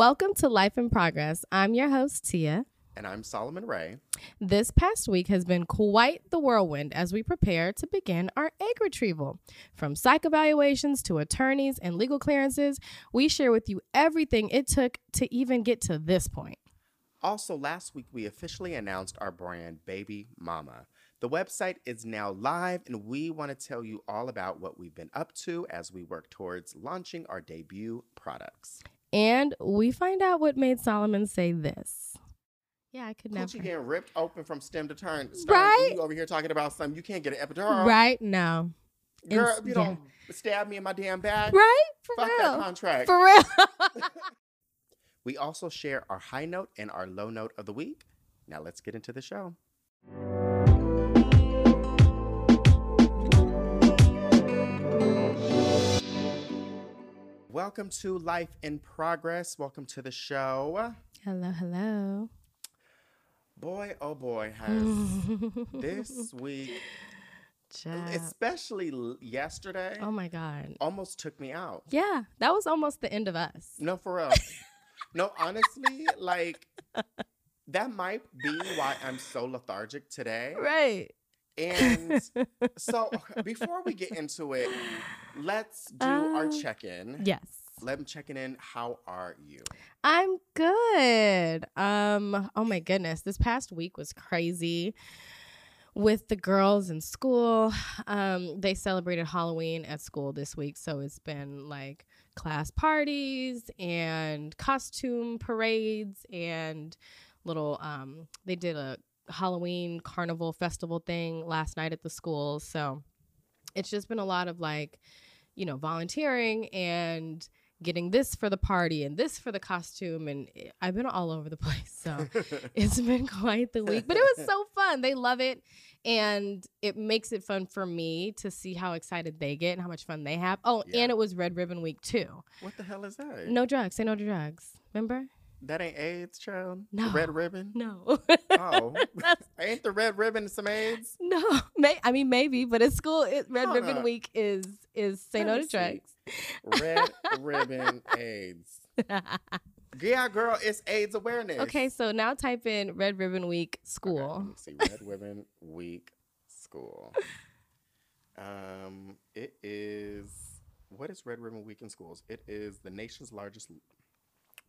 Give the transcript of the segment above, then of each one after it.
Welcome to Life in Progress. I'm your host, Tia. And I'm Solomon Ray. This past week has been quite the whirlwind as we prepare to begin our egg retrieval. From psych evaluations to attorneys and legal clearances, we share with you everything it took to even get to this point. Also, last week we officially announced our brand, Baby Mama. The website is now live, and we want to tell you all about what we've been up to as we work towards launching our debut products. And we find out what made Solomon say this. Yeah, I could never. Coochie getting ripped open from stem to turn. Stern, Right? You over here talking about something you can't get an epidural. Right? No. Girl, It's- if you don't stab me in my damn back, Right? For fuck real. that contract. For real. we also share our high note and our low note of the week. Now let's get into the show. Welcome to Life in Progress. Welcome to the show. hello, hello. Boy, oh boy, has this week, Child. especially yesterday, Oh my God. almost took me out. Yeah, that was almost the end of us. No, for real. no, honestly, like that might be why I'm so lethargic today. Right. And so before we get into it, let's do our Uh, check-in. Yes. Let me check in. How are you? I'm good. Um, oh my goodness. This past week was crazy with the girls in school. Um, they celebrated Halloween at school this week, so it's been like class parties and costume parades and little um they did a Halloween carnival festival thing last night at the school. So it's just been a lot of like, you know, volunteering and getting this for the party and this for the costume and I've been all over the place. So it's been quite the week, but it was so fun. They love it and it makes it fun for me to see how excited they get and how much fun they have. Oh, Yeah. and it was Red Ribbon Week too. what the hell is that? No drugs, say no to drugs. Remember? That ain't AIDS, child. The No. red ribbon. No. Oh, ain't the red ribbon some AIDS? No, may I mean maybe, but at school, it, Red Hold Ribbon up. Week is is say no to drugs. Red ribbon AIDS. Yeah, girl, it's AIDS awareness. okay, so now type in Red Ribbon Week Okay, school. let me see. Red Ribbon Week School. Um, it is what is Red Ribbon Week in schools? It is the nation's largest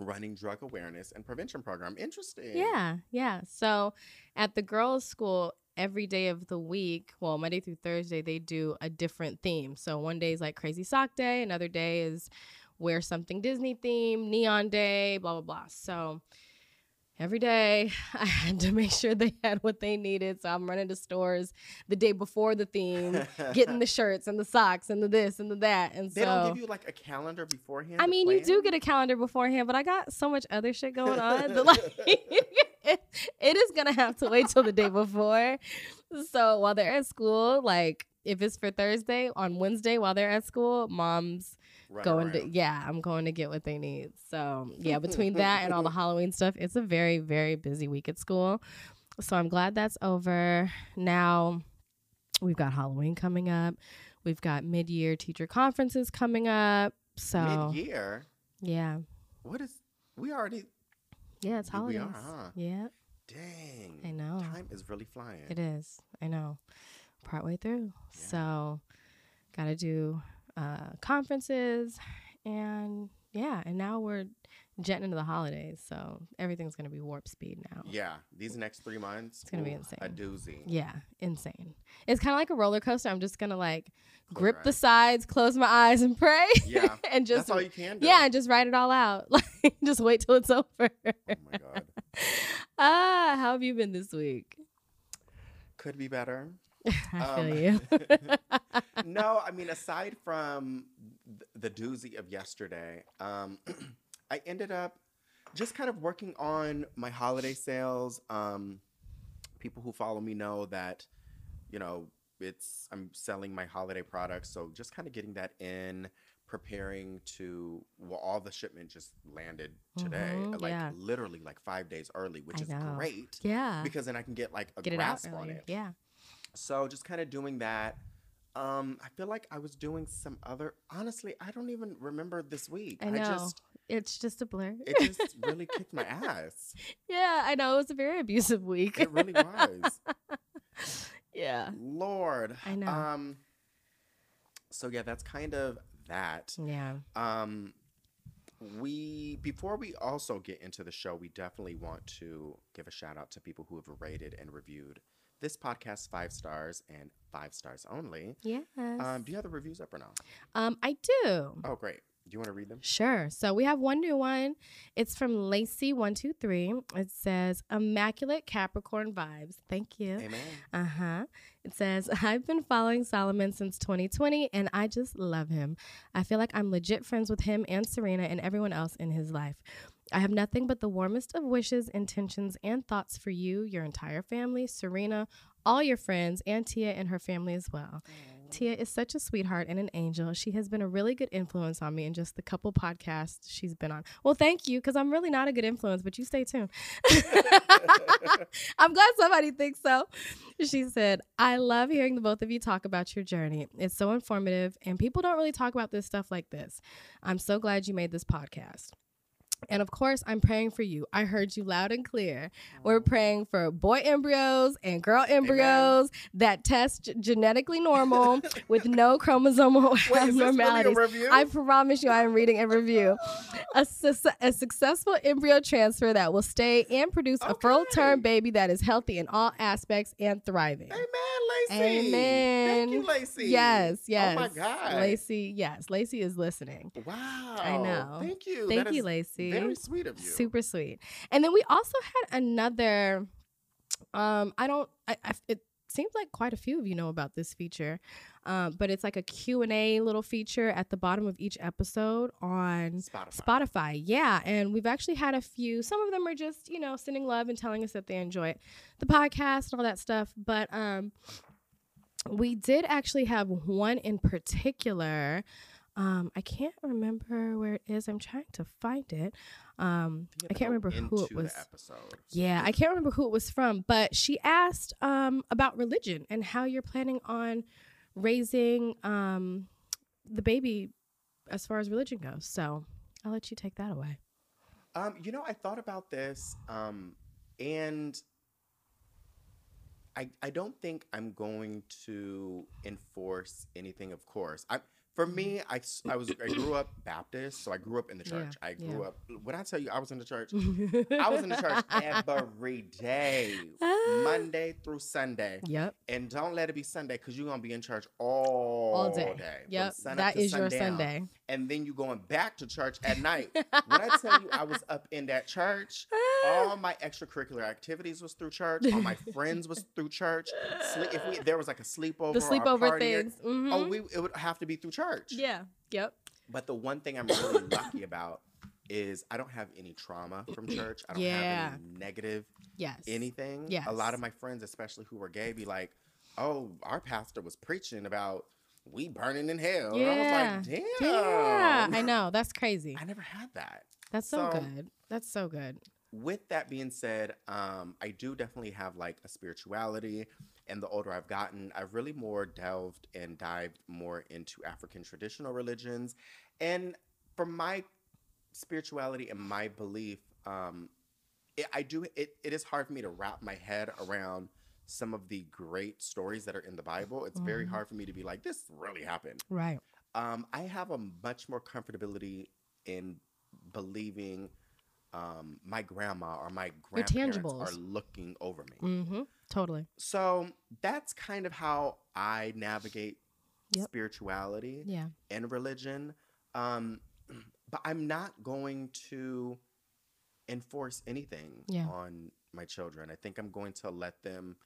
running drug awareness and prevention program. Interesting. Yeah, yeah. So at the girls' school, every day of the week, well, Monday through Thursday, they do a different theme. So one day is like Crazy Sock Day, another day is wear something Disney theme, Neon Day, blah blah blah. So every day I had to make sure they had what they needed. So I'm running to stores the day before the theme, getting the shirts and the socks and the this and the that. And so They so don't give you like a calendar beforehand. I mean, you do get a calendar beforehand, but I got so much other shit going on that like it, it is gonna have to wait till the day before. So while they're at school, like if it's for Thursday, on Wednesday while they're at school, mom's Run going to yeah, I'm going to get what they need. So yeah, between that and all the Halloween stuff, it's a very, very busy week at school. So I'm glad that's over. Now we've got Halloween coming up. We've got mid year teacher conferences coming up. So mid-year. yeah. What is? We already. Yeah, it's We are, huh? Yeah, Dang. I know. Time is really flying. it is. I know. Partway through. Yeah. So, got to do uh, conferences and yeah, and now we're jetting into the holidays. So, everything's going to be warp speed now. Yeah, these next three months. It's gonna be insane. A doozy. Yeah, insane. It's kind of like a roller coaster. I'm just going to like grip the sides, close my eyes, and pray. Yeah, and just That's all you can do. yeah, and just write it all out. Like, just wait till it's over. Oh my god. ah, how have you been this week? Could be better. I Um, feel you. no, I mean, aside from th- the doozy of yesterday, um, I ended up just kind of working on my holiday sales. Um, people who follow me know that, you know, it's I'm selling my holiday products, so just kind of getting that in, preparing to well, all the shipment just landed today, Mhm, like yeah. literally like five days early, which I is know. great yeah. because then I can get like a Get it out grasp on it. Yeah. So just kind of doing that. Um, I feel like I was doing some other. Honestly, I don't even remember this week. I know. just It's just a blur. It just really kicked my ass. yeah, I know. It was a very abusive week. It really was. yeah. Lord. I know. Um so yeah, that's kind of that. Yeah. Um we before we also get into the show, we definitely want to give a shout out to people who have rated and reviewed this podcast five stars and five stars only. Yes. Um, do you have the reviews up or not? Um, I do. Oh, great. Do you want to read them? Sure. So we have one new one. It's from Lacey123. It says, Immaculate Capricorn vibes. Thank you. Amen. Uh huh. It says, I've been following Solomon since 2020 and I just love him. I feel like I'm legit friends with him and Serena and everyone else in his life. I have nothing but the warmest of wishes, intentions, and thoughts for you, your entire family, Serena, all your friends, and Tia and her family as well. Tia is such a sweetheart and an angel. She has been a really good influence on me in just the couple podcasts she's been on. Well, thank you, because I'm really not a good influence, but you stay tuned. I'm glad somebody thinks so. She said, I love hearing the both of you talk about your journey. It's so informative, and people don't really talk about this stuff like this. I'm so glad you made this podcast. And of course, I'm praying for you. I heard you loud and clear. We're praying for boy embryos and girl embryos that test genetically normal with no chromosomal Wait, is this really a abnormalities. I promise you, I am reading a review. A, su- a successful embryo transfer that will stay and produce a full term baby that is healthy in all aspects and thriving. Amen, Lacey. Amen. Thank you, Lacey. Yes, yes. Oh my God. Lacey, yes, Lacey is listening. Wow. I know. Thank you. Thank That you, is Lacey. Very sweet of you. Super sweet. And then we also had another. Um, I don't. I, I it seems like quite a few of you know about this feature, um, but it's like a Q and A little feature at the bottom of each episode on Spotify. Spotify. Yeah, and we've actually had a few. Some of them are just you know sending love and telling us that they enjoy the podcast and all that stuff. But um, we did actually have one in particular. Um, I can't remember where it is. I'm trying to find it. Um, I can't remember who it was. Yeah, I can't remember who it was from, but she asked um, about religion and how you're planning on raising um, the baby as far as religion goes. So I'll let you take that away. Um, you know, I thought about this, um, and I I don't think I'm going to enforce anything. Of course, I for me, I, I was I grew up Baptist, so I grew up in the Yeah, church. I grew yeah. up. When I tell you, I was in the church. I was in the church every day, Monday through Sunday. Yep. And don't let it be Sunday because you're gonna be in church all, All day. from Yep. That is your. Sunday. And then you going back to church at night. when I tell you I was up in that church, all my extracurricular activities was through church. All my friends was through church. If we there was like a sleepover, the or a sleepover things. Mhm. oh, we it would have to be through church. Yeah. Yep. But the one thing I'm really lucky about is I don't have any trauma from church. I don't Yeah. have any negative Yes. anything. Yes. A lot of my friends, especially who were gay, be like, "Oh, our pastor was preaching about we burning in hell." And I was like, "Damn." Yeah. I know. That's crazy. I never had that. That's so, So- good. That's so good. With that being said, um, I do definitely have like a spirituality. And the older I've gotten, I've really more delved and dived more into African traditional religions. And for my spirituality and my belief, um, it, I do it, it is hard for me to wrap my head around some of the great stories that are in the Bible. It's very Mhm. hard for me to be like, this really happened. Right. Um, I have a much more comfortability in believing um, my grandma or my grandparents are looking over me. Mm-hmm. Totally. So that's kind of how I navigate Yep. spirituality Yeah. and religion. Um, but I'm not going to enforce anything Yeah. on my children. I think I'm going to let them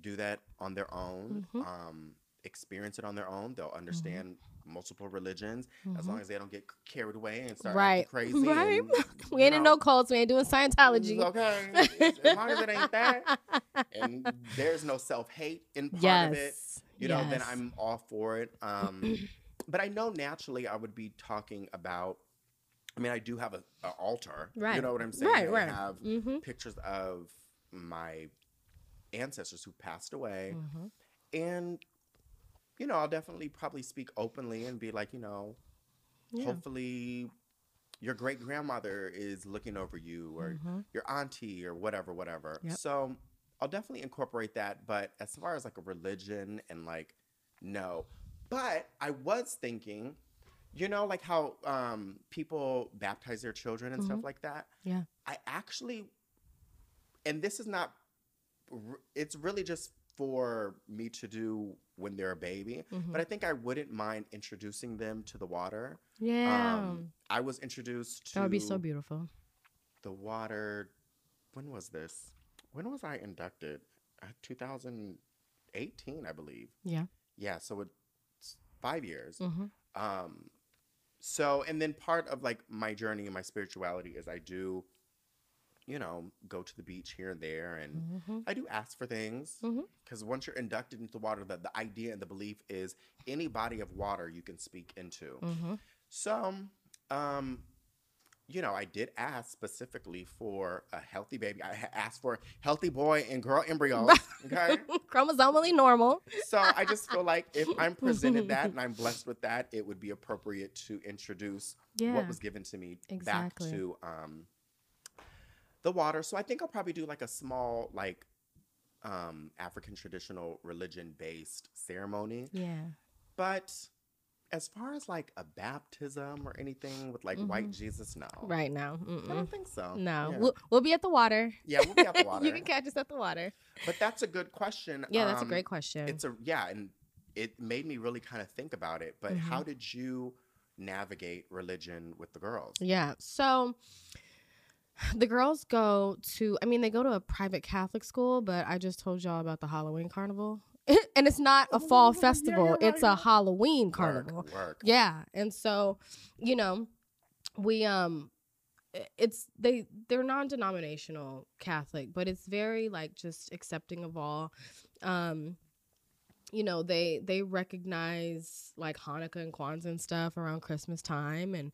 do that on their own, Mhm. um, experience it on their own. They'll understand multiple religions as Mhm. long as they don't get carried away and start Right. crazy. Right. and, We ain't in no cults. We ain't doing Scientology. okay. As- as long as it ain't that, and there's no self hate in part of it yes. you know, then I'm all for it. Um, but I know naturally I would be talking about. I mean, I do have a, a altar. Right. You know what I'm saying? Right, I right. have Mm-hmm. pictures of my ancestors who passed away, Mm-hmm. and you know, I'll definitely probably speak openly and be like, you know, Yeah. hopefully your great grandmother is looking over you or Mhm. your auntie or whatever, whatever. Yep. So I'll definitely incorporate that. But as far as like a religion and like, no. But I was thinking, you know, like how um, people baptize their children and stuff Mhm. like that. Yeah. I actually, and this is not, it's really just for me to do when they're a baby. Mhm. But I think I wouldn't mind introducing them to the water. yeah, Um, I was introduced to that would be so beautiful. the water. When was this? When was I inducted? Uh, 2018, I believe. Yeah. Yeah, so it's five years. hmm Um, so, and then part of like my journey and my spirituality is I do, you know, go to the beach here and there, and hmm I do ask for things because once you're inducted into the water, that the idea and the belief is any body of water you can speak into. hmm So, um, you know, I did ask specifically for a healthy baby. I asked for healthy boy and girl embryos. Okay. Chromosomally normal. so I just feel like if I'm presented that and I'm blessed with that, it would be appropriate to introduce Yeah. what was given to me Exactly. back to um, the water. So I think I'll probably do like a small, like, um, African traditional religion based ceremony. yeah. But as far as like a baptism or anything with like white Jesus, no. Right now. I don't think so. No, Yeah, we'll, we'll be at the water. Yeah, we'll be at the water. you can catch us at the water. but that's a good question. Yeah, that's a Um, great question. It's a yeah, and it made me really kind of think about it. But Mhm. how did you navigate religion with the girls? Yeah. So the girls go to, I mean, they go to a private Catholic school, but I just told y'all about the Halloween carnival. and it's not a Oh, fall yeah, festival, you're it's a. Halloween carnival. work. Yeah. And so, you know, we, um, it's they they're non-denominational catholic but it's very like just accepting of all um you know they they recognize like hanukkah and kwanzaa and stuff around christmas time and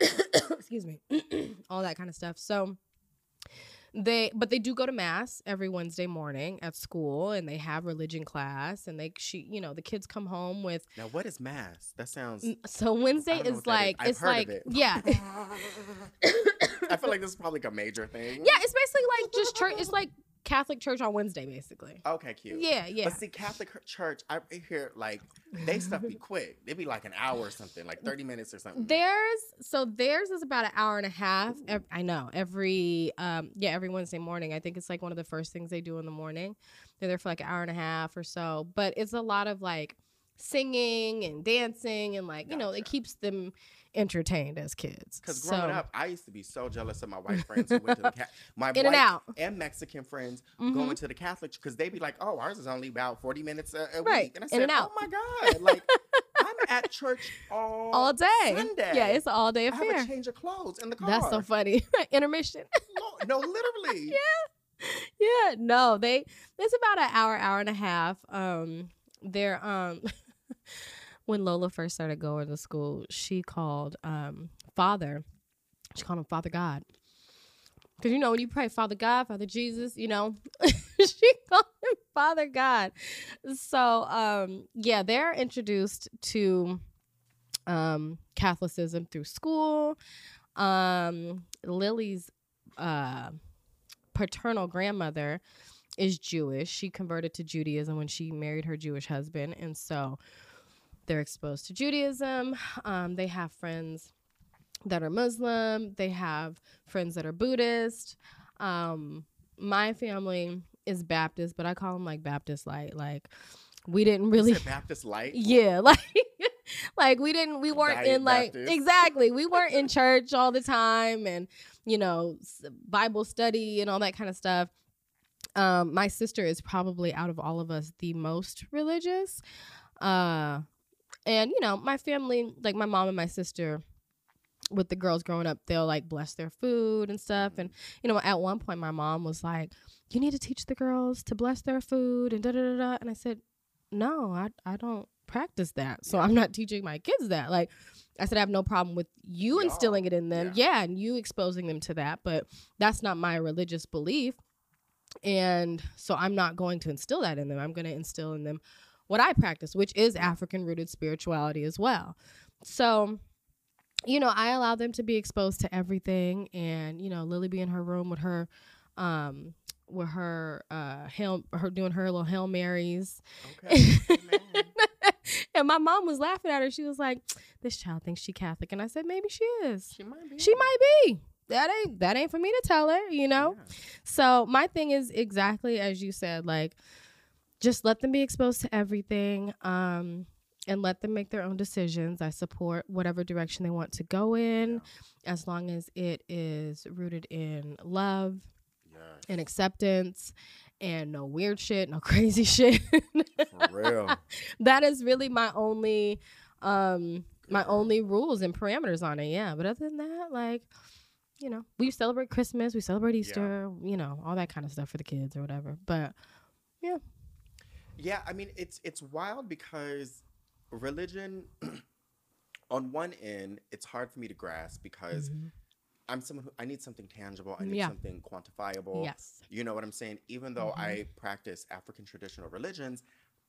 excuse me all that kind of stuff so they but they do go to mass every wednesday morning at school and they have religion class and they she you know the kids come home with Now, what is mass? That sounds. so wednesday I don't is what like I've it's heard of like it. yeah I feel like this is probably like a major thing. yeah it's basically like just church it's like catholic church on wednesday basically Okay, cute. yeah yeah But see, Catholic Church, I hear like they stuff be quick. They be like an hour or something, like thirty minutes or something. Theirs, so theirs is about an hour and a half. I know every, um, yeah, every Wednesday morning. I think it's like one of the first things they do in the morning. They're there for like an hour and a half or so, but it's a lot of like singing and dancing and like you know it keeps them entertained as kids. Because growing up, I used to be so jealous of my white friends who went to the ca- my in and white out. and Mexican friends Mhm. going to the Catholic because they'd be like, "Oh, ours is only about forty minutes a, a Right, week," and I said, and. "Oh my god!" Like I'm at church all all day. Sunday. Yeah, it's all day I have affair. a change of clothes in the car. That's so funny. Intermission. no, no, literally. Yeah, yeah, no, they it's about an hour, hour and a half. Um, they're um when Lola first started going to school, she called um Father. She called him Father God. Cause you know when you pray Father God, Father Jesus, you know, she called him Father God. So um yeah, they're introduced to um Catholicism through school. Um Lily's uh paternal grandmother is Jewish. She converted to Judaism when she married her Jewish husband, and so they're exposed to Judaism. Um, they have friends that are Muslim. They have friends that are Buddhist. Um, my family is Baptist, but I call them like Baptist light. Like we didn't You really said Baptist light. yeah like like we didn't we weren't Diet in like Baptist. exactly we weren't in church all the time and you know bible study and all that kind of stuff um my sister is probably out of all of us the most religious uh and you know my family like my mom and my sister with the girls growing up they'll like bless their food and stuff. And you know at one point my mom was like you need to teach the girls to bless their food and da da da da. And i said no i i don't practice that. So Yeah. i'm not teaching my kids that. Like i said i have no problem with you Y'all. instilling it in them. Yeah. yeah and you exposing them to that but that's not my religious belief. And so i'm not going to instill that in them. I'm going to instill in them what i practice which is african rooted spirituality as well so you know, I allow them to be exposed to everything, and you know, Lily be in her room with her, um, with her uh, hail, her doing her little hail marys, Okay. And my mom was laughing at her. She was like, "This child thinks she Catholic," and I said, "Maybe she is. She might be. She might be. That ain't that ain't for me to tell her, you know." Yeah. So my thing is exactly as you said, like just let them be exposed to everything, um, and let them make their own decisions. I support whatever direction they want to go in, as long as it is rooted in love Yes. and acceptance and no weird shit, no crazy shit. For real. that is really my only um my only rules and parameters on it. Yeah, but other than that, like you know, we celebrate Christmas, we celebrate Easter, you know, all that kind of stuff for the kids or whatever. But Yeah, I mean it's it's wild because religion on one end, it's hard for me to grasp because Mhm. I'm someone who I need something tangible, I need Yeah. something quantifiable. yes, You know what I'm saying? Even though Mhm. I practice African traditional religions,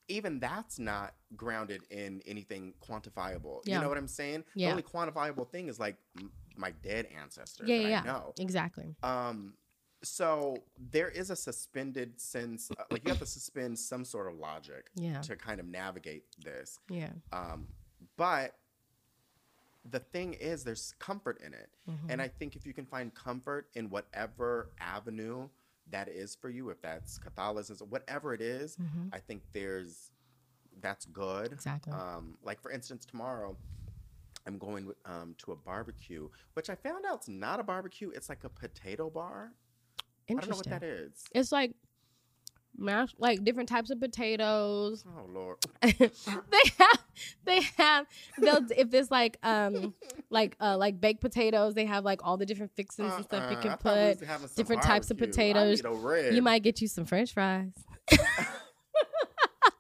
even that's not grounded in anything quantifiable. Yeah. You know what I'm saying? Yeah. The only quantifiable thing is like m- my dead ancestors Yeah, yeah, I know. exactly. Um, so there is a suspended sense, uh, like you have to suspend some sort of logic Yeah, to kind of navigate this. yeah, Um, but the thing is, there's comfort in it. mhm. And I think if you can find comfort in whatever avenue that is for you, if that's Catholicism, whatever it is, Mhm. I think there's that's good. exactly. Um, like for instance, tomorrow I'm going um, to a barbecue, which I found out it's not a barbecue. It's like a potato bar. I don't know what that is. It's like mash, like different types of potatoes. Oh Lord. they have they have they'll if it's like um like uh like baked potatoes they have like all the different fixings and stuff you Uh-uh, can I put different types of potatoes. need a rib. you might get you some french fries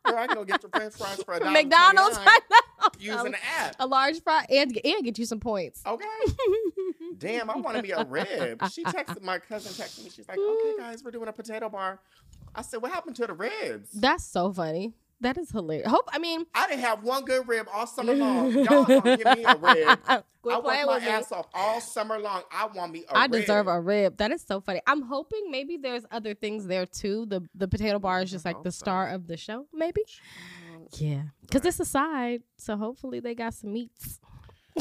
Girl, I can go get your French fries for a mcdonald's twenty-nine I know. using the app. a large fry and and get you some points Okay. Damn, I want to be a rib. She texted my cousin texted me. She's like, "Okay, guys, we're doing a potato bar." I said, "What happened to the ribs?" that's so funny that is hilarious hope i mean I didn't have one good rib all summer long. Y'all gonna give me a rib. I worked my me. ass off all summer long. I want me a I rib. I deserve a rib. That is so funny. I'm hoping maybe there's other things there too. The the potato bar is I just like the so. star of the show, maybe. Yeah, because Right. it's a side, so hopefully they got some meats.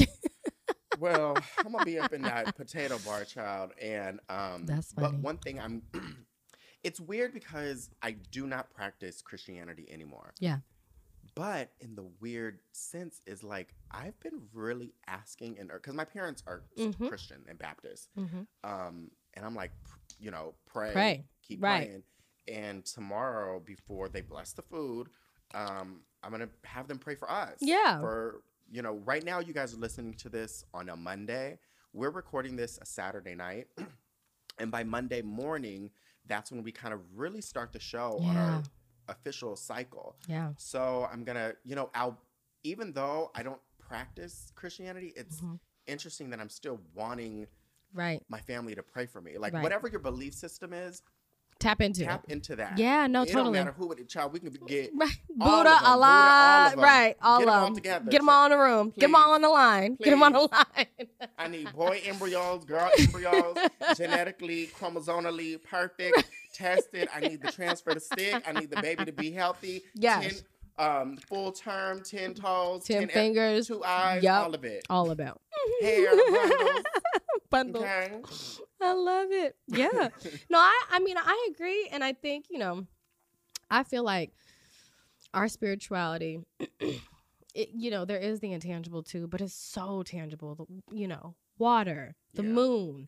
Well, I'm gonna be up in that potato bar, child, and um. That's But one thing I'm. it's weird because I do not practice Christianity anymore. Yeah. But in the weird sense, is like I've been really asking, and because my parents are Mhm. Christian and Baptist, Mm-hmm. um, and I'm like, you know, pray, Pray, keep right. praying. And tomorrow, before they bless the food, um, I'm gonna have them pray for us. Yeah. For you know, right now, you guys are listening to this on a Monday. We're recording this a Saturday night, and by Monday morning, that's when we kind of really start the show on our official cycle. Yeah. So I'm gonna, you know, I'll even though I don't practice Christianity, it's Mhm. interesting that I'm still wanting Right. my family to pray for me. Like Right. whatever your belief system is, Tap into tap it. into that. Yeah. No. it totally. don't matter who it child. We can get Right. all of Buddha, them, Buddha, all Allah. of them. Right. All Get 'em of all them. together. Get them all in the room. Get them all Please. on the line. Get them on the line. I need boy embryos, girl embryos, genetically, chromosomally perfect, tested. I need the transfer to stick. I need the baby to be healthy. Yes. 10, um, full term, ten toes, Ten e- fingers. two eyes, Yup. all of it. All about. Hair, bundles, Bundle. okay. I love it. Yeah. no, I I mean I agree and I think, you know, I feel like our spirituality it, you know, there is the intangible too, but it's so tangible. The, you know, water, the Yeah. moon,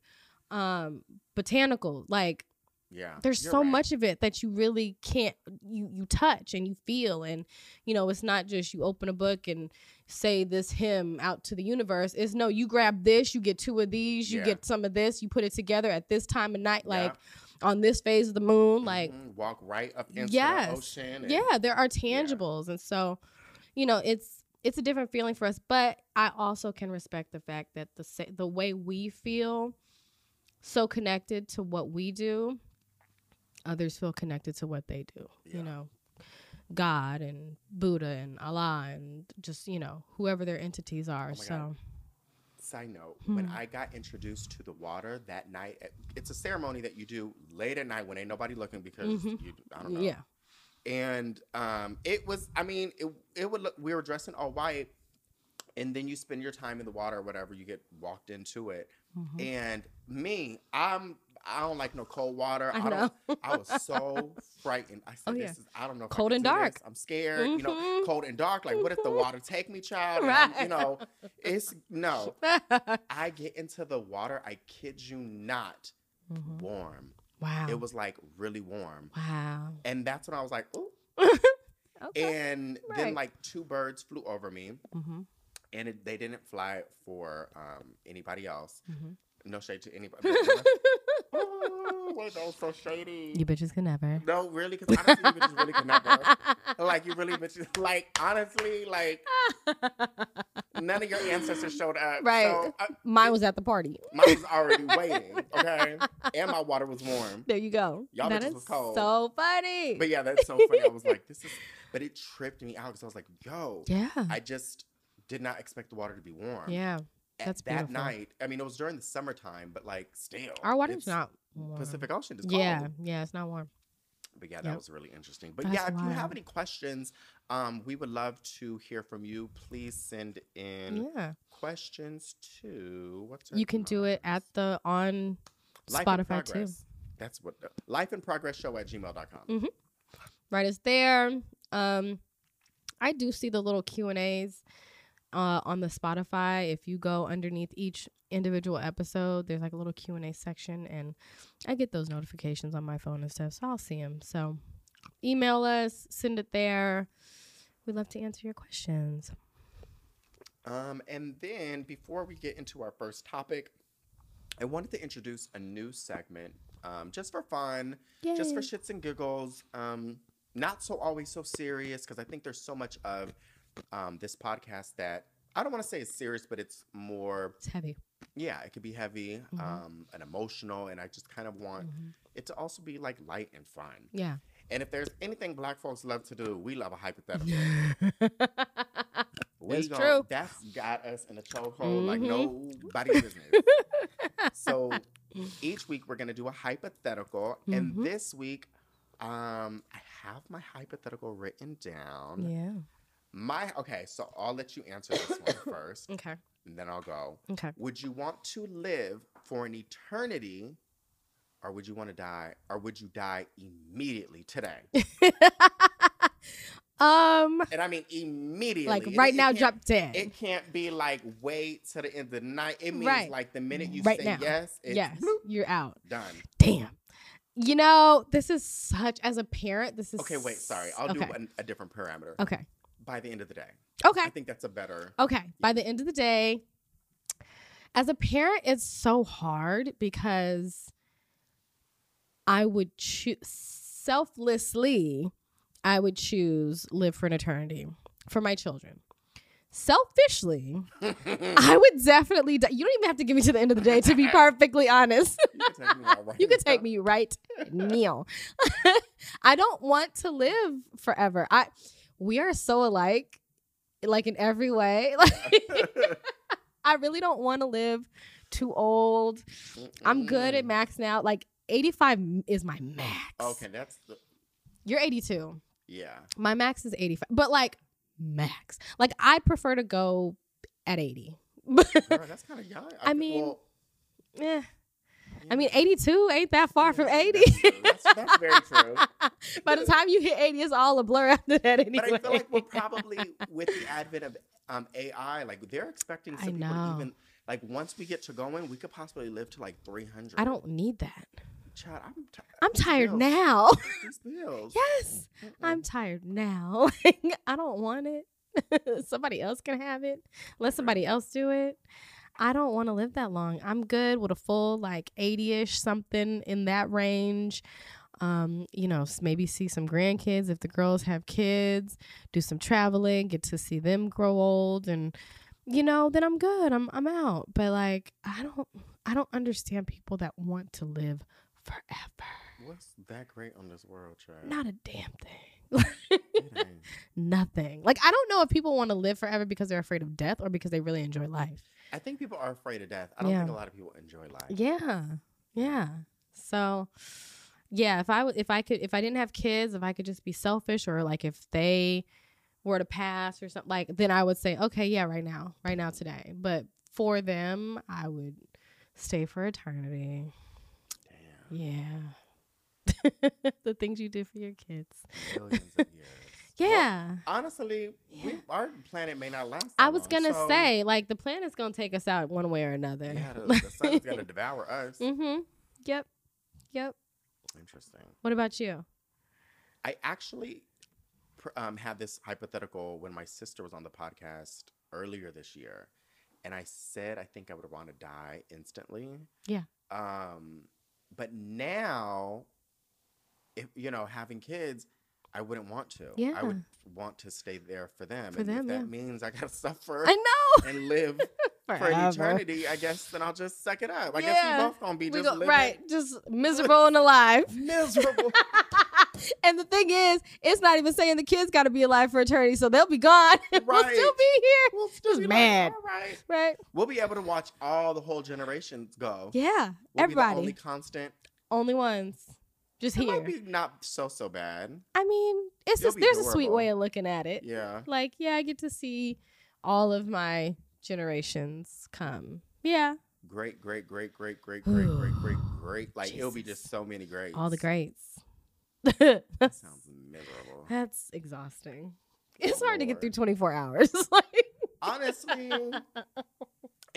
um, botanical, like Yeah. there's so right. much of it that you really can't you you touch and you feel and you know it's not just you open a book and say this hymn out to the universe it's no you grab this you get two of these you Yeah. get some of this you put it together at this time of night Yeah. like on this phase of the moon like Mhm. walk right up into Yes. the ocean. And, yeah there are tangibles and so you know it's it's a different feeling for us but i also can respect the fact that the sa- the way we feel so connected to what we do others feel connected to what they do Yeah. you know god and buddha and allah and just you know whoever their entities are Oh so God. side note, when Hmm. I got introduced to the water that night, it's a ceremony that you do late at night when ain't nobody looking because Mhm. you, I don't know. Yeah. And um, it was, I mean, it, it would look, we were dressed in all white, and then you spend your time in the water or whatever, you get walked into it. Mhm. And me, I'm, I don't like no cold water. I I, know. don't, I was so frightened. I said, Oh, this is, I don't know Cold and dark. this. I'm scared, you know, Mhm. cold and dark. Like, what if the water take me, child? I'm- you know, it's, no. Mm-hmm. I get into the water, I kid you not, Mhm. warm. Wow. It was like really warm. wow. And that's when I was like, ooh. okay. And then like two birds flew over me hmm and it, they didn't fly for um, anybody else. hmm No shade to anybody. oh, wait, that was so shady. You bitches can never. no, really, because honestly, you bitches really could never. Like, you really bitches, like, honestly, like, none of your ancestors showed up. Right. So, I, Mine was at the party. mine was already waiting, okay? And my water was warm. There you go. Y'all That bitches is was cold. so funny. But yeah, that's so funny. I was like, this is, but it tripped me out because I was like, yo, yeah. I just did not expect the water to be warm. Yeah. At that's that beautiful. night. I mean, it was during the summertime, but like still, Our water's not warm. Pacific Ocean. It's cold. Yeah. Yeah. It's not warm. But yeah, that Yep. was really interesting. But That's yeah, if you have any questions, um, we would love to hear from you. Please send in Yeah. questions to what's You can do it at the on Life Spotify too. That's what the, life in progress show at gmail.com. Mm. Right, it's there. Um, I do see the little Q and A's uh, on the Spotify. If you go underneath each individual episode, there's like a little Q and A section, and I get those notifications on my phone and stuff, so I'll see them. So email us, send it there. We'd love to answer your questions. Um, and then before we get into our first topic, I wanted to introduce a new segment, um, just for fun, just for shits and giggles. Um, not so always so serious because I think there's so much of um, this podcast that I don't want to say it's serious, but it's more, It's heavy. yeah, it could be heavy Mhm. um, and emotional, and I just kind of want Mhm. it to also be like light and fun. Yeah. And if there's anything Black folks love to do, we love a hypothetical. We That's true. That's got us in a chokehold like Mhm. nobody's business. so each week we're gonna do a hypothetical, and Mhm. this week, um, I have my hypothetical written down. yeah. My okay, so I'll let you answer this one first, Okay. and then I'll go. Okay. Would you want to live for an eternity, or would you want to die, or would you die immediately today? um, And I mean immediately. like right it now, can't- drop dead. It can't be like wait to the end of the night. It means Right. like the minute you Right say now. yes, it's yes, bloop, you're out. done. Damn. You know, this is such as a parent. This is Okay, wait, sorry. I'll okay. do an, a different parameter. Okay. By the end of the day, Okay. I think that's a better. Okay. By the end of the day, as a parent, it's so hard because I would choose selflessly, I would choose live for an eternity for my children. Selfishly, I would definitely. Die. You don't even have to give me to the end of the day, to be perfectly honest. you can take me right You can now. take me right now. I don't want to live forever. I we are so alike, like in every way. Like I really don't want to live too old. I'm good at max now. Like 85 is my max. Okay, that's the You're 82. yeah. My max is 85. But like max. Like I'd prefer to go at 80. Girl, that's kind of young. I fe- mean, well, yeah. I mean 82 ain't that far from 80. true. That's, that's very true. By the time you hit 80, it's all a blur after that anyway. But I feel like we're probably with the advent of um, AI, like they're expecting I some people even like once we get to going, we could possibly live to like three hundred. I don't need that. Child, I'm, ti- I'm tired bills- now. Yes, Mm-mm. I'm tired now. I don't want it. somebody else can have it. Let somebody else do it. I don't want to live that long. I'm good with a full like 80ish something in that range. Um, you know, maybe see some grandkids if the girls have kids, do some traveling, get to see them grow old and you know, then I'm good. I'm I'm out. But like I don't I don't understand people that want to live forever. What's that great on this world, child? Not a damn thing. Nothing. Like I don't know if people want to live forever because they're afraid of death or because they really enjoy life. I think people are afraid of death. I don't Yeah. think a lot of people enjoy life. Yeah. Yeah. So yeah, if I w- if I could if I didn't have kids, if I could just be selfish or like if they were to pass or something like then I would say, okay, yeah, right now. Right now today. But for them, I would stay for eternity. Damn. Yeah. the things you do for your kids. Millions of years. Yeah. Honestly, we, our planet may not last. I was long, gonna so- say, like the planet's gonna take us out one way or another. Yeah, the, the sun's gonna devour us. mm-hmm. Yep. Yep. Interesting. What about you? I actually um, had this hypothetical when my sister was on the podcast earlier this year, and I said I think I would want to die instantly. Yeah. Um, but now, if you know, having kids, I wouldn't want to. Yeah. I would want to stay there for them. For and them, if that yeah. means I gotta suffer I know. and live for an eternity, I guess then I'll just suck it up. I guess we both gonna be We just go, living right, just miserable and alive. miserable. and the thing is, it's not even saying the kids got to be alive for eternity, so they'll be gone. and We'll still be here, we'll still Just be mad. Like, right. right? We'll be able to watch all the whole generations go. Yeah, We'll Be the everybody, only constant. only ones, just It here. might be not so so bad. I mean, it's You'll just there's a sweet way of looking at it. Yeah. Like, yeah, I get to see all of my generations come. Yeah, Great, great, great, great, great, great, great, great, great. Like it'll be just so many greats. all the greats. That sounds miserable. that's exhausting. Oh, it's hard to get through 24 hours. like, Honestly.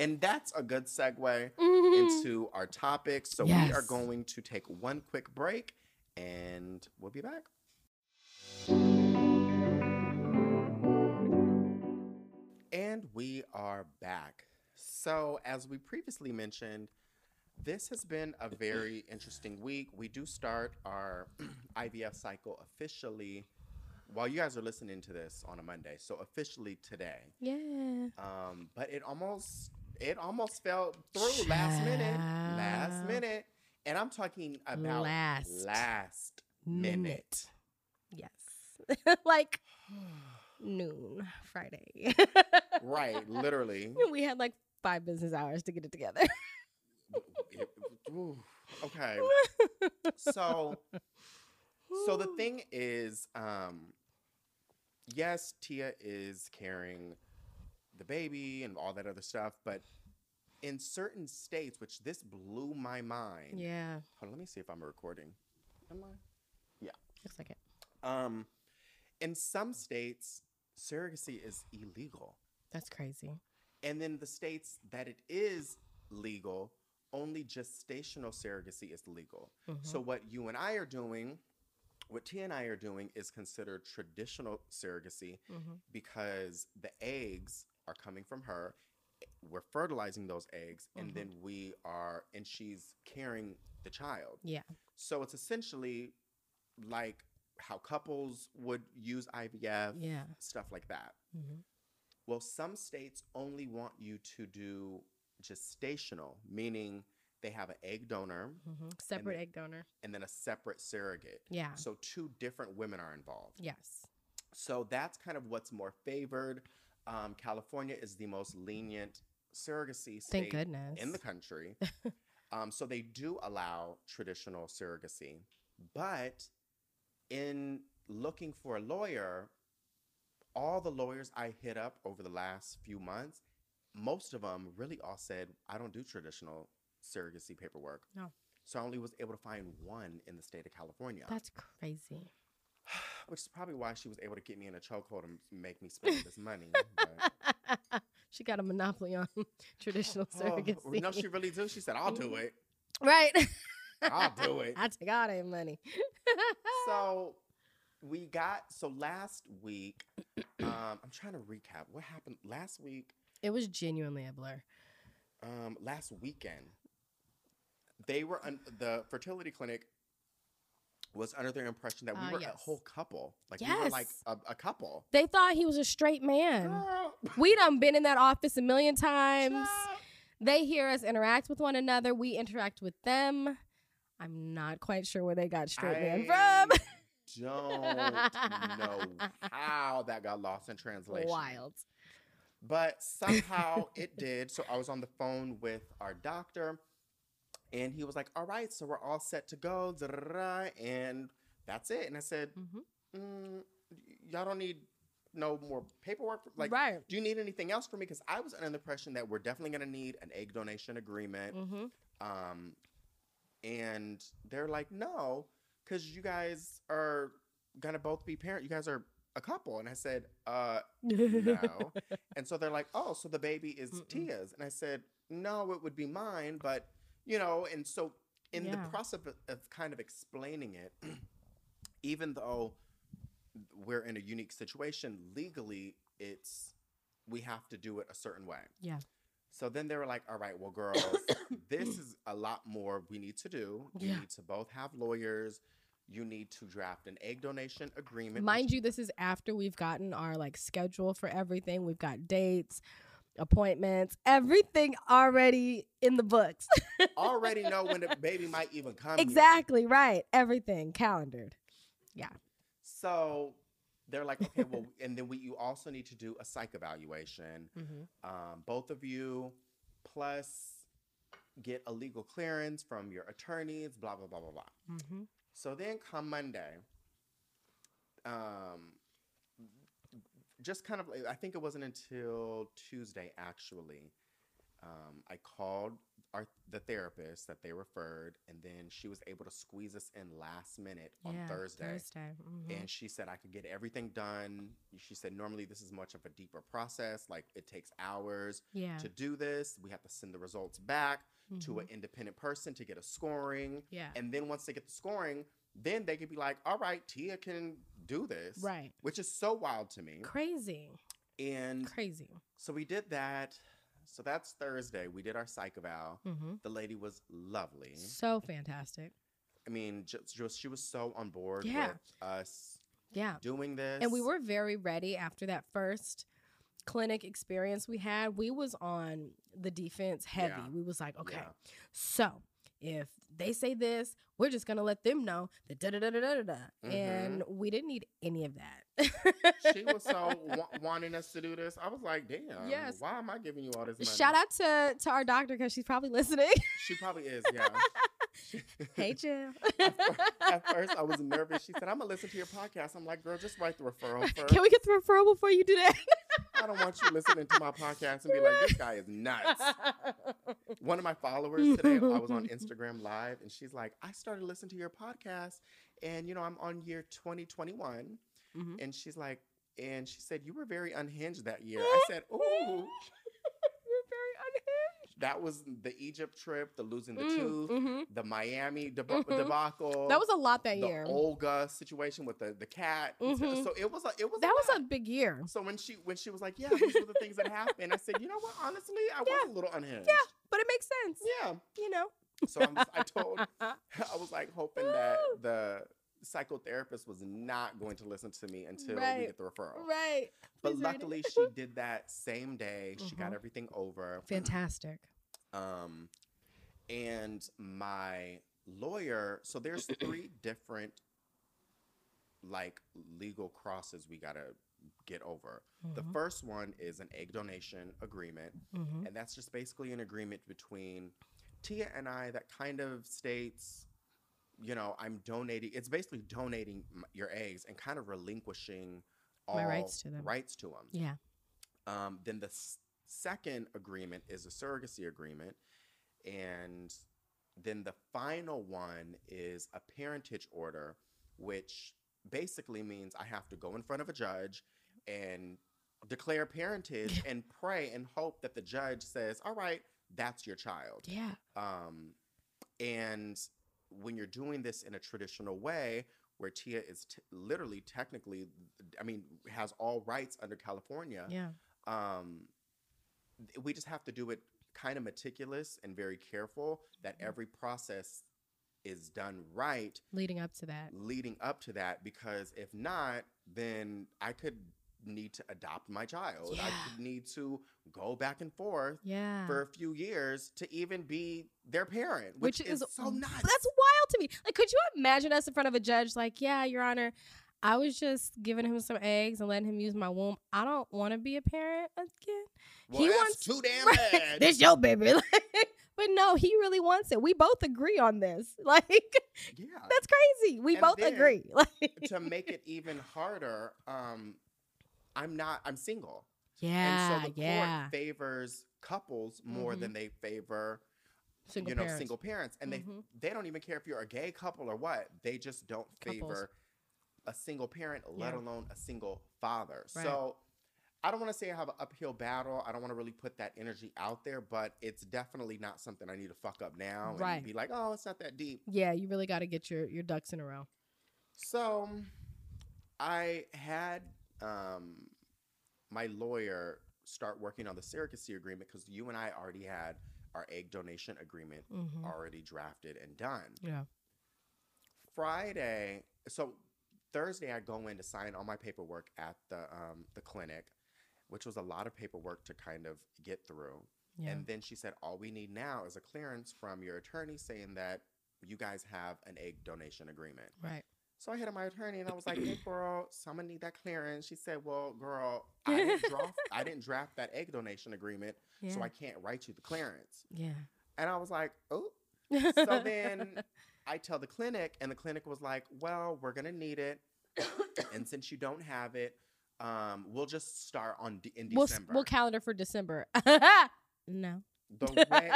And that's a good segue mhm. into our topic. So we are going to take one quick break and we'll be back. And we are back. So, as we previously mentioned, this has been a very interesting week. We do start our IVF cycle officially while you guys are listening to this on a Monday. So, officially today. yeah. Um, but it almost it almost fell through last minute. Last minute. And I'm talking about Last last minute. Yes. like noon Friday. right, literally. we had like five business hours to get it together. It- ooh, okay. So so the thing is, um, yes, Tia is carrying the baby and all that other stuff, but in certain states, which this blew my mind. Yeah. Hold on, let me see if I'm recording. Am I? Looks like it. Um, in some states, surrogacy is illegal. That's crazy. And then the states that it is legal, only gestational surrogacy is legal. So Mhm. what you and I are doing, what T and I are doing is considered traditional surrogacy Mhm. because the eggs are coming from her. We're fertilizing those eggs, and Mhm. then we are, and she's carrying the child. Yeah. So it's essentially like how couples would use IVF, Yeah. stuff like that. Mhm. Well, some states only want you to do gestational, meaning they have an egg donor Mhm. Separate then- egg donor. and then a separate surrogate. Yeah. So two different women are involved. Yes. So that's kind of what's more favored. Um, California is the most lenient surrogacy Thank state goodness. in the country. um, so they do allow traditional surrogacy. But in looking for a lawyer, all the lawyers I hit up over the last few months, most of them really all said, I don't do traditional surrogacy paperwork. No. So I only was able to find one in the state of California, That's crazy. Which is probably why she was able to get me in a chokehold and make me spend this money. she got a monopoly on traditional Oh, surrogacy. no, she really do. She said, I'll do it. right. I'll do it. I take all that money. so we got so last week um i'm trying to recap what happened last week it was genuinely a blur. um last weekend they were un- the fertility clinic was under the impression that we Ah, were a whole couple like we were like a, a couple They thought he was a straight man. Girl, We done been in that office a million times. They hear us interact with one another. We interact with them. I'm not quite sure where they got straight man from. don't know how that got lost in translation Wild. But somehow it did. So I was on the phone with our doctor, and he was like, "All right, so we're all set to go," and that's it. And I said, Mm-hmm. mm, "Y'all don't need no more paperwork. Like, right. do you need anything else for me? Because I was under the impression that we're definitely going to need an egg donation agreement. Mm-hmm. Um, and they're like, no, because you guys are gonna both be parent. You guys are a couple. And I said, uh, no. and so they're like, oh, so the baby is Mm-mm. Tia's. And I said, no, it would be mine, but you know. And so in the process of, of kind of explaining it, even though we're in a unique situation legally, it's we have to do it a certain way. Yeah. So then they were like, all right, well, girls, this is a lot more we need to do. You Yeah. need to both have lawyers. You need to draft an egg donation agreement. Mind you, this is after we've gotten our like schedule for everything. We've got dates, appointments, everything already in the books. already know when the baby might even come. here. exactly right. Everything calendared. Yeah. So they're like, okay, well, and then we you also need to do a psych evaluation. Mm-hmm. Um, both of you, plus get a legal clearance from your attorneys. Blah blah blah blah blah. Mm-hmm. So then come Monday, um, just kind of, like- I think it wasn't until Tuesday actually. Um, I called the therapist that they referred, and then she was able to squeeze us in last minute on yeah, Thursday. Thursday. mhm. And she said I could get everything done. She said normally this is much of a deeper process. Like it takes hours yeah. to do this. We have to send the results back to mhm. an independent person to get a scoring. yeah. And then once they get the scoring, then they could be like, all right, Tia can do this. Right. Which is so wild to me. Crazy. And Crazy. so we did that. So that's Thursday. We did our psych eval. Mm-hmm. The lady was lovely. So fantastic. I mean, just, just she was so on board Yeah. with us Yeah. doing this. And we were very ready after that first clinic experience we had. We was on the defense heavy. Yeah. We was like, okay, Yeah. so if they say this, we're just gonna let them know that da da da da da da. da. And we didn't need any of that. She was so wa- wanting us to do this. I was like, damn. Yes. Why am I giving you all this money? Shout out to to our doctor because she's probably listening. She probably is, yeah. hey, Jill. At first, I was nervous. She said, I'm going to listen to your podcast. I'm like, girl, just write the referral first. Can we get the referral before you do that? I don't want you listening to my podcast and be like, this guy is nuts. One of my followers today, I was on Instagram Live, and she's like, I started listening to your podcast, and, you know, I'm on year 2021. Mhm. And she's like, and she said, you were very unhinged that year. I said, ooh. You're very unhinged. That was the Egypt trip, the losing the Mm, tooth, mhm. the Miami deba- Mhm. debacle. That was a lot that the year. Olga situation with the, the cat. and so- it was a, it was that was a big year. So when she when she was like, yeah, these were the things that happened, I said, you know what? Honestly, I was a little unhinged. Yeah, but it makes sense. Yeah. You know. So I'm I told I was like hoping that the psychotherapist was not going to listen to me until we get the referral. right. But Please luckily, she did that same day. She got Mhm. everything over. Fantastic. Um, and my lawyer, so there's three different like legal crosses we gotta get over. The Mhm. first one is an egg donation agreement, Mhm. and that's just basically an agreement between Tia and I that kind of states, you know, I'm donating. It's basically donating your eggs and kind of relinquishing all My rights to them. Rights to them. Yeah. Um, then the s- second agreement is a surrogacy agreement. And then the final one is a parentage order, which basically means I have to go in front of a judge and declare parentage and pray and hope that the judge says, all right, that's your child. Yeah. Um, and when you're doing this in a traditional way, where Tia is t- literally technically, I mean, has all rights under California, Yeah. um, we just have to do it kind of meticulous and very careful that Mhm. every process is done right Leading up to that. leading up to that because if not then i could need to adopt my child i could need to go back and forth Yeah. for a few years to even be their parent which, Which is, is so nuts That's wild to me. Like, could you imagine us in front of a judge, like, yeah, Your Honor, I was just giving him some eggs and letting him use my womb. I don't want to be a parent again. Well, he that's wants- too damn Right. bad. This your baby. but no, he really wants it. We both agree on this. Like yeah. that's crazy. We And both agree. Like to make it even harder, um, I'm not. I'm single, Yeah, and so the yeah. court favors couples more Mhm. than they favor Single you know parents. single parents, and Mhm. they they don't even care if you're a gay couple or what. They just don't Couples. favor a single parent, let Yeah. alone a single father. Right. So. I don't want to say I have an uphill battle. I don't want to really put that energy out there, but it's definitely not something I need to fuck up now and Right. be like, "Oh, it's not that deep." Yeah, you really got to get your your ducks in a row. So I had um, my lawyer start working on the surrogacy agreement because you and I already had our egg donation agreement Mm-hmm. already drafted and done. Yeah. Friday, so Thursday, I go in to sign all my paperwork at the um, the clinic, which was a lot of paperwork to kind of get through. Yeah. And then she said, all we need now is a clearance from your attorney saying that you guys have an egg donation agreement. right. So I hit up my attorney and I was like, "Hey, girl, someone need that clearance." She said, "Well, girl, I didn't draft, I didn't draft that egg donation agreement, Yeah. so I can't write you the clearance." yeah. And I was like, "Oh." So then I tell the clinic, and the clinic was like, "Well, we're gonna need it, and since you don't have it, um, we'll just start on de- in we'll December." we'll calendar for December. no. The way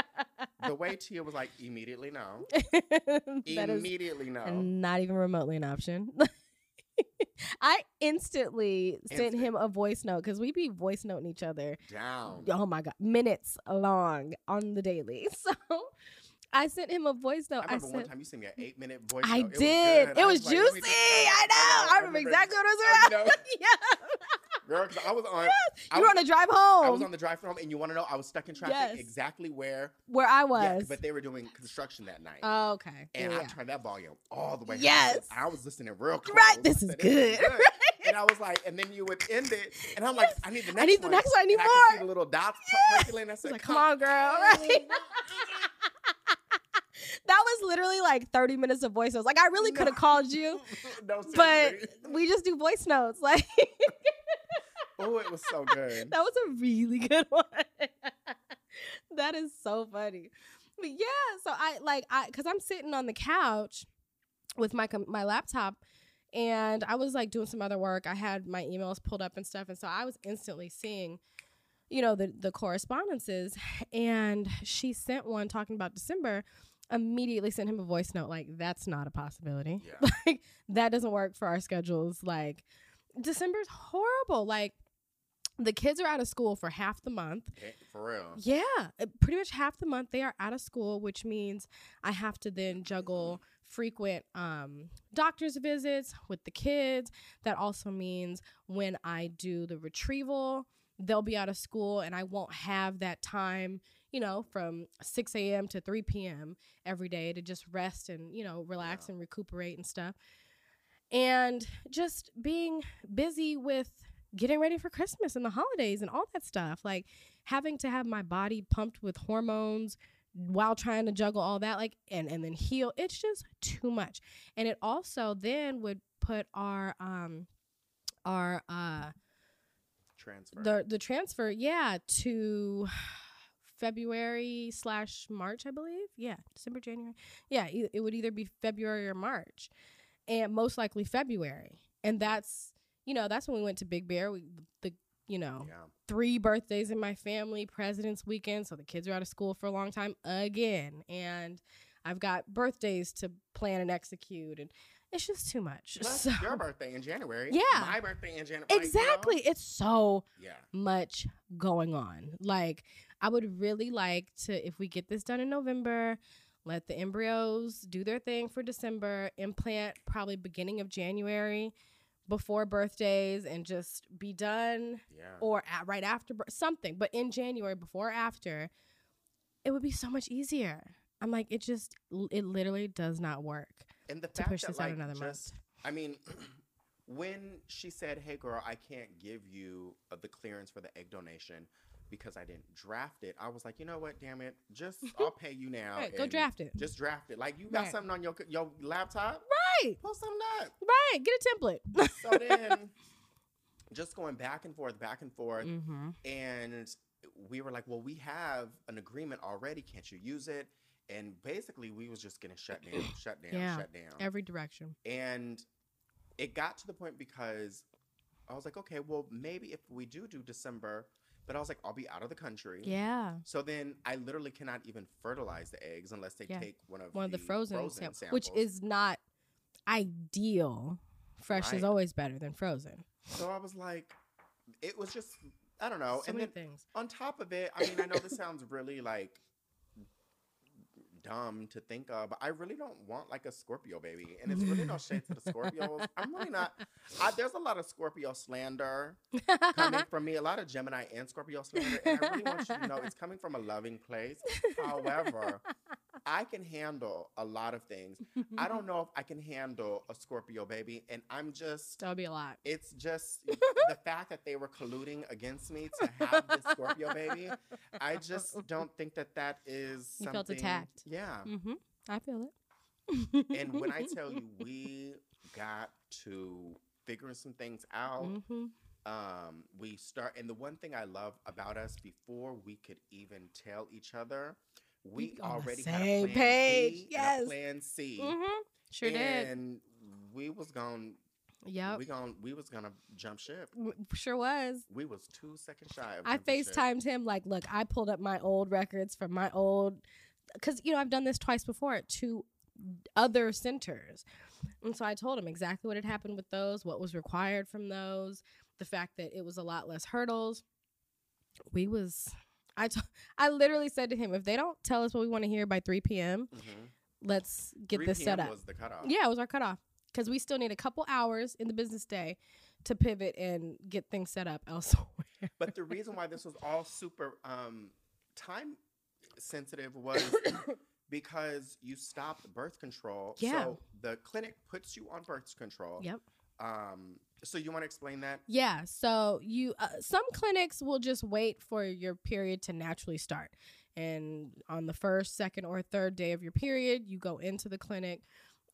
the way Tia was like, "Immediately no, immediately no." not even remotely an option. I instantly sent him a voice note because we be voice noting each other. Down. Oh my god, minutes long on the daily. So I sent him a voice note. I remember I one time you sent me an eight minute voice. I note. It did. Was. It I was, like, let me juicy. just- I know. I remember exactly what it was you know, yeah. Girl, 'cause I was on. I You were on a drive home I was on the drive home, and you want to know? I was stuck in traffic Yes. exactly where. where I Yeah, was. but they were doing construction that night, oh, okay. and yeah. I turned that volume all the way. up. Yes. I was listening real close. Right, this is said, good. And I was like, and then you would end it, and I'm like, I need the next I need the one. next one. I need and I could see more. the little dots Yes. percolating. I said, like, come on, girl. Right? that was literally like 30 minutes of voice notes. Like, I really could have called you, no, but we just do voice notes. Like, oh, it was so good. that was a really good one. that is so funny. But yeah, so I like I cuz I'm sitting on the couch with my com- my laptop and I was like doing some other work. I had my emails pulled up and stuff and so I was instantly seeing you know the the correspondences and she sent one talking about December immediately sent him a voice note like that's not a possibility. Yeah. like that doesn't work for our schedules like December's horrible like the kids are out of school for half the month for real. yeah, uh, pretty much half the month they are out of school, which means I have to then juggle frequent um, doctor's visits with the kids. That also means when I do the retrieval, they'll be out of school and I won't have that time, you know, from 6 a.m. to 3 p.m. every day to just rest and, you know, relax Yeah. and recuperate and stuff. And just being busy with getting ready for Christmas and the holidays and all that stuff. Like, having to have my body pumped with hormones while trying to juggle all that like and and then heal it's just too much and it also then would put our um our uh Transfer. the the transfer yeah to february slash march i believe yeah december january yeah e- it would either be february or march and most likely february and that's you know that's when we went to big bear we the you know yeah. three birthdays in my family, President's Weekend, so the kids are out of school for a long time again. And I've got birthdays to plan and execute, and it's just too much. Plus, So, your birthday in January. Yeah. My birthday in January. like, you know? exactly. It's so Yeah. much going on. Like, I would really like to, if we get this done in November, let the embryos do their thing for December, implant probably beginning of January before birthdays, and just be done Yeah. or at, right after something, but in January before or after, it would be so much easier. I'm like, it just, it literally does not work and the to fact push that this like out another just, month. I mean, when she said, "Hey, girl, I can't give you uh, the clearance for the egg donation because I didn't draft it," I was like, you know what? Damn it, just I'll pay you now. Right, go draft it. Just draft it. Like you got Right. something on your your laptop. Right. Post something up. Right. Get a template. So then, just going back and forth, back and forth, mm-hmm. and we were like, "Well, we have an agreement already. Can't you use it?" And basically, we was just getting shut down, shut down, Yeah. shut down. Every direction. And it got to the point because I was like, okay, well, maybe if we do do December, but I was like, I'll be out of the country. Yeah. So then I literally cannot even fertilize the eggs unless they Yeah. take one of One of the frozen, sam- samples. which is not ideal. Fresh is always better than frozen. So I was like, it was just, I don't know. so and many then things. on top of it, I mean, I know this sounds really like dumb to think of, but I really don't want like a Scorpio baby. And it's really no shade to the Scorpios. I'm really not. I, there's a lot of Scorpio slander coming from me, a lot of Gemini and Scorpio slander. And I really want you to know it's coming from a loving place. However, I can handle a lot of things. I don't know if I can handle a Scorpio baby. And I'm just. That would be a lot. It's just the fact that they were colluding against me to have this Scorpio baby. I just don't think that that is You something. felt attacked. Yeah. Mm-hmm. I feel it. And when I tell you, we got to figuring some things out. hmm Um, we start, and the one thing I love about us before we could even tell each other, we We on the already had a same plan page, B yes. plan C. hmm Sure did. and we was going Yep. we gon' we was gonna jump ship. Sure was. We was two seconds shy I jumping ship. Him like, look, I pulled up my old records from my old, because you know I've done this twice before at two other centers, and so I told him exactly what had happened with those, what was required from those, the fact that it was a lot less hurdles. We was, I t- I literally said to him, if they don't tell us what we want to hear by three p.m., Mhm. let's get 3 this set up. Was the cutoff? Yeah, it was our cutoff because we still need a couple hours in the business day to pivot and get things set up elsewhere. But the reason why this was all super um, time sensitive was because you stopped birth control. Yeah. So the clinic puts you on birth control. Yep. Um, so you want to explain that? Yeah. So you, uh, some clinics will just wait for your period to naturally start, and on the first, second, or third day of your period, you go into the clinic,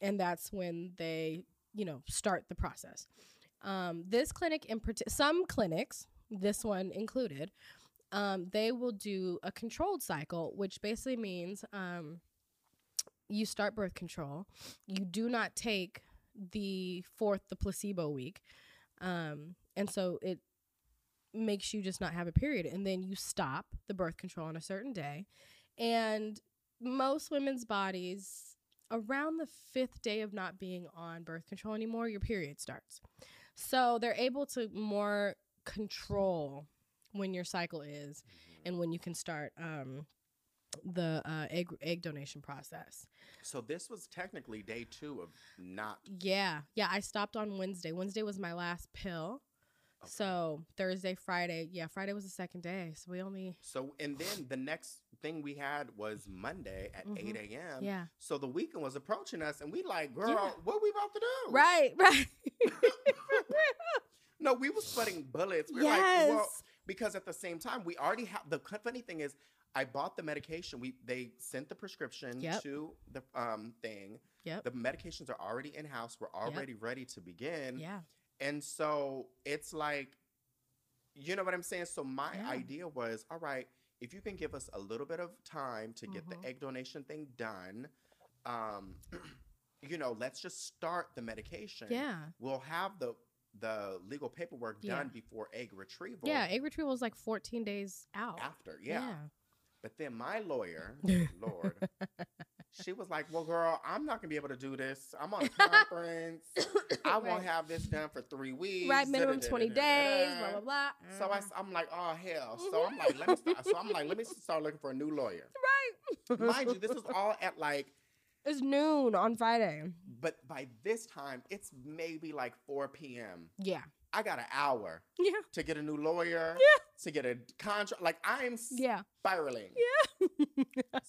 and that's when they, you know, start the process. Um, this clinic in parti- some clinics, this one included, um, they will do a controlled cycle, which basically means um, you start birth control. You do not take the fourth, the placebo week. Um, and so it makes you just not have a period. And then you stop the birth control on a certain day. And most women's bodies, around the fifth day of not being on birth control anymore, your period starts. So they're able to more control when your cycle is and when you can start um, the uh, egg egg donation process. So this was technically day two of not. Yeah, yeah. I stopped on Wednesday. Wednesday was my last pill. Okay. So Thursday, Friday, yeah, Friday was the second day. So we only, So and then the next thing we had was Monday at Mhm. eight a.m. yeah, So the weekend was approaching us, and we like, girl, Yeah. what we about to do? right, right. No, we was sweating bullets. We were yes, like, well, because at the same time, we already have the funny thing is, I bought the medication. We they sent the prescription Yep. to the um thing. Yep. The medications are already in house. We're already ready to begin. yeah, And so it's like, you know what I'm saying? So my Yeah. idea was, all right, if you can give us a little bit of time to get Mhm. the egg donation thing done, um, you know, let's just start the medication. yeah, We'll have the the legal paperwork Yeah. done before egg retrieval. yeah. Egg retrieval is like 14 days out. After, yeah. But then my lawyer, Lord, she was like, "Well, girl, I'm not gonna be able to do this. I'm on a conference. I won't have this done for three weeks. Right, minimum 20 days, blah, da-da-da-da-da." blah, blah. So I, am mm-hmm. like, oh hell. So I'm like, let me start. So I'm like, let me start looking for a new lawyer. right. Mind you, this is all at like, It's noon on Friday. but by this time it's maybe like 4 p.m. Yeah. I got an hour Yeah. to get a new lawyer, Yeah. To get a contract. Like I'm Yeah. spiraling.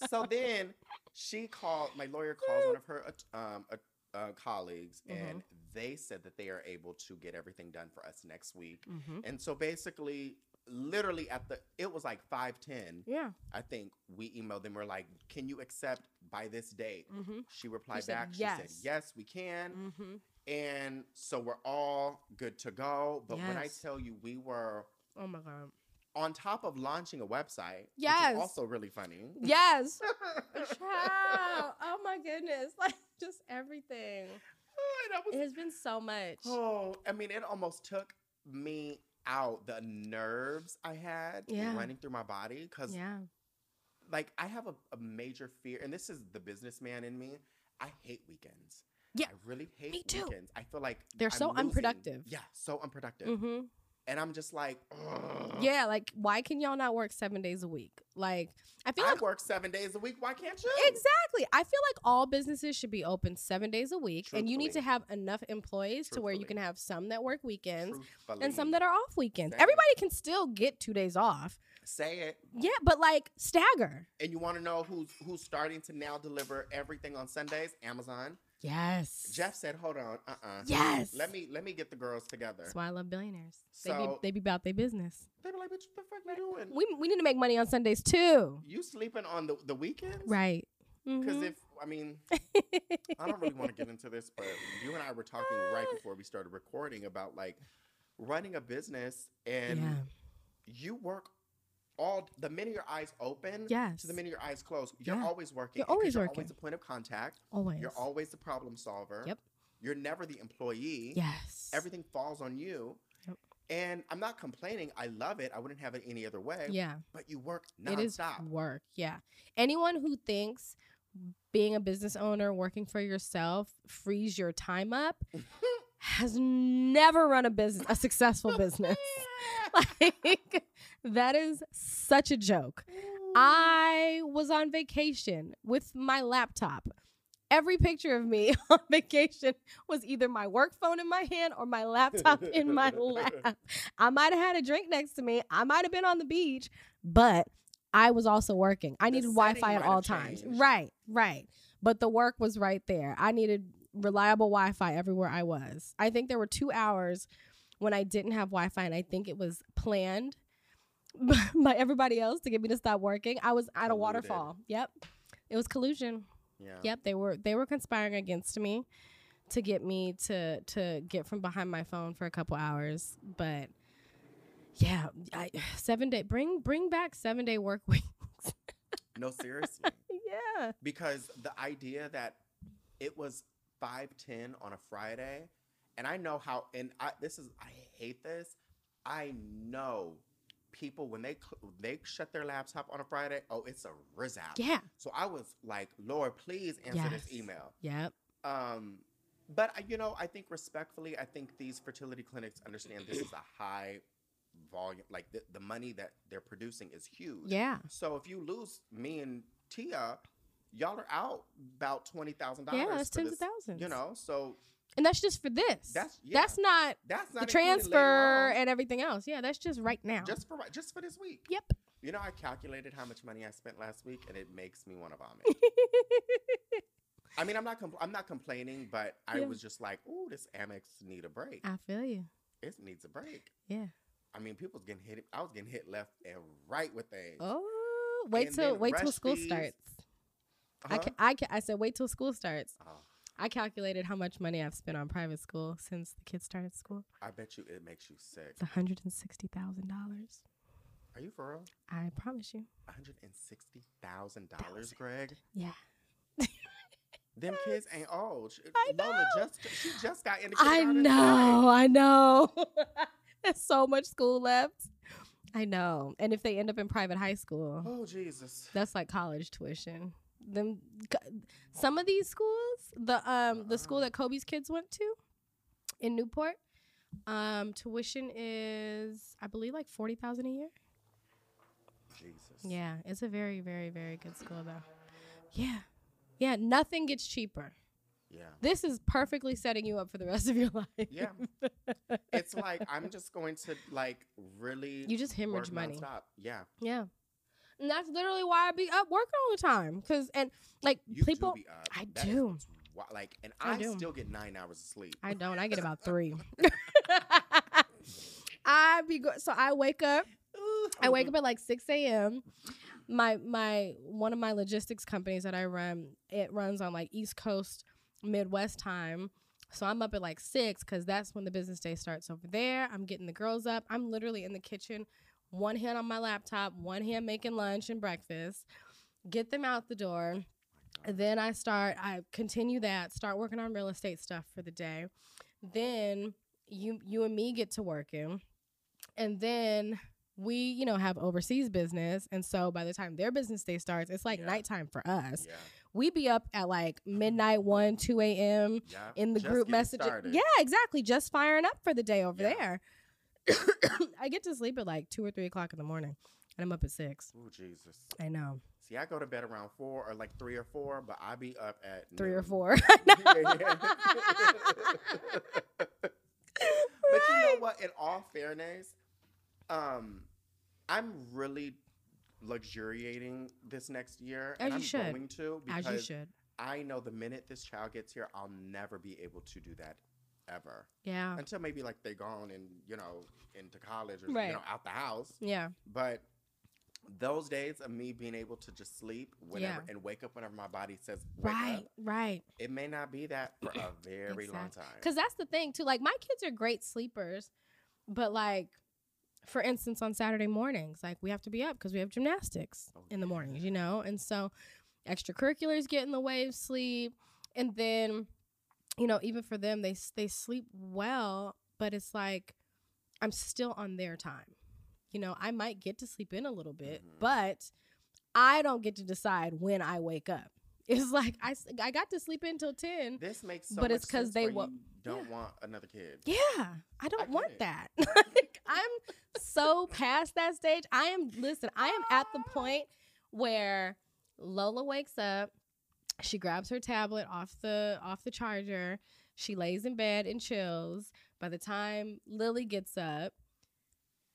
so then she called my lawyer calls one of her um, uh, uh, colleagues Mm-hmm. and they said that they are able to get everything done for us next week Mm-hmm. and so basically literally at the it was like 510 Yeah. i think we emailed them we're like can you accept by this date. Mm-hmm. She replied said back. She yes. said, yes, we can. Mm-hmm. And so we're all good to go. But when I tell you we were Oh my god. On top of launching a website, which Yes. is also really funny. Yes. Child. Oh my goodness. Like just everything. I was- It has been so much. oh, I mean, it almost took me out the nerves I had Yeah. running through my body because, Yeah. like, I have a, a major fear, and this is the businessman in me. I hate weekends. Yeah, I really hate me too. weekends. I feel like They're I'm so losing- unproductive. Yeah, so unproductive. Mm-hmm. And I'm just like, ugh. Yeah, like why can y'all not work seven days a week? Like I feel I like work seven days a week. Why can't you? exactly. I feel like all businesses should be open seven days a week, and you need to have enough employees to where you can have some that work weekends Truthfully. and some that are off weekends. Say it. Everybody can still get two days off. say it. Yeah, but like stagger. And you want to know who's who's starting to now deliver everything on Sundays? Amazon. Yes. Jeff said, "Hold on, uh, uh Yes. Let me let me get the girls together." That's why I love billionaires. they So- be they be about their business. They be like, "Bitch, what the fuck you doing? We we need to make money on Sundays too. you sleeping on the the weekends? Right. Because Mhm. if I mean, I don't really want to get into this, but you and I were talking right before we started recording about like running a business and yeah. you work all the minute your eyes open Yes. to the minute your eyes close. You're Yeah. always working. You're always you're working. always the point of contact. Always. You're always the problem solver. Yep. You're never the employee. Yes. Everything falls on you. Yep. And I'm not complaining. I love it. I wouldn't have it any other way. Yeah. But you work It is nonstop. work. Yeah. Anyone who thinks being a business owner, working for yourself, frees your time up, has never run a business, a successful business. like that is such a joke. I was on vacation with my laptop. Every picture of me on vacation was either my work phone in my hand or my laptop in my lap. I might have had a drink next to me. I might have been on the beach, but I was also working. I The needed Wi-Fi at all times. changed. Right, right. But the work was right there. I needed reliable Wi-Fi everywhere I was. I think there were 2 hours when I didn't have Wi-Fi and I think it was planned by everybody else to get me to stop working. I was at a Colluded. waterfall. Yep. It was collusion. Yeah. Yep, they were they were conspiring against me to get me to to get from behind my phone for a couple hours. But yeah, I, seven day bring bring back seven day work weeks. No, seriously. yeah, because the idea that it was 510 on a Friday, and I know how, and I, this is, I hate this. I know people when they cl- they shut their laptop on a Friday, oh, it's a rizap. yeah, So I was like, Lord, please answer this Yes. email. yep, Um, but I- you know, I think respectfully, I think these fertility clinics understand this is a high volume, like the, the money that they're producing is huge. yeah, So if you lose me and Tia, y'all are out about twenty thousand dollars. yeah. That's tens of thousands. You know, so and that's just for this. That's- yeah. that's not that's the not later transfer and everything else. Yeah, that's just right now. just for just for this week. yep. You know, I calculated how much money I spent last week, and it makes me want to vomit. I mean, I'm not compl- I'm not complaining, but I Yeah. was just like, "Ooh, this Amex need a break. I feel you. It needs a break." Yeah. I mean, people's getting hit. I was getting hit left and right with things. Oh, wait And till wait till school fees. starts. I, Uh-huh. ca- I, ca- I said wait till school starts. Oh, I calculated how much money I've spent on private school since the kids started school. I bet you it makes you sick. It's hundred and sixty thousand dollars. Are you for real? I promise you. One hundred and sixty thousand dollars, Greg. Yeah. Them kids ain't old. I Lola know. just she just got into I know. I know. There's so much school left. I know. And if they end up in private high school. Oh Jesus. that's like college tuition. Them some of these schools, the um the school that Kobe's kids went to in Newport, um tuition is I believe like 40,000 a year. Jesus. Yeah, it's a very very very good school though. Yeah. Yeah, nothing gets cheaper. Yeah. This is perfectly setting you up for the rest of your life. Yeah. It's like I'm just going to like really You just hemorrhage money. nonstop. Yeah. Yeah. And that's literally why I be up working all the time. Cause and like You people do be up. I That do. like and I I, still get nine hours of sleep. I don't. I get about three. I be go- so I wake up. I wake up at like six a.m. my my one of my logistics companies that I run, it runs on like East Coast, Midwest time. So I'm up at like six because that's when the business day starts over there. I'm getting the girls up. I'm literally in the kitchen, one hand on my laptop, one hand making lunch and breakfast. Get them out the door. Then I start, I continue that, start working on real estate stuff for the day. Then you you and me get to working. And then we, you know, have overseas business. And so by the time their business day starts, it's like Yeah. nighttime for us. Yeah. We be up at like midnight, 1, 2 a.m. Yeah. in the Just group getting message. Yeah, exactly. Just firing up for the day over there. I get to sleep at like 2 or 3 o'clock in the morning. And I'm up at 6. Oh Jesus. I know. See, I go to bed around four or like three or four, but I be up at 3 or 4. Yeah, yeah. but you know what? In all fairness, um, I'm really luxuriating this next year, As and you I'm should. going to As because you should. I know the minute this child gets here, I'll never be able to do that ever Yeah. until maybe like they're gone and you know into college or Right. you know out the house. Yeah. But those days of me being able to just sleep whenever Yeah. and wake up whenever my body says Right. up, Right. it may not be that for a very long time. Because that's the thing, too. Like, my kids are great sleepers. But, like, for instance, on Saturday mornings, like, we have to be up because we have gymnastics Oh, in the mornings, you know? And so extracurriculars get in the way of sleep. And then, you know, even for them, they, they sleep well, but it's like I'm still on their time. You know, I might get to sleep in a little bit, Mhm. but I don't get to decide when I wake up. It's like I, I got to sleep in till 10. This makes so But it's 'cause sense they wa- don't want another kid. Yeah, I don't get want that. like, I'm so past that stage. I am, listen, I am at the point where Lola wakes up, she grabs her tablet off the off the charger, she lays in bed and chills. By the time Lily gets up,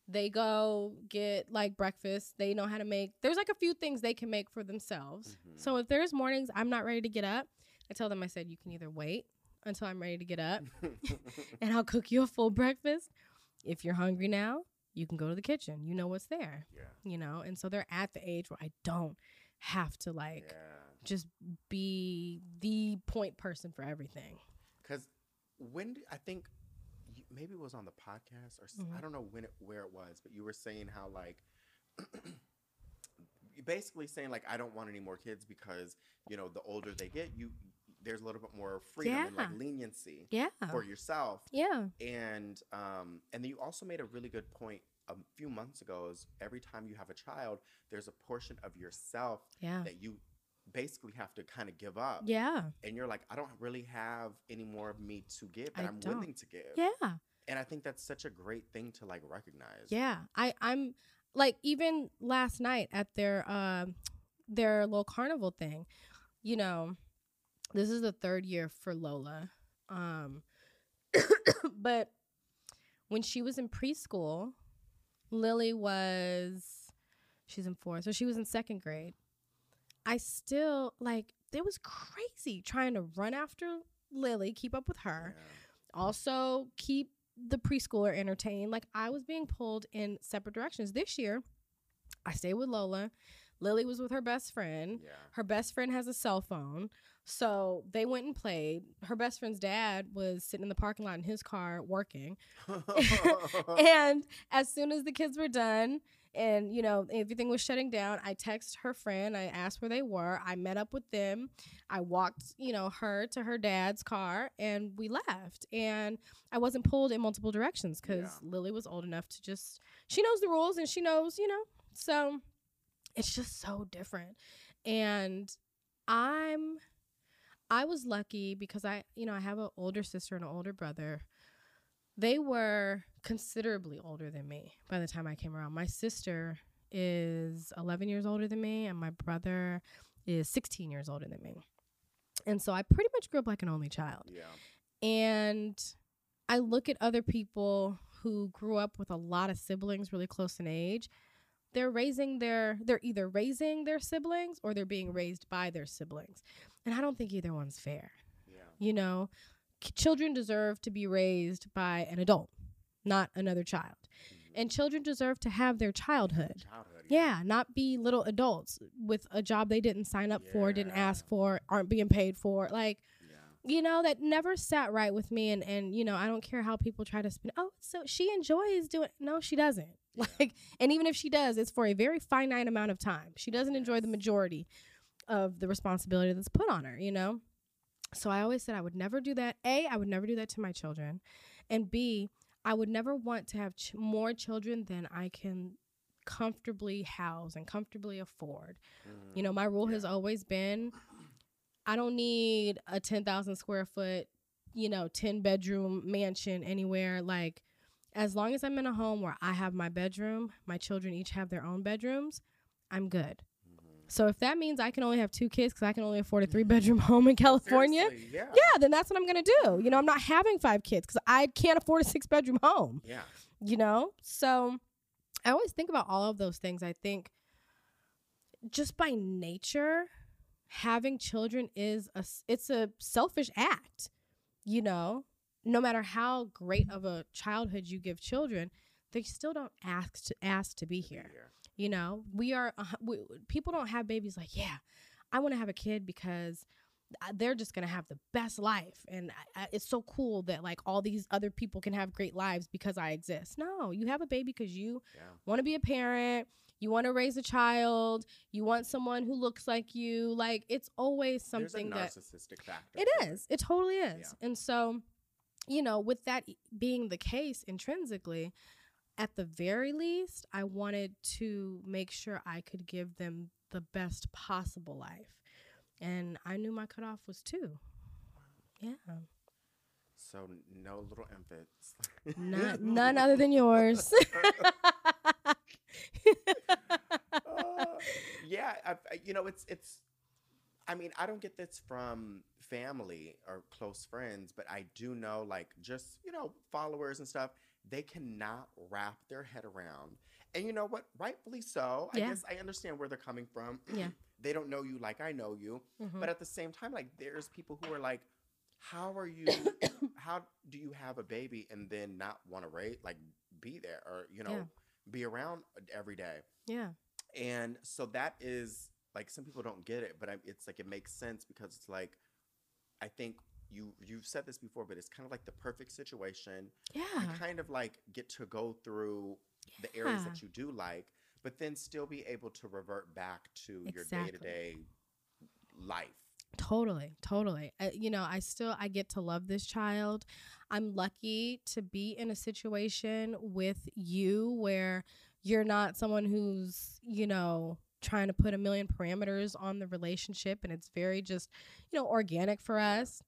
they go get like breakfast. They know how to make. There's like a few things they can make for themselves. Mhm. So if there's mornings I'm not ready to get up, I tell them I said you can either wait until I'm ready to get up and I'll cook you a full breakfast. If you're hungry now, you can go to the kitchen. You know what's there, yeah. you know? And so they're at the age where I don't have to like yeah. Just be the point person for everything. Because when did, I think you, maybe it was on the podcast or s I don't know when it, where it was, but you were saying how like basically saying like I don't want any more kids because you know the older they get, you there's a little bit more freedom and like leniency Yeah. for yourself. Yeah. And um and then you also made a really good point a few months ago is every time you have a child, there's a portion of yourself Yeah. that you basically have to kind of give up Yeah. and you're like, I don't really have any more of me to give that I I'm don't. willing to give. Yeah. And I think that's such a great thing to like recognize. Yeah. I I'm like even last night at their um their little carnival thing, you know, this is the third year for Lola. Um but when she was in preschool, Lily was she's in fourth, so she was in second grade. I still like it was crazy trying to run after Lily, keep up with her Yeah. also keep the preschooler entertained. Like I was being pulled in separate directions. This year, I stayed with Lola. Lily was with her best friend. Yeah. Her best friend has a cell phone. So they went and played. Her best friend's dad was sitting in the parking lot in his car working. and as soon as the kids were done and you know everything was shutting down i texted her friend i asked where they were i met up with them i walked you know her to her dad's car and we left and i wasn't pulled in multiple directions because Yeah. lily was old enough to just she knows the rules and she knows you know so it's just so different and i'm i was lucky because i you know i have an older sister and an older brother they were considerably older than me by the time I came around. My sister is 11 years older than me, and my brother is 16 years older than me. And so I pretty much grew up like an only child. yeah. And I look at other people who grew up with a lot of siblings really close in age. They're raising their, they're either raising their siblings or they're being raised by their siblings. And I don't think either one's fair. Yeah. You know, children deserve to be raised by an adult, not another child. Mhm. And children deserve to have their childhood. Childhood, Yeah, not be little adults with a job they didn't sign up for, didn't ask for, aren't being paid for. Like, Yeah. you know, that never sat right with me. And, and you know, I don't care how people try to spin, oh, so she enjoys doing, no, she doesn't. Yeah. Like, and even if she does, it's for a very finite amount of time. She doesn't enjoy the majority of the responsibility that's put on her, you know? So I always said I would never do that. A, I would never do that to my children. And B, I would never want to have ch- more children than I can comfortably house and comfortably afford. Mhm. You know, my rule has always been I don't need a 10,000 square foot, you know, 10 bedroom mansion anywhere. Like, as long as I'm in a home where I have my bedroom, my children each have their own bedrooms, I'm good. So if that means I can only have two kids because I can only afford a three bedroom home in California, yeah. yeah, then that's what I'm gonna do. You know, I'm not having five kids because I can't afford a six bedroom home. Yeah. You know, so I always think about all of those things. I think just by nature, having children is a it's a selfish act. You know, no matter how great of a childhood you give children, they still don't ask to ask to be here. You know, we are uh, we, people don't have babies like, yeah, I want to have a kid because uh, they're just gonna have the best life, and I, I, it's so cool that like all these other people can have great lives because I exist. No, you have a baby because you Yeah. want to be a parent. You want to raise a child. You want someone who looks like you. Like it's always something that There's a narcissistic factor. it. It totally is. And so, you know, with that being the case intrinsically, at the very least, I wanted to make sure I could give them the best possible life. And I knew my cutoff was two. Yeah. So no little infants. None, none other than yours. Uh, yeah, I- you know, it's it's. I mean, I don't get this from family or close friends, but I do know, like, just you know, followers and stuff. They cannot wrap their head around, and you know what? Rightfully so. I guess I understand where they're coming from. Yeah. they don't know you like I know you, Mhm. but at the same time, like, there's people who are like, "How are you? how do you have a baby and then not want to rate, like, be there or you know, Yeah. be around every day?" yeah. And so that is like some people don't get it, but I, it's like it makes sense because it's like I think you you've said this before, but it's kind of like the perfect situation. Yeah. You kind of like get to go through the areas that you do like, but then still be able to revert back to your day to day life. Totally, totally. Uh, you know, I still I get to love this child. I'm lucky to be in a situation with you where you're not someone who's, you know, trying to put a million parameters on the relationship and it's very just, you know, organic for us.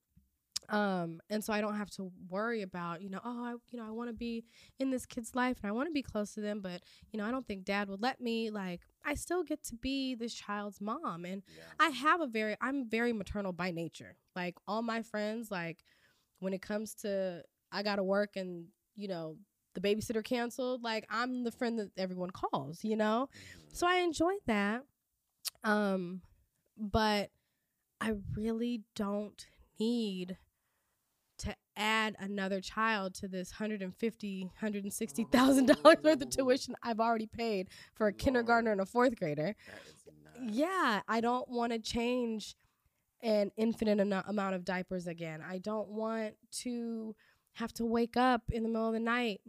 Um and so I don't have to worry about, you know, oh, I you know, I want to be in this kid's life and I want to be close to them, but you know, I don't think dad would let me like I still get to be this child's mom and Yeah. I have a very I'm very maternal by nature. Like all my friends, like when it comes to I gotta work and you know the babysitter canceled, like I'm the friend that everyone calls, you know. Mhm. So I enjoyed that, um, but I really don't need add another child to this 150 160000 dollars worth of tuition I've already paid for a Lord. kindergartner and a fourth grader That is nuts. yeah, I don't want to change an infinite eno- amount of diapers again. I don't want to have to wake up in the middle of the night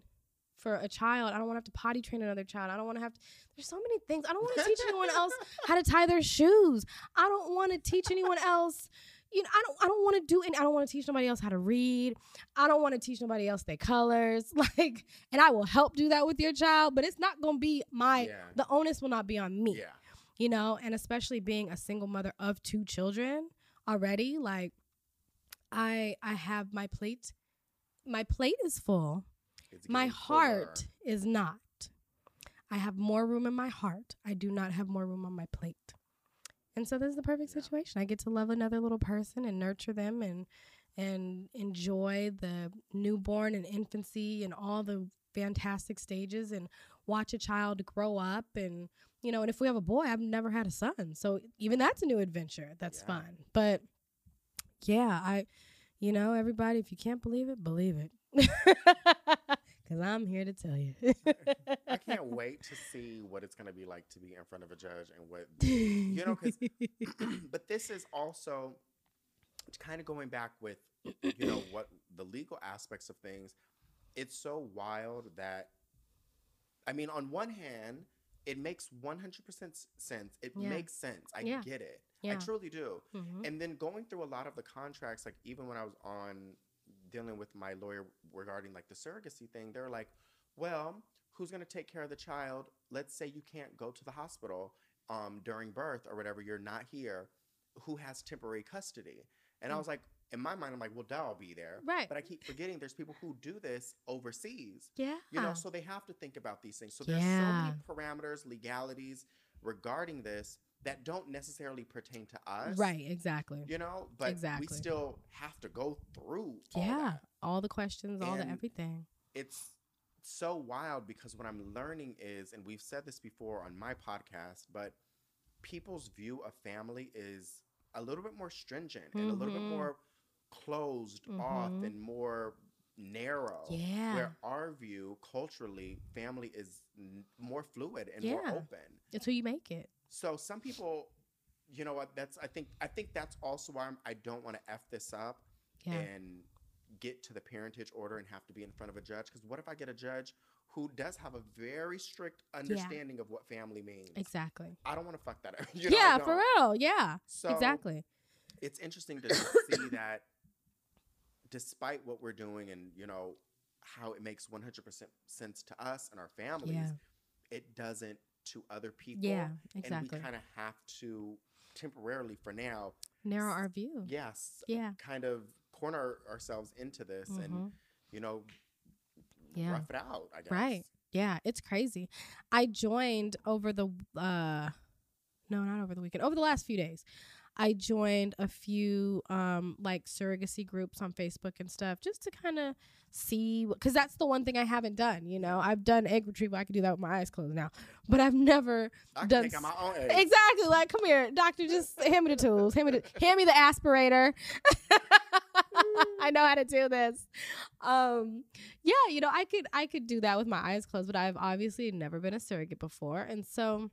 for a child. I don't want to have to potty train another child. I don't want to have to. There's so many things. I don't want to teach anyone else how to tie their shoes. I don't want to teach anyone else. You know, I don't. I don't want to do any. I don't want to teach nobody else how to read. I don't want to teach nobody else their colors. Like, and I will help do that with your child, but it's not gonna be my. Yeah. The onus will not be on me Yeah. you know and especially being a single mother of two children already like i i have my plate my plate is full It's my heart fuller. is not i have more room in my heart i do not have more room on my plate and so this is the perfect Yeah. situation. I get to love another little person and nurture them and and enjoy the newborn and infancy and all the fantastic stages and watch a child grow up and you know and if we have a boy i've never had a son. So even that's a new adventure. That's Yeah. fun. But yeah i you know everybody if you can't believe it believe it because I'm here to tell you. I can't wait to see what it's going to be like to be in front of a judge and what you know cuz but this is also kind of going back with you know what the legal aspects of things. It's so wild that I mean, on one hand, it makes 100% sense. It Yeah. makes sense. I Yeah. get it. I truly do. Mhm. And then going through a lot of the contracts, like even when I was on dealing with my lawyer regarding like the surrogacy thing, they're like, well, who's going to take care of the child? Let's say you can't go to the hospital um, during birth or whatever, you're not here. Who has temporary custody? And I Mm. was like, in my mind, I'm like, well, will be there. Right. But I keep forgetting there's people who do this overseas. Yeah. You know, so they have to think about these things. So there's so many parameters, legalities regarding this that don't necessarily pertain to us. right. Exactly. You know, but Exactly. we still have to go through all yeah. that. All the questions, all the everything. It's so wild because what I'm learning is, and we've said this before on my podcast, but people's view of family is a little bit more stringent and a little bit Mhm. more closed off Mhm. and more narrow. Yeah. Where our view culturally, family is n- more fluid and more open. It's who you make it. So some people, you know what? That's I think I think that's also why I'm, I don't want to f this up Yeah. and get to the parentage order and have to be in front of a judge. Because what if I get a judge who does have a very strict understanding of what family means? exactly. I don't want to fuck that up. You know, yeah, for real. Yeah. So exactly. It's interesting to see that, despite what we're doing and you know how it makes 100% sense to us and our families, Yeah. it doesn't to other people. Yeah. And Exactly. we kind of have to temporarily, for now, Narrow our view. yes, Yeah. kind of corner ourselves into this and Mhm. you know Yeah. rough it out. I guess. Right. Yeah, it's crazy. I joined over the uh no, not over the weekend. Over the last few days. I joined a few um like surrogacy groups on Facebook and stuff just to kind of see cuz that's the one thing I haven't done, you know. I've done egg retrieval. I can do that with my eyes closed now. But I've never Done take out my s- own eggs. Exactly. Like, come here, doctor. Just hand me the tools. Hand me the hand me the aspirator. I know how to do this. Um, yeah, you know, I could I could do that with my eyes closed, but I've obviously never been a surrogate before, and so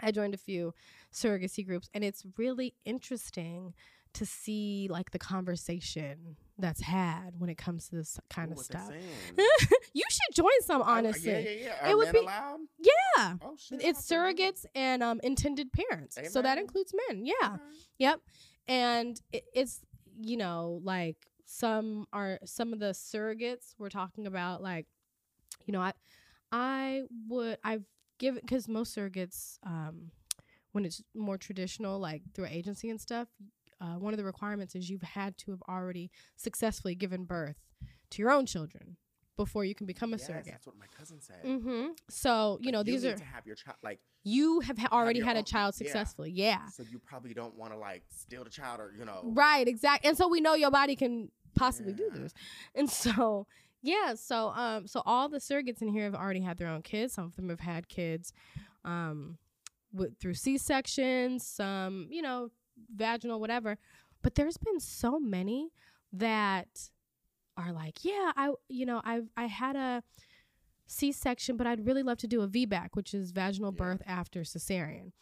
I joined a few surrogacy groups, and it's really interesting to see like the conversation that's had when it comes to this kind Ooh, of stuff. you should join some, I- honestly. yeah, yeah, yeah. It would be- allowed? yeah. Oh shit. It's surrogates and um, intended parents. So that includes men. Yeah. Yep. And it, it's, you know, like some are, some of the surrogates we're talking about, like, you know, I, I would, I've given, because most surrogates, um, when it's more traditional, like through agency and stuff, uh, one of the requirements is you've had to have already successfully given birth to your own children before you can become a Yes, surrogate. That's what my cousin said. Mm-hmm. So you Like, know these need are to have your child like you have ha- already your had a child successfully. Yeah. so you probably don't want to like steal the child or you know Right, exactly. And so we know your body can possibly do this. And so yeah, so um so all the surrogates in here have already had their own kids. Some of them have had kids um with through C-sections, some, you know, vaginal whatever. But there's been so many that are like, yeah, I you know, I've I had a C-section, but I'd really love to do a VBAC, which is vaginal Yeah. birth after cesarean.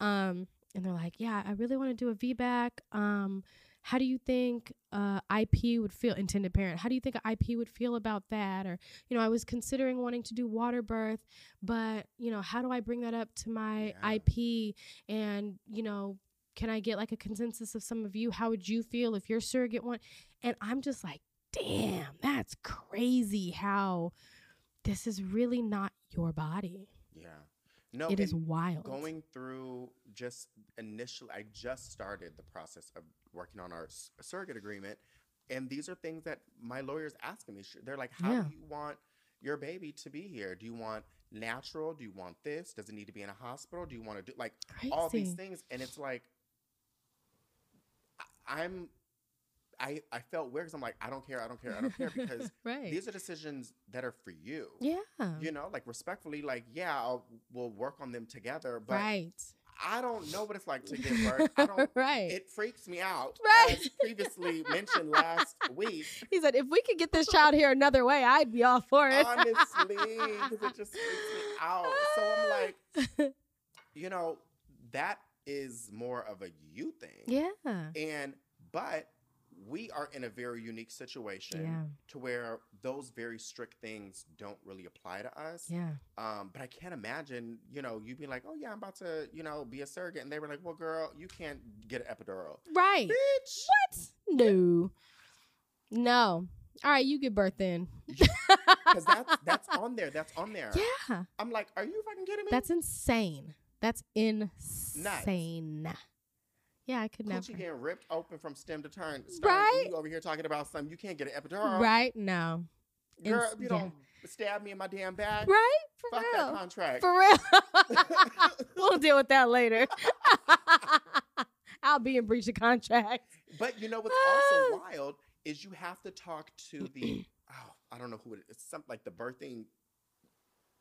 Um, and they're like, yeah, I really want to do a VBAC. Um, how do you think uh, IP would feel, intended parent? How do you think IP would feel about that? Or, you know, I was considering wanting to do water birth, but, you know, how do I bring that up to my Yeah. IP? And, you know, can I get like a consensus of some of you? How would you feel if your surrogate one? And I'm just like, damn, that's crazy how this is really not your body. yeah no it is wild. going through just initially i just started the process of working on our surrogate agreement and these are things that my lawyers asking me they're like how Yeah. do you want your baby to be here do you want natural do you want this does it need to be in a hospital do you want to do like crazy. all these things and it's like I- i'm i i felt weird because i'm like i don't care i don't care i don't care because right. these are decisions that are for you yeah. you know like respectfully like yeah I'll, we'll work on them together but right. I don't know what it's like to give birth. I don't. right. It freaks me out. Right. As previously mentioned last week. he said, if we could get this child here another way, I'd be all for it. Honestly, because it just freaks me out. So I'm like, you know, that is more of a you thing. yeah. And but we are in a very unique situation Yeah. to where those very strict things don't really apply to us. Yeah. Um, but I can't imagine, you know, you be like, oh yeah, I'm about to, you know, be a surrogate, and they were like, well, girl, you can't get an epidural, Right. bitch. What? No. No. All right, you give birth then. Because that's that's on there. That's on there. Yeah. I'm like, are you fucking kidding me? That's insane. That's insane. Yeah, I could Coochie never. getting ripped open from stem to turn. Stern, Right? You over here talking about something you can't get an epidural. Right? No. Girl, if you yeah. don't stab me in my damn back, Right? For fuck that real. contract. For real. we'll deal with that later. I'll be in breach of contract. But you know what's also wild is you have to talk to the oh I don't know who it is. It's something like the birthing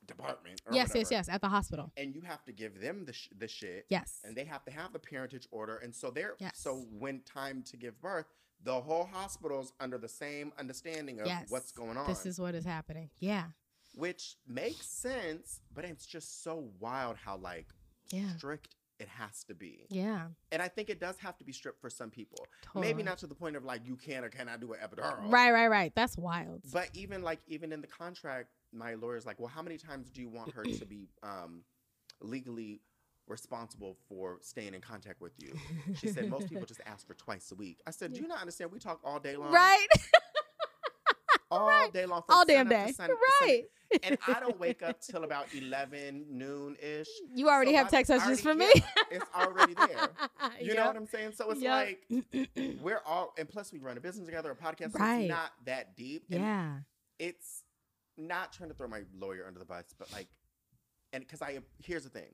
department. Yes, yes, whatever. yes. At the hospital. And you have to give them the sh- the shit, Yes. and they have to have the parentage order. And so they're Yes. so when time to give birth, the whole hospital's under the same understanding of yes. what's going on. This is what is happening. Yeah. which makes sense, but it's just so wild how like Yeah. strict it has to be. Yeah. And I think it does have to be strict for some people. Totally. Maybe not to the point of like you can or cannot do an epidural. Right, right, right. That's wild. But even like even in the contract, my lawyer's like, well, how many times do you want her to be um, legally responsible for staying in contact with you? She said most people just ask for twice a week. I said, do you not understand? We talk all day long, right. all right. day long, All damn day. sun- Right. And I don't wake up till about eleven noon ish. You already So have I text messages from me. yeah, it's already there. You know what I'm saying? So it's Yep. like we're all, and plus we run a business together, a podcast. So Right. it's not that deep. And yeah. it's not trying to throw my lawyer under the bus, but like, and because I here's the thing,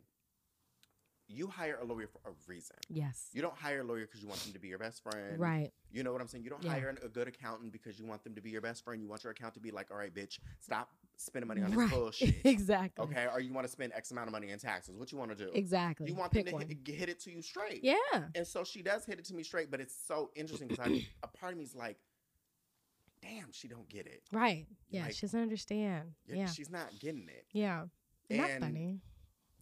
you hire a lawyer for a reason. Yes. You don't hire a lawyer because you want them to be your best friend. Right. You know what I'm saying? You don't Yeah. hire an- a good accountant because you want them to be your best friend. You want your account to be like, all right, bitch, stop spending money on this Right. bullshit. exactly. Okay, or you want to spend X amount of money in taxes. What you want to do? Exactly. You want Pick them to hit, hit it to you straight. Yeah. And so she does hit it to me straight, but it's so interesting because a part of me is like, damn, she don't get it. Right. Yeah. Like- she doesn't understand. Yeah. She's not getting it. Yeah. Not And funny.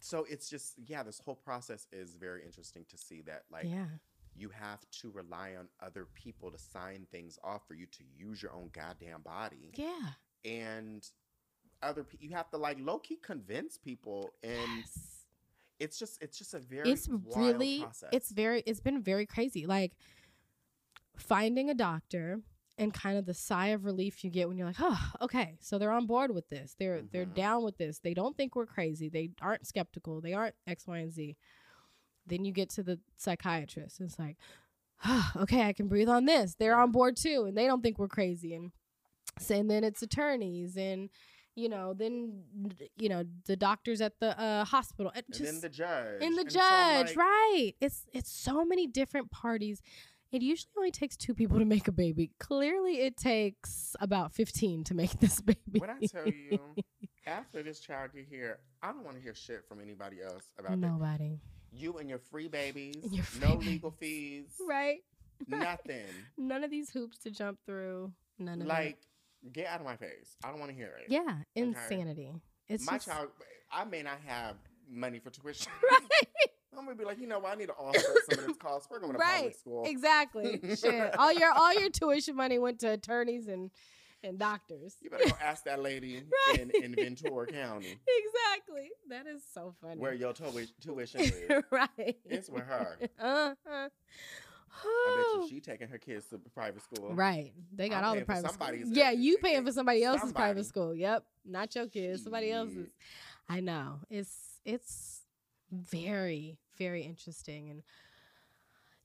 So it's just, yeah, this whole process is very interesting to see that, like, yeah. you have to rely on other people to sign things off for you to use your own goddamn body. Yeah. And other people, you have to, like, low key convince people. And yes. it's just, it's just a very, It's really process. it's very it's been very crazy. Like finding a doctor and kind of the sigh of relief you get when you're like, oh, okay, so they're on board with this. They're they're Mhm. down with this. They don't think we're crazy. They aren't skeptical. They aren't X, Y, and Z. Then you get to the psychiatrist. It's like, oh, okay, I can breathe on this. They're on board too, and they don't think we're crazy. And and then it's attorneys and you know, then you know the doctors at the uh, hospital. It and then the judge. in the And so judge, like, right? It's it's so many different parties. It usually only takes two people to make a baby. Clearly, it takes about fifteen to make this baby. When I tell you, after this child get here, I don't want to hear shit from anybody else about that. nobody, You and your free babies, your no free legal fees, right? nothing. None of these hoops to jump through. None of like, get out of my face. I don't want to hear it. yeah, insanity. It's my just, child, I may not have money for tuition. right, I'm gonna be like, you know what? I need to offset some of this cost. We're going to Right. public school. exactly. Shit, all your all your tuition money went to attorneys and and doctors. You better go ask that lady Right. in, in Ventura County Exactly. That is so funny. where your tu- tuition is. right. It's with her. Uh-huh. I bet you she taking her kids to private school. Right. They got I'm all the private schools. somebody's Yeah, eh, you eh, paying eh, for somebody else's somebody. private school. Yep. Not your kids, somebody else's. I know. It's it's very, very interesting. And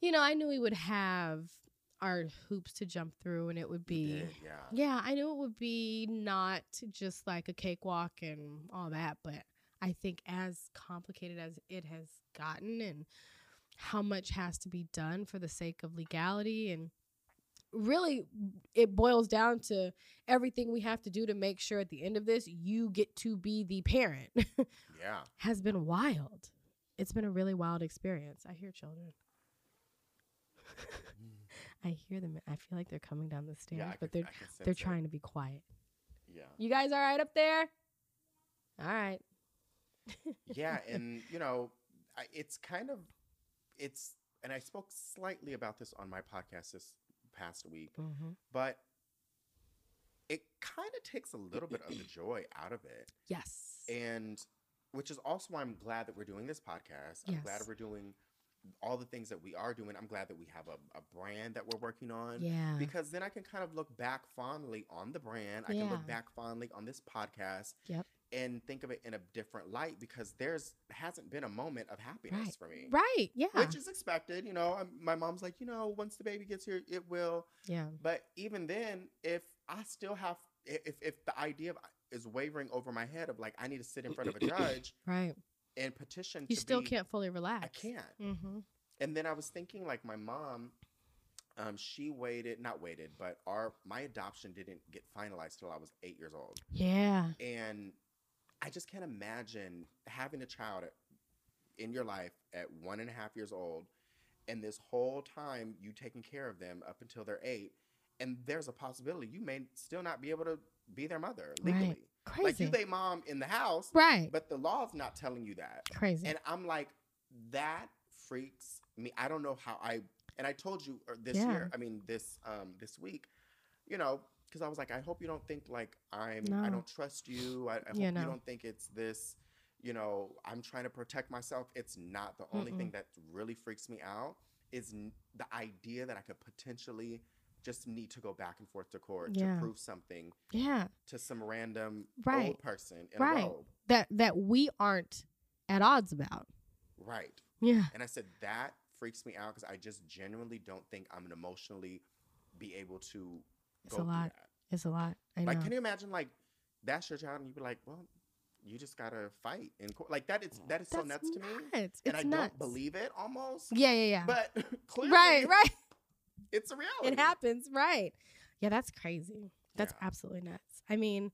you know, I knew we would have our hoops to jump through and it would be did, yeah. yeah, I knew it would be not just like a cakewalk and all that, but I think as complicated as it has gotten and how much has to be done for the sake of legality and really it boils down to everything we have to do to make sure at the end of this you get to be the parent Yeah. has been wild. It's been a really wild experience. I hear children. I hear them. I feel like they're coming down the stairs, Yeah, but can- they're I can sense they're it. trying to be quiet. Yeah. You guys all right up there? All right. yeah and you know I, it's kind of it's and i spoke slightly about this on my podcast this past week Mm-hmm. but it kind of takes a little bit of the joy out of it Yes. and which is also why i'm glad that we're doing this podcast i'm glad we're doing all the things that we are doing i'm glad that we have a, a brand that we're working on yeah. because then i can kind of look back fondly on the brand i can look back fondly on this podcast Yep. and think of it in a different light because there's hasn't been a moment of happiness Right. for me Right. Yeah. which is expected you know I'm, my mom's like you know once the baby gets here it will yeah. but even then if i still have if, if the idea of is wavering over my head of like i need to sit in front of a judge Right. and petition You to still be- can't fully relax. i can't Mm-hmm. and then I was thinking, like my mom, um, she waited, not waited, but our my adoption didn't get finalized till I was eight years old, Yeah. and I just can't imagine having a child at, in your life at one and a half years old, and this whole time you taking care of them up until they're eight, and there's a possibility you may still not be able to be their mother Right. legally. Crazy. Like you, they mom in the house, right. but the law's not telling you that. Crazy. And I'm like, that freaks me. I don't know how I. And I told you uh, this Yeah. year. I mean, this um this week, you know, because I was like, I hope you don't think like I'm. I don't trust you. I, I hope Yeah, you don't think it's this. You know, I'm trying to protect myself. It's not. The only thing that really freaks me out is n- the idea that I could potentially just need to go back and forth to court Yeah. to prove something yeah. to some random Right. old person in Right. a robe. That that we aren't at odds about. Right. Yeah. And I said, that freaks me out because I just genuinely don't think I'm gonna emotionally be able to It's a lot. It's a lot. I know. Like, can you imagine like that's your child and you be like, well, you just gotta fight in court. Like that is that is so That's nuts to me. nuts. And It's I nuts. don't believe it almost. Yeah, yeah, yeah. But clearly right, right. It's a reality. It happens, right? Yeah, that's crazy. That's Yeah. absolutely nuts. I mean,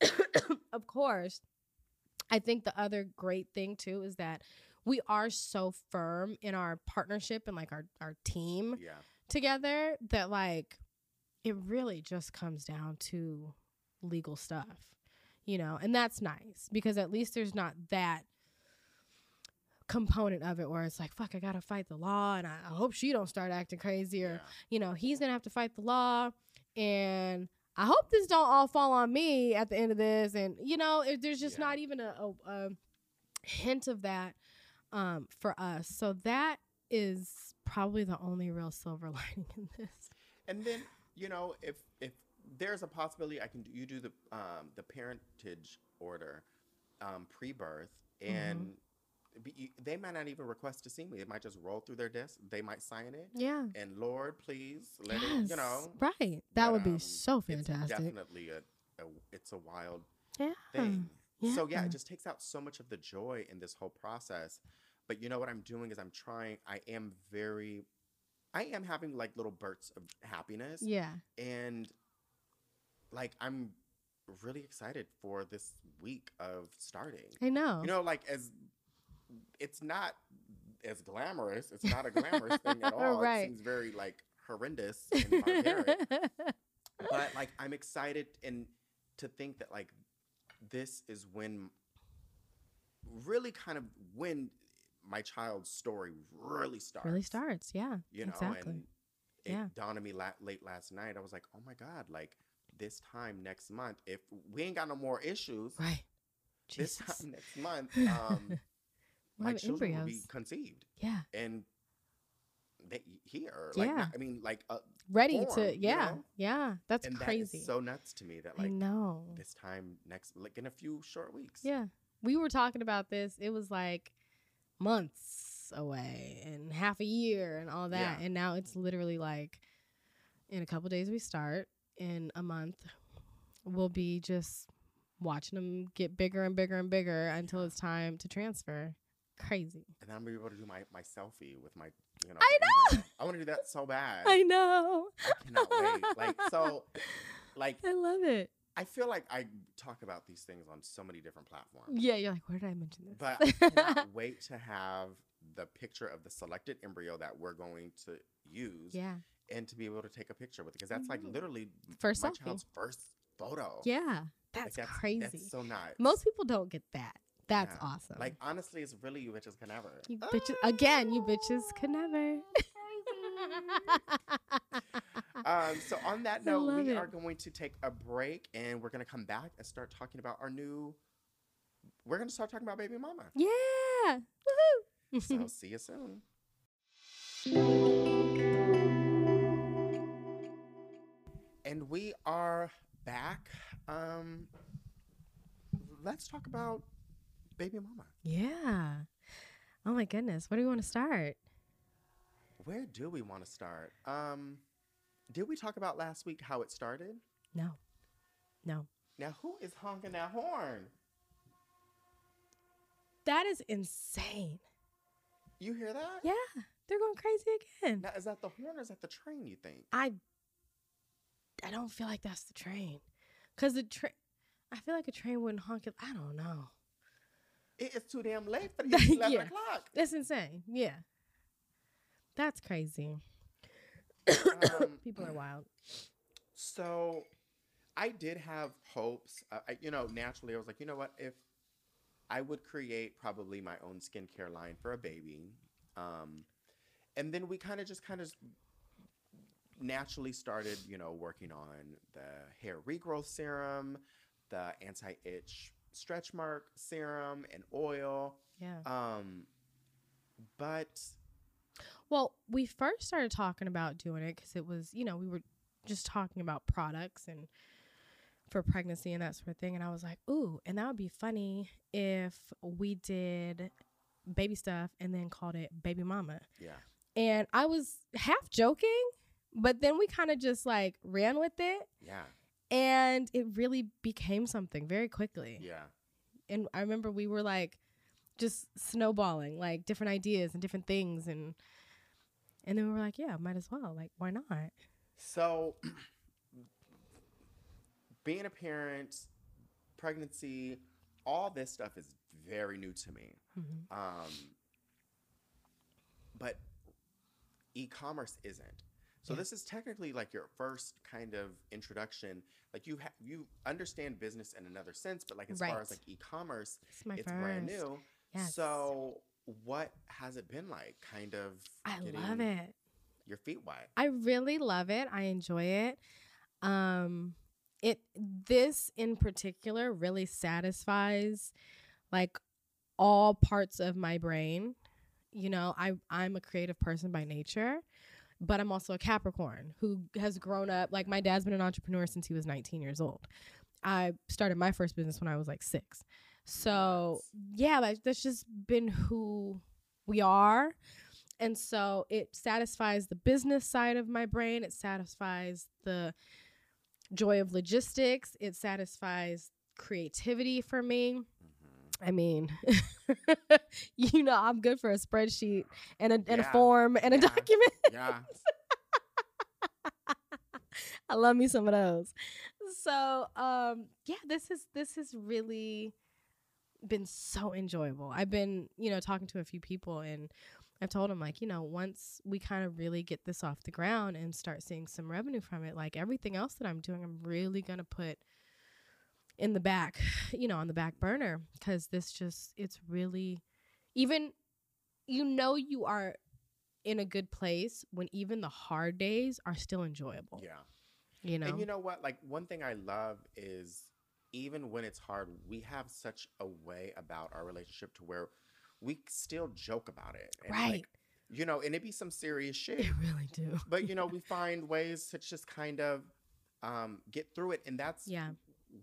of course, I think the other great thing too is that we are so firm in our partnership and like our our team Yeah. together that like it really just comes down to legal stuff. You know, and that's nice because at least there's not that component of it where it's like fuck I got to fight the law and I, I hope she don't start acting crazy or yeah. you know, he's gonna have to fight the law, and I hope this don't all fall on me at the end of this. And you know, if there's just Yeah. not even a, a, a hint of that um, for us. So that is probably the only real silver lining in this. And then you know if if there's a possibility I can do you do the um the parentage order um pre-birth Mm-hmm. and you- they might not even request to see me. It might just roll through their desk. They might sign it. Yeah. And Lord, please let yes. it. You know, right. That but, would be um, so it's fantastic. definitely a, a it's a wild Yeah. thing. Yeah. So yeah, Yeah. it just takes out so much of the joy in this whole process. But you know what I'm doing is I'm trying. I am very, I am having like little bursts of happiness, Yeah. and like I'm really excited for this week of starting. I know. You know, like as it's not as glamorous. It's not a glamorous thing at all. Right. It seems very like horrendous and barbaric but like I'm excited and to think that like this is when really kind of when my child's story really starts. really starts. Yeah. You know, exactly. and it Yeah. dawned on me la- late last night. I was like, oh my god, like this time next month, if we ain't got no more issues, right. this time next month, um, We'll my have children will be conceived Yeah. and they here. Like, Yeah. not- I mean, like, uh, Ready form, to. you Yeah. know? Yeah. That's and crazy. that so nuts to me that I like know. this time next like in a few short weeks. Yeah. We were talking about this. It was like months away and half a year and all that. Yeah. And now it's literally like in a couple days we start. In a month, we'll be just watching them get bigger and bigger and bigger until it's time to transfer. Crazy. And then I'm gonna be able to do my, my selfie with my you know. I embryo. I want to do that so bad. I know. I cannot wait. Like so, like I love it. I feel like I talk about these things on so many different platforms. Yeah, you're like, where did I mention this? But I cannot wait to have the picture of the selected embryo that we're going to use yeah. and to be able to take a picture with it because that's like literally First my selfie. child's first photo. Yeah. Like, That's, crazy. That's so nice. Most people don't get that. That's Yeah. awesome. Like honestly, it's really you bitches can never. you bitches again, you bitches can never. Um, so on that note, we it. are going to take a break and we're gonna come back and start talking about our new. We're gonna start talking about baby mama. yeah. Woohoo. So see you soon. And we are back. Um, let's talk about baby mama. yeah. Oh my goodness. Where do we want to start? Where do we want to start? Um, did we talk about last week how it started? No. No. Now, who is honking that horn? That is insane. You hear that? Yeah. They're going crazy again. Now, is that the horn or is that the train? You think? I I don't feel like that's the train. Cause the train I feel like a train wouldn't honk it. I don't know. It is too damn late for the eleven Yeah. o'clock. It's insane. Yeah. That's crazy. Um, People are wild. So, I did have hopes. Uh, I, you know, naturally, I was like, you know what? If I would create probably my own skincare line for a baby, um, and then we kind of just kind of naturally started, you know, working on the hair regrowth serum, the anti-itch stretch mark serum, and oil. Yeah. Um, but Well, we first started talking about doing it because it was, you know, we were just talking about products and for pregnancy and that sort of thing. And I was like, ooh, and that would be funny if we did baby stuff and then called it baby mama. yeah, And I was half joking, but then we kind of just like ran with it yeah, and it really became something very quickly. yeah. And I remember we were like just snowballing like different ideas and different things and and then we were like, yeah, might as well. Like, why not? So, being a parent, pregnancy, all this stuff is very new to me. Mhm. Um, but e-commerce isn't. So Yeah. this is technically like your first kind of introduction. Like you ha- you understand business in another sense, but like as far as like e-commerce, It's it's brand new. Yes. So what has it been like? Kind of. I love it. Your feet wet. I really love it. I enjoy it. Um it this in particular really satisfies like all parts of my brain. You know, I I'm a creative person by nature, but I'm also a Capricorn who has grown up like my dad's been an entrepreneur since he was 19 years old. I started my first business when I was like 6. So, yeah, like that's just been who we are. And so it satisfies the business side of my brain. It satisfies the joy of logistics. It satisfies creativity for me. Mhm. I mean, you know, I'm good for a spreadsheet and a, and a form and a document. Yeah. I love me some of those. So, um, yeah, this is this has really been so enjoyable. I've been, you know, talking to a few people and I've told them like, you know, once we kind of really get this off the ground and start seeing some revenue from it, like everything else that I'm doing, I'm really going to put in the back, you know, on the back burner cuz this just it's really even you know you are in a good place when even the hard days are still enjoyable. Yeah. You know. And you know what? Like one thing I love is even when it's hard, we have such a way about our relationship to where we still joke about it. And Right. Like, you know, and it be some serious shit. They really do. but you know, we find ways to just kind of um, get through it. And that's Yeah.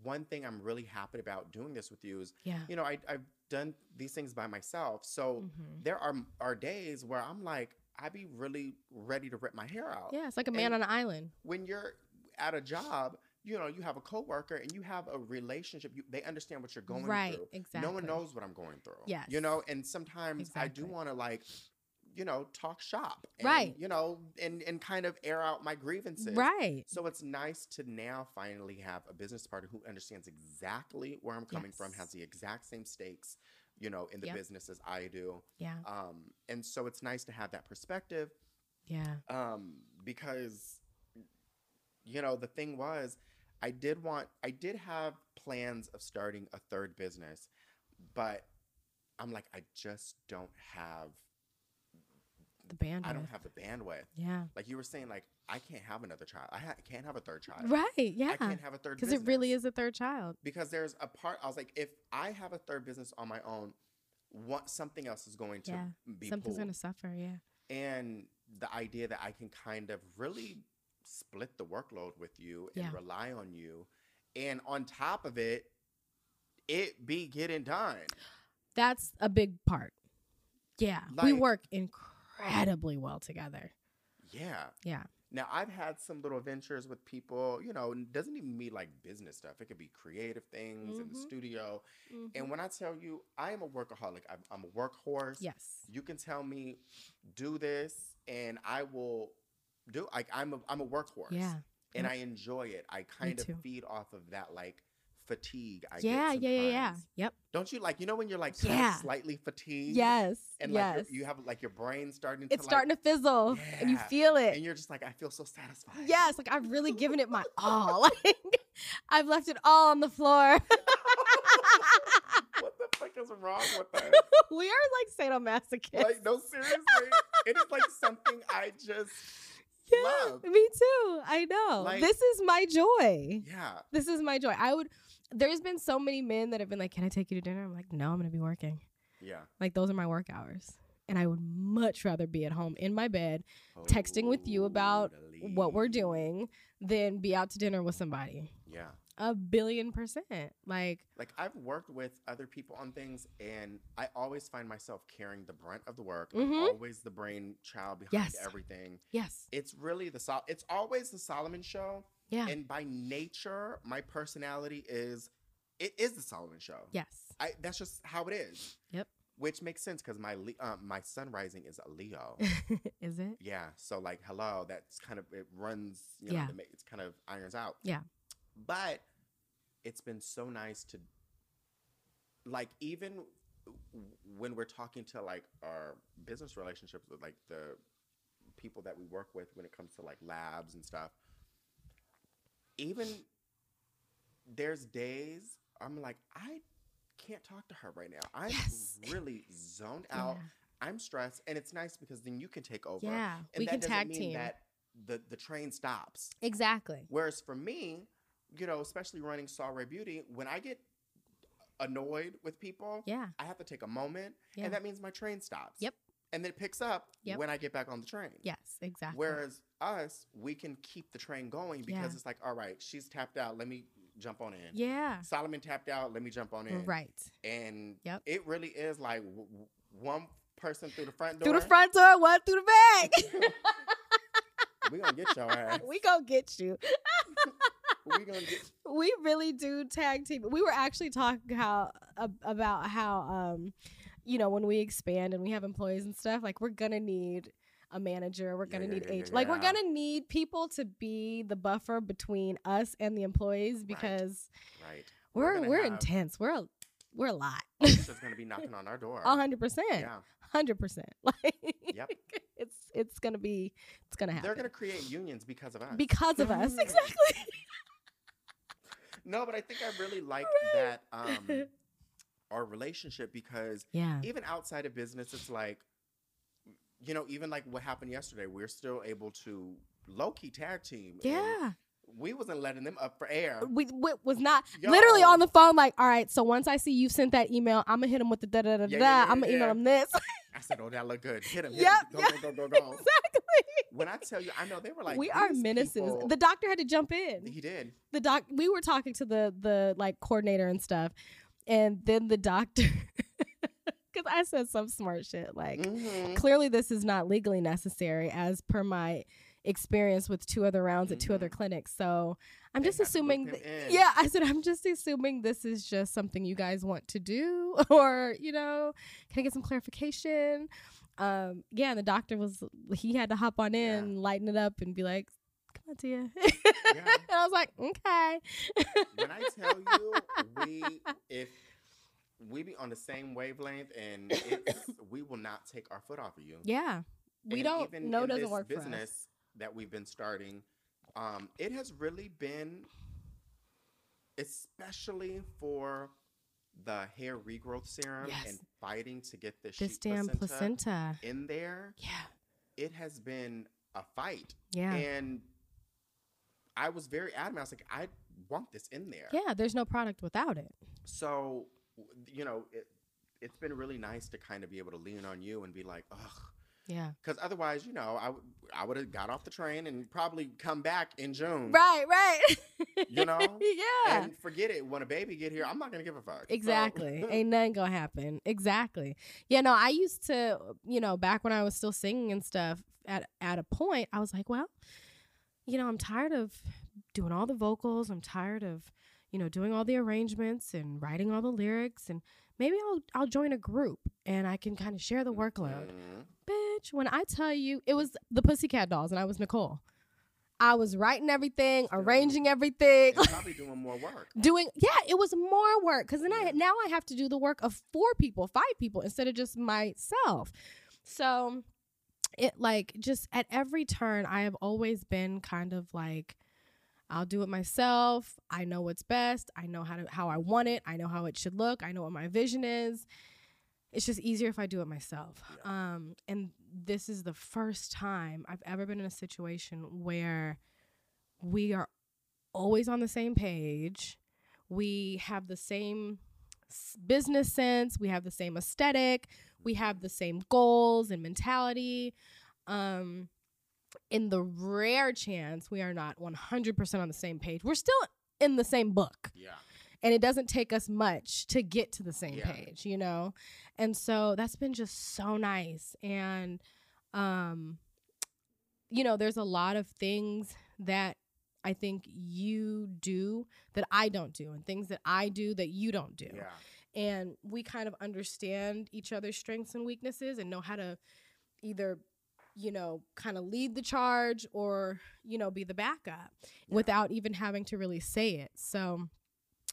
One thing I'm really happy about doing this with you is, Yeah. you know, I, I've done these things by myself. So Mhm. there are are days where I'm like, I be really ready to rip my hair out. Yeah, it's like a man And- on an island. when you're at a job, you know, you have a coworker and you have a relationship. You, they understand what you're going right, through. exactly. No one knows what I'm going through. Yes. You know, and sometimes I do want to like you know, talk shop. And, Right. You know, and and kind of air out my grievances. Right. So it's nice to now finally have a business partner who understands exactly where I'm coming from, has the exact same stakes, you know, in the Yep. business as I do. Yeah. Um, and so it's nice to have that perspective Yeah. um, because you know the thing was i did want i did have plans of starting a third business but i'm like i just don't have The bandwidth. i don't have the bandwidth Yeah. like you were saying like i can't have another child i ha- can't have a third child Right. Yeah. I can't have a third Because it really is a third child. because there's a part i was like if i have a third business on my own what something else is going to Yeah, be Something's gonna suffer. Yeah. and the idea that I can kind of really split the workload with you and Yeah. rely on you, and on top of it, it be getting done. That's a big part. Yeah. we work incredibly well together. Yeah. Yeah. Now I've had some little ventures with people. You know, it doesn't even mean like business stuff. It could be creative things in the Mhm. studio. Mm-hmm. And when I tell you, I am a workaholic. I'm, I'm a workhorse. yes. You can tell me, do this, and I will do. Like I'm a I'm a workhorse. Yeah. and. I enjoy it. I kind of too. feed off of that like fatigue. I yeah. get Yeah. Yeah. Yeah. Yep. Don't you like you know when you're like Yeah. slightly fatigued? Yes. And like yes. you're- have like your brain starting it's to starting to fizzle, and you feel it. and you're just like I feel so satisfied. Yes, like I've really given it my all. Like I've left it all on the floor. what the fuck is wrong with us? we are like sadomasochists. like no seriously, it is like something I just yeah, love. me too. I know. Like- this is my joy. yeah. This is my joy. I would. There's been so many men that have been like, "Can I take you to dinner?" I'm like, "No, I'm gonna be working. Yeah. Like those are my work hours." And I would much rather be at home in my bed texting with you about what we're doing than be out to dinner with somebody. Yeah. A billion percent. Like, Like I've worked with other people on things, and I always find myself carrying the brunt of the work. I'm Mhm. always the brain child behind Yes. everything. yes, It's really the Sol- It's always the Solomon Show, yeah, and by nature, my personality is it is the Solomon Show. yes, I, that's just how it is. Yep. Which makes sense because my um, my sun rising is a Leo. is it? yeah. So like, hello, that's kind of it runs. You know, Yeah. the it's kind of irons out. Yeah. But it's been so nice to like even when we're talking to like our business relationships with like the people that we work with when it comes to like labs and stuff even there's days i'm like i can't talk to her right now i'm Yes. really zoned out Yeah. i'm stressed and it's nice because then you can take over Yeah, and we that can doesn't tag mean team. that the, the train stops Exactly. Whereas for me, you know, especially running Saw Beauty, when I get annoyed with people, Yeah. I have to take a moment, Yeah. and that means my train stops. Yep. And then it picks up Yep. when I get back on the train. Yes. Exactly. Whereas us, we can keep the train going because Yeah. it's like, all right, she's tapped out. Let me jump on in. Yeah. Solomon tapped out. Let me jump on in. Right. And Yep. it really is like w- w- one person through the front door. Through the front door, one through the back. we gonna get your ass. we gonna get you. we gonna get. we really do tag team. We were actually talking how ab- about how um, you know, when we expand and we have employees and stuff, like we're gonna need a manager. We're gonna yeah, need yeah, H. yeah, Like we're gonna need people to be the buffer between us and the employees because Right. we're gonna we're, intense. We're a, we're a lot. It's just gonna be knocking on our door. A hundred percent. Yeah. Hundred percent. Like Yep. it's it's gonna be it's gonna happen They're gonna create unions because of us. because of us. Exactly. no, but I think I really like that um our relationship because Yeah. even outside of business, it's like you know, even like what happened yesterday, we're still able to low key tag team. Yeah. we wasn't letting them up for air. we, we was not literally on the phone like all right so once i see you sent that email i'm gonna hit him with the da da da da Yeah, yeah, yeah, i'm gonna email him this I said, "Oh, that look good. Hit him. Hit Yep, him. Go, yep. go, go, go, go, exactly When I tell you, I know they were like, we are menaces people-" the doctor had to jump in he did. the doc we were talking to the the like coordinator and stuff and then the doctor because i said some smart shit like Mhm. clearly this is not legally necessary as per my experience with two other rounds at two other Mhm. clinics so i'm They just had to loop assuming th- yeah i said i'm just assuming this is just something you guys want to do or you know can i get some clarification um, yeah, and the doctor was he had to hop on in, Yeah. lighten it up, and be like, "Come on, Tia." Yeah. and I was like, "Okay." when I tell you, we if we be on the same wavelength, and we will not take our foot off of you. yeah, we And don't. even No, doesn't this work business for us. that we've been starting. Um, it has really been, especially for the hair regrowth serum Yes. and fighting to get the This damn placenta, placenta. in there. Yeah, It has been a fight, yeah, and I was very adamant. I was like, I want this in there. yeah. There's no product without it. So, you know, it, it's been really nice to kind of be able to lean on you and be like, ugh. Yeah. Because otherwise, you know, I, w- I would have got off the train and probably come back in June. Right. Right. You know? yeah. And forget it. When a baby get here, I'm not going to give a fuck. So- Exactly. Ain't nothing gonna happen. Exactly. Yeah, no, I used to, you know, back when I was still singing and stuff, at at a point, I was like, well, you know, I'm tired of doing all the vocals. I'm tired of, you know, doing all the arrangements and writing all the lyrics and maybe I'll I'll join a group and I can kind of share the workload. Mhm. Bitch, when I tell you it was the Pussycat Dolls and I was Nicole. I was writing everything, Still. arranging everything. And probably doing more work. doing yeah it was more work because then i now i have to do the work of four people five people instead of just myself so it like just at every turn i have always been kind of like i'll do it myself. I know what's best. I know how to how i want it. I know how it should look. I know what my vision is. It's just easier if i do it myself. Um and this is the first time i've ever been in a situation where we are always on the same page. We have the same business sense. We have the same aesthetic. We have the same goals and mentality. Um, in the rare chance we are not 100% on the same page, we're still in the same book Yeah. and it doesn't take us much to get to the same Yeah. page you know and so that's been just so nice and um you know there's a lot of things that i think you do that i don't do and things that i do that you don't do Yeah. And we kind of understand each other's strengths and weaknesses and know how to either you know kind of lead the charge or you know be the backup Yeah. without even having to really say it so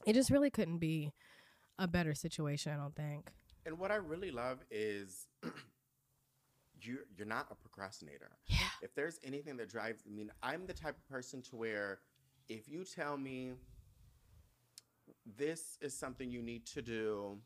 it just really couldn't be a better situation i don't think And what I really love is you're, you're not a procrastinator. yeah if there's anything that drives I mean, I'm the type of person to where if you tell me this is something you need to do,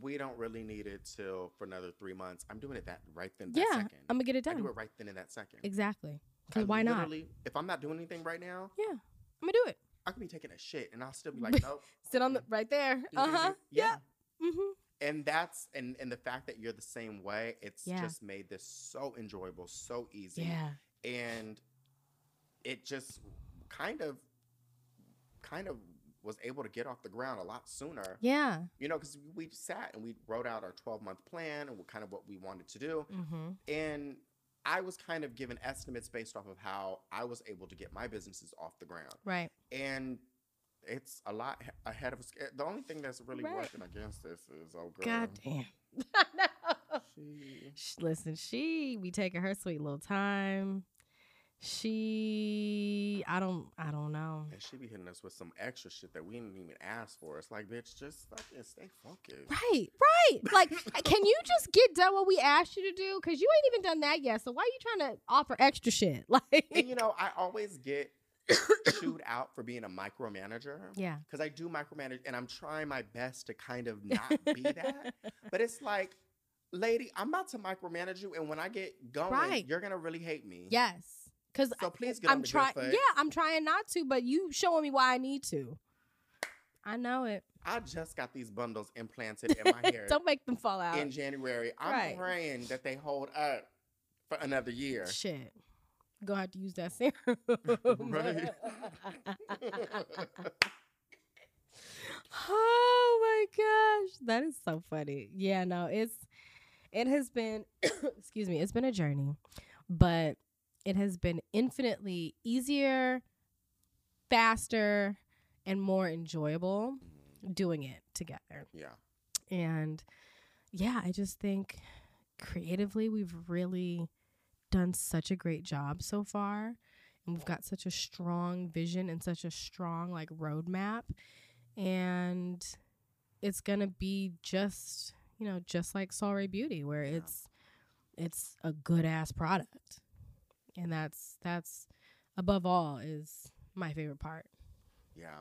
we don't really need it till for another three months. I'm doing it that right then that yeah second. i'm gonna get it done. I do it right then in that second. exactly because why not literally- If I'm not doing anything right now, yeah i'm gonna do it I could be taking a shit and I'll still be like, nope. sit on the right there do, do. uh-huh yeah mm-hmm And that's and and the fact that you're the same way, it's Yeah. just made this so enjoyable, so easy. yeah and it just kind of kind of was able to get off the ground a lot sooner. Yeah. You know because we sat and we wrote out our 12 month plan and what kind of what we wanted to do. Mm-hmm. And i was kind of given estimates based off of how i was able to get my businesses off the ground. Right. And it's a lot ahead of us. The only thing that's really Right. working against this is oh girl. God damn. She, Listen, she be taking her sweet little time. She, I don't, I don't know. and she be hitting us with some extra shit that we didn't even ask for. It's like, bitch, just fucking stay focused. Right, right. Like, can you just get done what we asked you to do? Because you ain't even done that yet. So why are you trying to offer extra shit? Like, And you know, I always get chewed out for being a micromanager yeah, because I do micromanage and I'm trying my best to kind of not be that. But it's like, lady, I'm about to micromanage you, and when I get going, Right. you're gonna really hate me. yes. Because So please get I'm trying. Yeah, I'm trying not to, but you showing me why I need to. I know it. I just got these bundles implanted in my hair don't make them fall out. in January. I'm Right. praying that they hold up for another year. Shit. Gonna have to use that serum. Right. oh my gosh. That is so funny. Yeah, no, it's it has been excuse me, it's been a journey, but it has been infinitely easier, faster, and more enjoyable mm-hmm. doing it together. yeah. And yeah, I just think creatively we've really done such a great job so far and we've got such a strong vision and such a strong like roadmap and it's gonna be just you know just like Solray Beauty where Yeah. it's it's a good ass product and that's that's above all is my favorite part Yeah.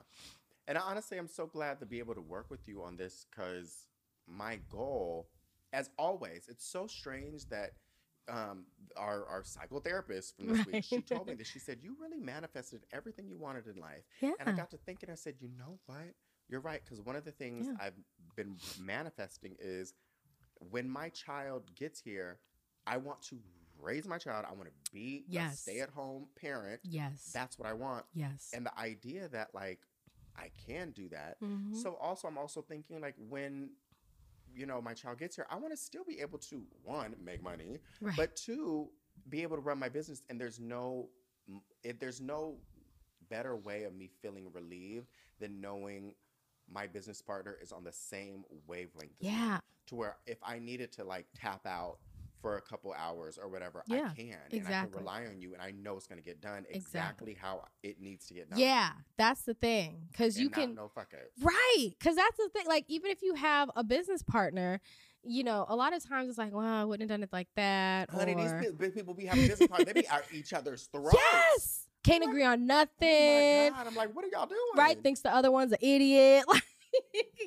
And honestly, I'm so glad to be able to work with you on this because my goal, as always, it's so strange that um, our, our psychotherapist from this week, she told me that she said, You really manifested everything you wanted in life. yeah And I got to thinking, I said, You know what? You're right. Because one of the things Yeah. I've been manifesting is when my child gets here, I want to raise my child. I want to be a stay at home parent. yes That's what I want yes and the idea that like I can do that. Mhm. So also I'm also thinking like when you know my child gets here, I want to still be able to one make money, right but two be able to run my business and there's no it, there's no better way of me feeling relieved than knowing my business partner is on the same wavelength me. yeah to where if I needed to like tap out for a couple hours or whatever, Yeah, I can. And I can rely on you and I know it's gonna get done Exactly. exactly, how it needs to get done. yeah that's the thing because you can no fuck it. Right. Because that's the thing. Like, even if you have a business partner, you know, a lot of times it's like, well, I wouldn't have done it like that. Honey, these or, pe- big people be having business partners, they be at each other's throats. yes. Can't Like, agree on Oh nothing. my God. I'm like, what are y'all doing? right. Thinks the other one's an idiot.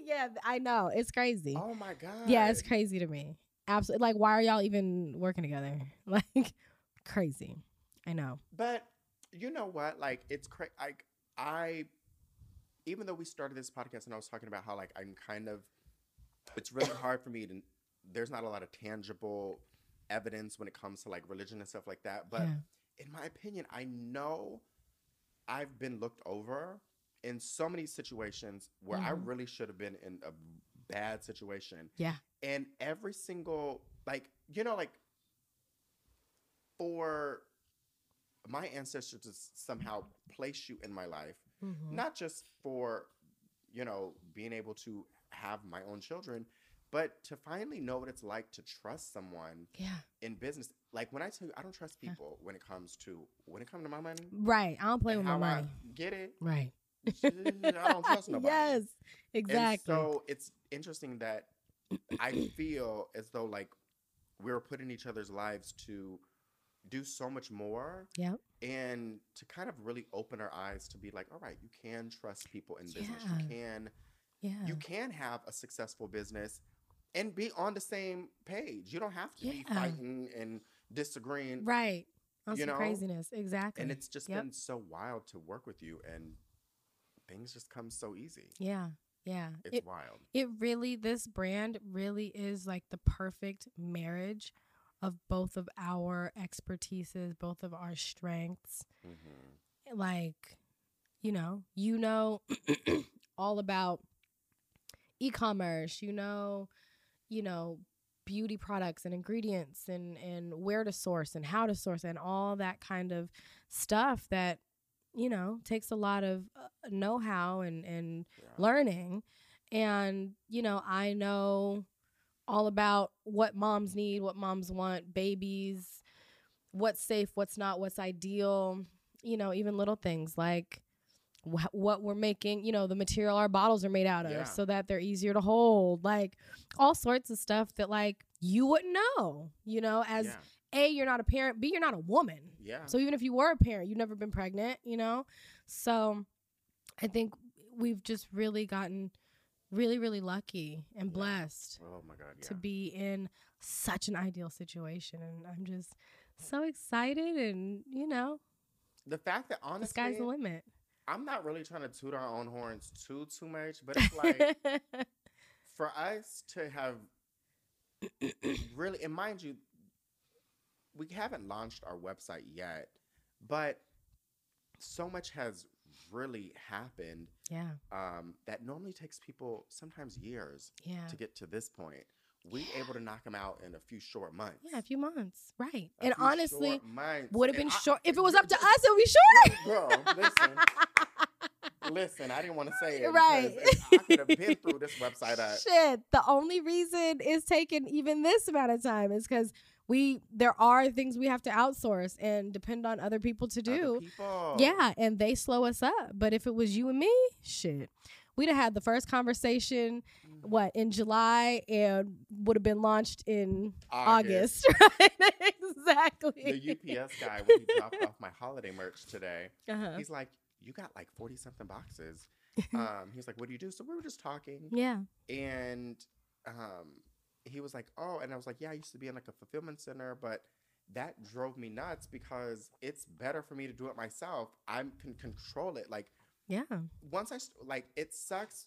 Yeah, I know. It's crazy. Oh my God. yeah, it's crazy to me. Absolutely. Like, why are y'all even working together? Like, crazy. I know. But you know what? Like, it's crazy. Like, I, even though we started this podcast and I was talking about how, like, I'm kind of, it's really hard for me to, there's not a lot of tangible evidence when it comes to like religion and stuff like that. But yeah. in my opinion, I know I've been looked over in so many situations where I Mhm. really should have been in a bad situation. Yeah. And every single, like, you know, like for my ancestors to somehow place you in my life, Mhm. not just for, you know, being able to have my own children, but to finally know what it's like to trust someone Yeah. in business. Like when I tell you, I don't trust Yeah. people when it comes to when it comes to my money. Right. I don't play with my money. I get it. Right. I don't trust nobody. yes. And Exactly. so it's interesting that I feel as though like we're putting each other's lives to do so much more Yeah. and to kind of really open our eyes to be like, all right, you can trust people in business. Yeah. You can Yeah. you can have a successful business and be on the same page. You don't have to be fighting and disagreeing. Right. On You know? craziness. Exactly. And it's just Yep. been so wild to work with you and things just come so easy. Yeah. Yeah. It's It wild. it really this brand really is like the perfect marriage of both of our expertises, both of our strengths. hmm Like, you know, you know all about e-commerce, you know, you know, beauty products and ingredients and and where to source and how to source and all that kind of stuff that you know takes a lot of uh, know-how and and Yeah. learning and you know i know all about what moms need what moms want babies what's safe what's not what's ideal you know even little things like wh- what we're making you know the material our bottles are made out of Yeah. so that they're easier to hold like all sorts of stuff that like you wouldn't know you know as yeah. A you're not a parent b you're not a woman Yeah. so even if you were a parent, you've never been pregnant, you know? So I think we've just really gotten really, really lucky and Yeah. blessed oh my God. Yeah. to be in such an ideal situation. And I'm just so excited and, you know, the fact that the honestly, sky's the limit. I'm not really trying to toot our own horns too too much, but it's like for us to have really, and mind you, we haven't launched our website yet, but so much has really happened yeah. um, that normally takes people sometimes years Yeah. to get to this point. We able to knock them out in a few short months. Yeah, a few months. Right. A and honestly, would have been I- short. If it was up to us, it would be shorter. Girl, listen. Listen, I didn't want to say it. Right. I could have been through this website. Shit. The only reason it's taken even this amount of time is because we there are things we have to outsource and depend on other people to do. people. Yeah, and they slow us up. But if it was you and me, shit. We'd have had the first conversation, Mm. what, in July and would have been launched in August, right? exactly. The UPS guy, when he dropped off my holiday merch today, uh-huh. he's like, "You got like forty something boxes." Um, he's like, "What do you do?" So we were just talking, Yeah. and um, he was like, "Oh," and I was like, "Yeah, I used to be in like a fulfillment center, but." That drove me nuts because it's better for me to do it myself. I can control it. Like Yeah. once I like, it sucks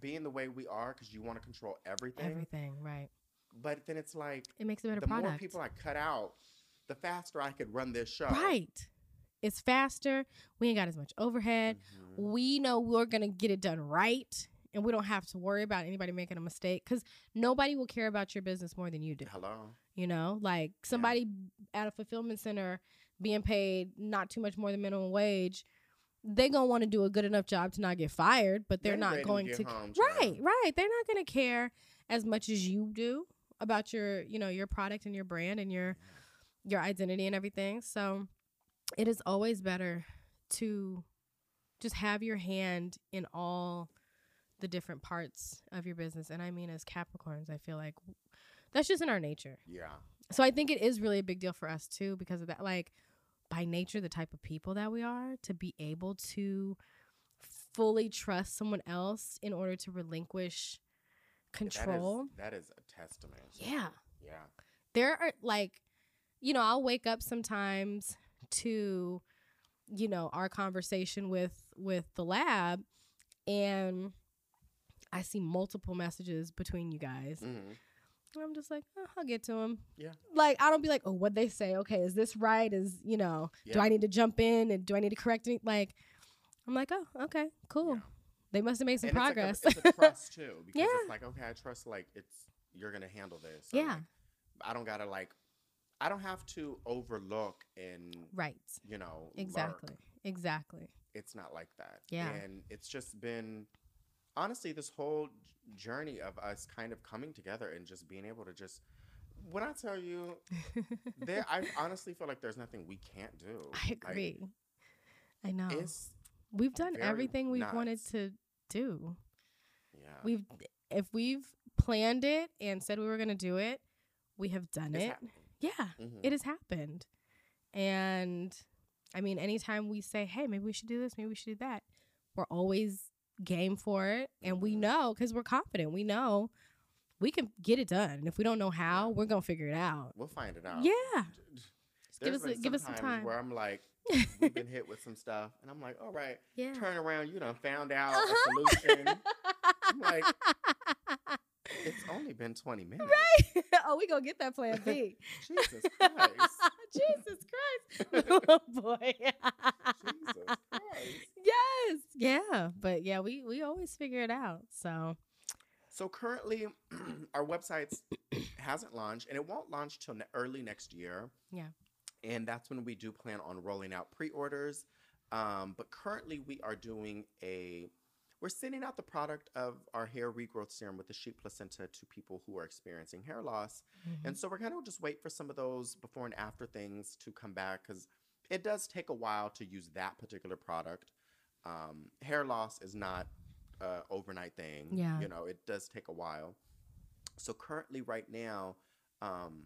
being the way we are because you want to control everything. Everything, right. But then it's like It makes a better the product. more people I cut out, the faster I could run this show. Right. It's faster. We ain't got as much overhead. Mhm. We know we're going to get it done right. And we don't have to worry about anybody making a mistake because nobody will care about your business more than you do. Hello. You know, like somebody at a fulfillment center being paid not too much more than minimum wage, they gonna want to do a good enough job to not get fired, but they're They're not to going get to. home, right, right. They're not gonna care as much as you do about your, you know, your product and your brand and your your identity and everything. So it is always better to just have your hand in all the different parts of your business. And I mean, as Capricorns, I feel like that's just in our nature. Yeah. So I think it is really a big deal for us too because of that. Like by nature, the type of people that we are, to be able to fully trust someone else in order to relinquish control. That is, that is a testament. yeah. Yeah. There are like, you know, I'll wake up sometimes to, you know, our conversation with with the lab and I see multiple messages between you guys. hmm And I'm just like, oh, I'll get to them. Yeah. Like, I don't be like, oh, what they say? Okay, is this right? Is, you know, do I need to jump in and do I need to correct it? Like, I'm like, oh, okay, cool. Yeah. They must have made some And progress. It's, like a, it's a trust too, because Yeah. it's like, okay, I trust like it's you're gonna handle this. or, Yeah. like, I don't gotta like, I don't have to overlook and right. you know Exactly. lurk. Exactly. It's not like that. Yeah. And it's just been honestly this whole journey of us kind of coming together and just being able to just when I tell you there I honestly feel like there's nothing we can't do. I Like, agree. I know. it's we've done everything we've wanted to do. yeah. We've if we've planned it and said we were going to do it, we have done it's it. happening. Yeah. Mhm. it has happened. And I mean, anytime we say, hey, maybe we should do this, maybe we should do that, we're always game for it. And we Mhm. know because we're confident. We know we can get it done. And if we don't know how, we're to figure it out. We'll find it out. Yeah. Give us, a, give us some time. Where I'm like, we've been hit with some stuff, and I'm like, all right, yeah. turn around, you done found out Uh-huh. a solution. I'm like, it's only been 20 minutes. right. oh, we going to get that plan B. Jesus Christ. Jesus Christ. oh, boy. Jesus Christ. yes. Yeah. But yeah, we, we always figure it out. So, So currently, our website hasn't launched, and it won't launch till ne- early next year. Yeah. And that's when we do plan on rolling out pre-orders. Um, but currently, we are doing a we're sending out the product of our hair regrowth serum with the sheep placenta to people who are experiencing hair loss. And so we're going to just wait for some of those before and after things to come back because it does take a while to use that particular product. Um, hair loss is not an overnight thing. Yeah. You know, it does take a while. So currently, right now, um,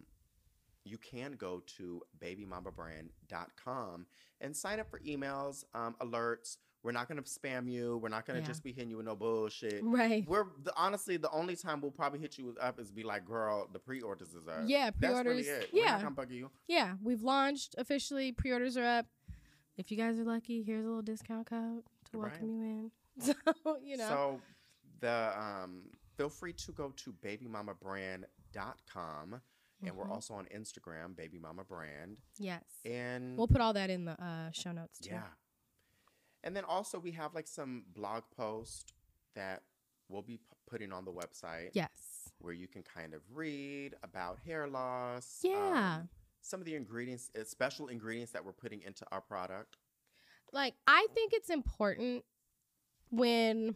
you can go to babymamabrand.com and sign up for emails, um, alerts. We're not going to spam you. We're not going to Yeah. just be hitting you with no bullshit. right. We're the, honestly the only time we'll probably hit you up is be like, "Girl, the pre-orders is up." Yeah, pre-orders. it. We're Yeah. bug you. Yeah, we've launched officially. Pre-orders are up. If you guys are lucky, here's a little discount code to Right. welcome you in. So you know, So the um, feel free to go to babymamabrand.com and we're Mhm. also on Instagram, babymamabrand. yes, And we'll put all that in the uh, show notes too. yeah, and then also we have like some blog posts that we'll be p- putting on the website. Yes. where you can kind of read about hair loss. Yeah. um, some of the ingredients, uh, special ingredients that we're putting into our product. Like I think it's important when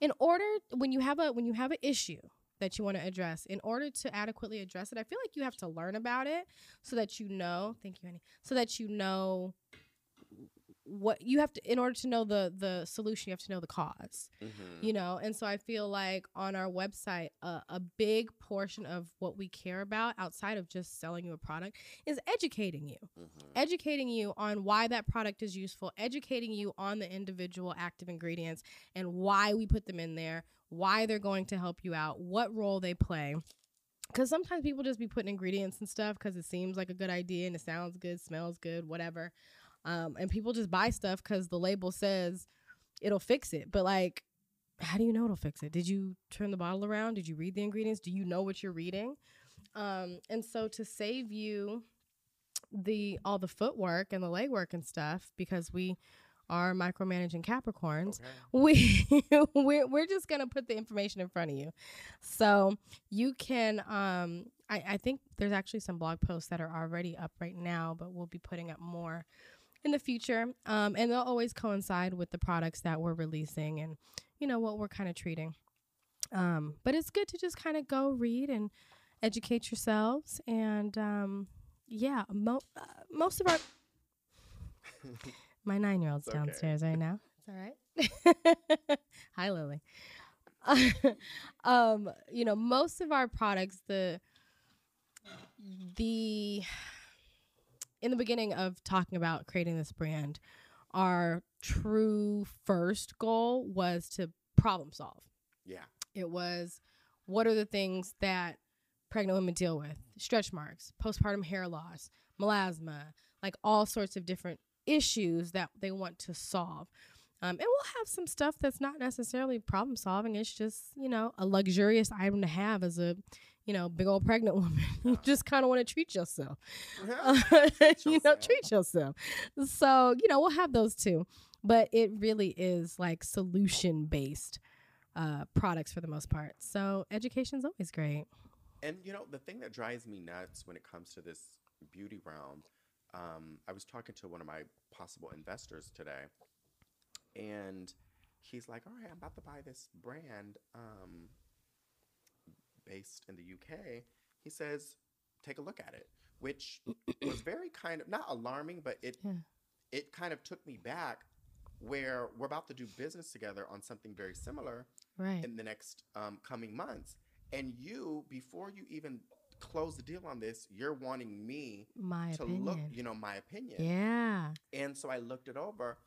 in order when you have a when you have an issue that you want to address in order to adequately address it i feel like you have to learn about it so that you know thank you honey so that you know what you have to in order to know the the solution you have to know the cause Mhm. you know and so i feel like on our website uh, a big portion of what we care about outside of just selling you a product is educating you Mhm. educating you on why that product is useful educating you on the individual active ingredients and why we put them in there why they're going to help you out what role they play because sometimes people just be putting ingredients and stuff because it seems like a good idea and it sounds good smells good whatever um, and people just buy stuff because the label says it'll fix it. But like how do you know it'll fix it? Did you turn the bottle around? Did you read the ingredients? Do you know what you're reading? Um, and so to save you the all the footwork and the legwork and stuff because we are micromanaging capricorns Okay. we we're, we're just gonna put the information in front of you. So you can um I, I think there's actually some blog posts that are already up right now but we'll be putting up more in the future um and they'll always coincide with the products that we're releasing and you know what we're kind of treating um but it's good to just kind of go read and educate yourselves and um yeah mo- uh, most of our my nine year old's okay. downstairs right now. It's all right. Hi, Lily. um, you know, most of our products, the the in the beginning of talking about creating this brand, our true first goal was to problem solve. Yeah. It was what are the things that pregnant women deal with? Stretch marks, postpartum hair loss, melasma, like all sorts of different issues that they want to solve. Um, and we'll have some stuff that's not necessarily problem solving. It's just, you know, a luxurious item to have as a, you know, big old pregnant woman. you just kind of want to treat yourself. you know, treat yourself. So, you know, we'll have those too. But it really is like solution based uh, products for the most part. So education's always great. And you know, the thing that drives me nuts when it comes to this beauty realm, um, I was talking to one of my possible investors today, and he's like, "All right, I'm about to buy this brand um, based in the UK." He says, "Take a look at it," which was very kind of not alarming, but it Yeah. it kind of took me back where we're about to do business together on something very similar Right. in the next um, coming months. And you, before you even close the deal on this, you're wanting me My to opinion. look, you know, my opinion. yeah. And so I looked it over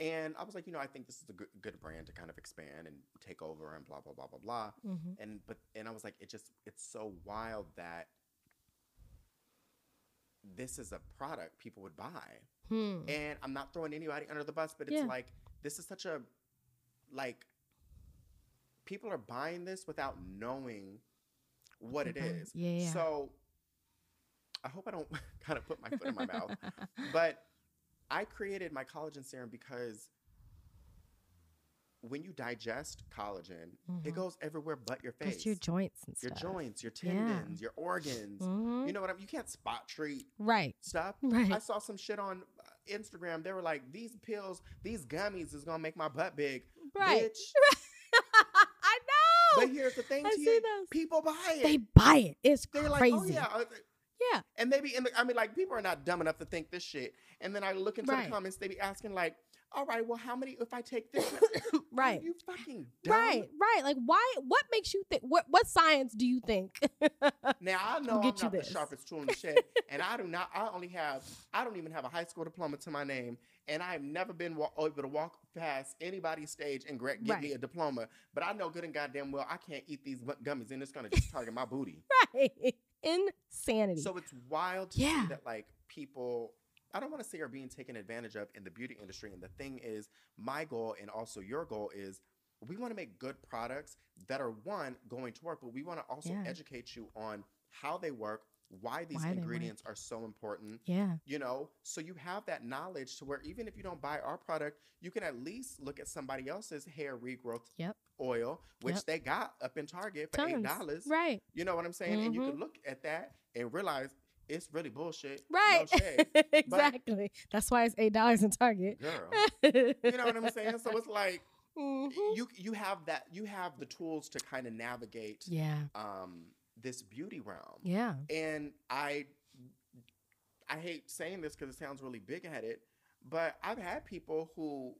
and I was like, you know, I think this is a good, good brand to kind of expand and take over and blah, blah, blah, blah, blah. hmm And, but, and I was like, it just, it's so wild that this is a product people would buy. Hmm. And I'm not throwing anybody under the bus, but it's Yeah. like this is such a like people are buying this without knowing what it is. yeah, yeah. So I hope I don't kind of put my foot in my mouth. But I created my collagen serum because when you digest collagen, Mhm. it goes everywhere but your face. Your joints and your joints, your Yeah. tendons, your organs. Mhm. You know what I mean? You can't spot treat Right. stuff. Right. I saw some shit on uh, Instagram. They were like, "These pills, these gummies is gonna make my butt big." Right. Bitch. I know. But here's the thing, I to see you, those. people buy it. They buy it. It's They're crazy. like, "Oh yeah," yeah. and they be in the. I mean, like people are not dumb enough to think this shit. And then I look into Right. the comments. They be asking like, "All right, well, how many if I take this?" Right. You fucking dumb. Right, right. Like, why? What makes you think? What what science do you think? Now I know I'm get you not the sharpest tool in the shed, and I do not. I only have. I don't even have a high school diploma to my name, and I have never been wa- able to walk past anybody's stage and get me a diploma. But I know good and goddamn well I can't eat these gummies, and it's gonna just target my booty. right. Insanity. So it's wild to Yeah. see that like people. I don't want to say are being taken advantage of in the beauty industry. And the thing is, my goal and also your goal is we want to make good products that are one going to work, but we want to also Yeah. educate you on how they work, why these Why ingredients are so important. yeah. You know, so you have that knowledge to where even if you don't buy our product, you can at least look at somebody else's hair regrowth Yep. Oil, which Yep. they got up in Target for eight dollars. Right. You know what I'm saying? And you Mhm. can look at that and realize it's really bullshit. Right. No exactly. That's why it's eight dollars in Target. Girl. You know what I'm saying? So it's like, Mhm. you you have that you have the tools to kind of navigate Yeah. um this beauty realm. Yeah. And I I hate saying this because it sounds really big headed, but I've had people who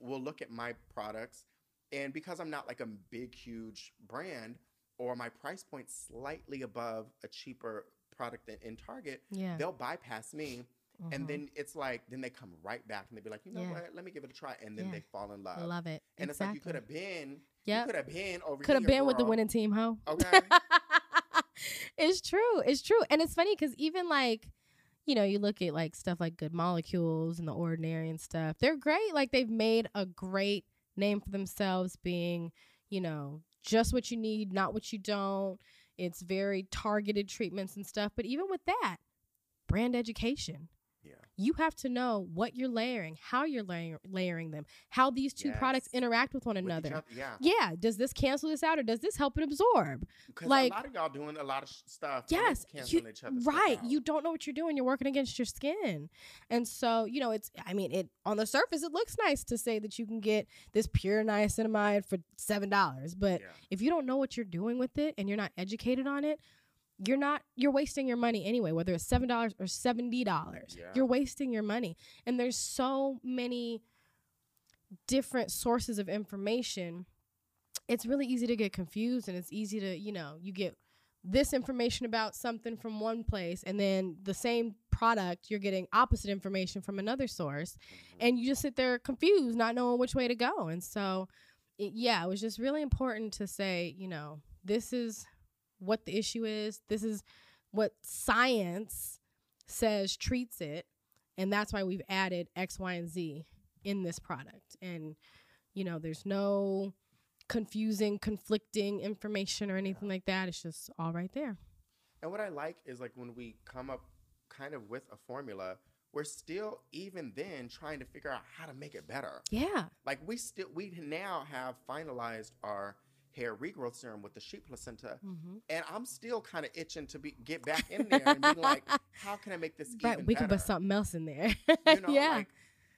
will look at my products and because I'm not like a big, huge brand or my price point slightly above a cheaper product than in Target, Yeah. they'll bypass me. And Mhm. then it's like, then they come right back and they be like, you know Yeah. what, let me give it a try. And then Yeah. they fall in love. love it. And it's like, you could have been, you could have been over Could have been with the winning team, ho. Okay. it's true. It's true. And it's funny because even like, you know, you look at like stuff like Good Molecules and The Ordinary and stuff. They're great. Like they've made a great name for themselves, being, you know, just what you need, not what you don't. It's very targeted treatments and stuff. But even with that, brand education. You have to know what you're layering, how you're layering, layering them, how these two products interact with one With another. other, Yeah. Yeah, does this cancel this out or does this help it absorb? Because Like- a lot of y'all doing a lot of sh- stuff. Yes, canceling you- each other. right. You don't know what you're doing. You're working against your skin, and so you know it's. I mean, it on the surface it looks nice to say that you can get this pure niacinamide for seven dollars, but Yeah. if you don't know what you're doing with it and you're not educated on it, you're not. You're wasting your money anyway. Whether it's seven dollars or seventy dollars, Yeah. you're wasting your money. And there's so many different sources of information. It's really easy to get confused, and it's easy to you know you get this information about something from one place and then the same product you're getting opposite information from another source Mhm. and you just sit there confused not knowing which way to go and so it, yeah it was just really important to say you know this is what the issue is. This is what science says treats it and that's why we've added x y and z in this product. And you know there's no confusing conflicting information or anything like that. It's just all right there. And what I like is like when we come up kind of with a formula, we're still even then trying to figure out how to make it better. yeah. Like we still we now have finalized our hair regrowth serum with the sheep placenta, mm-hmm. and I'm still kind of itching to be get back in there and be like, how can I make this right even we can put something else in there you know, yeah like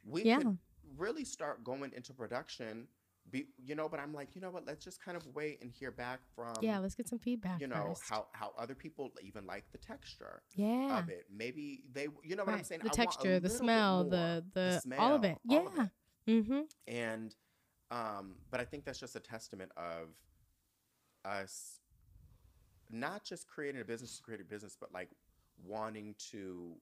we Yeah. could really start going into production. Be you know, but I'm like, you know what? Let's just kind of wait and hear back from yeah let's get some feedback you know first. how how other people even like the texture yeah of it. Maybe they, you know what I'm saying. the I texture the smell more. the, the all of smell, it yeah of it. mm-hmm and um, but I think that's just a testament of us not just creating a business to create a business, but like wanting to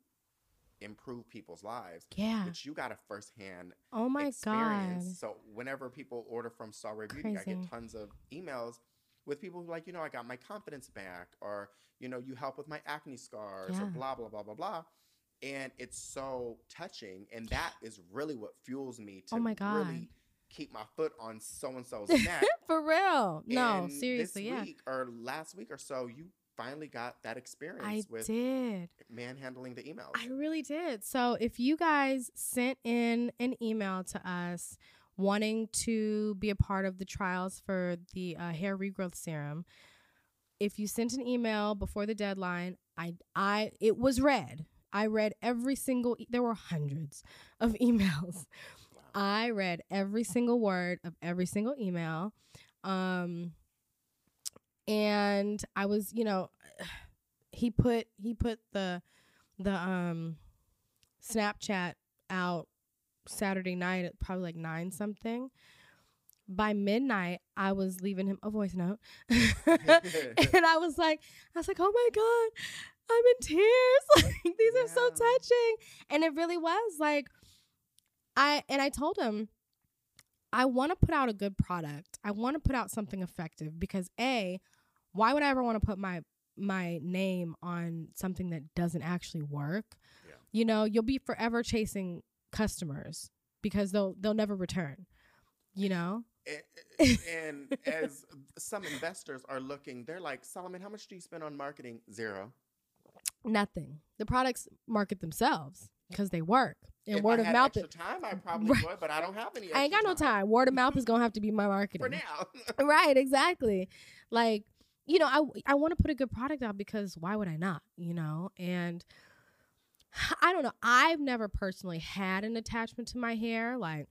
improve people's lives. yeah Which you got a firsthand oh my god experience. So whenever people order from Strawberry Beauty, I get tons of emails with people who like, you know, I got my confidence back, or you know, you help with my acne scars, Yeah. or blah blah blah blah blah. And it's so touching, and that is really what fuels me to Oh my God. really keep my foot on so and so's neck. for real no And seriously this yeah or last week or so, you finally got that experience i with did manhandling the emails. I really did. So if you guys sent in an email to us wanting to be a part of the trials for the uh, hair regrowth serum, if you sent an email before the deadline, I I it was read. I read every single. E- there were hundreds of emails. I read every single word of every single email. Um and I was, you know, he put he put the the um Snapchat out Saturday night at probably like 9 something. By midnight, I was leaving him a voice note. and I was like I was like, "Oh my god, I'm in tears. like these are so touching." And it really was like I and I told him I want to put out a good product. I want to put out something effective because a why would I ever want to put my my name on something that doesn't actually work? Yeah. You know, you'll be forever chasing customers because they'll they'll never return. You know? and, and as some investors are looking, they're like, Solomon, how much do you spend on marketing? Zero. Nothing. The products market themselves because they work. And if word I of mouth extra time, I probably Right. would, but I don't have any. I ain't got no time. Word of mouth is gonna have to be my marketing. for now. right exactly like you know i i want to put a good product out because why would i not you know and i don't know i've never personally had an attachment to my hair like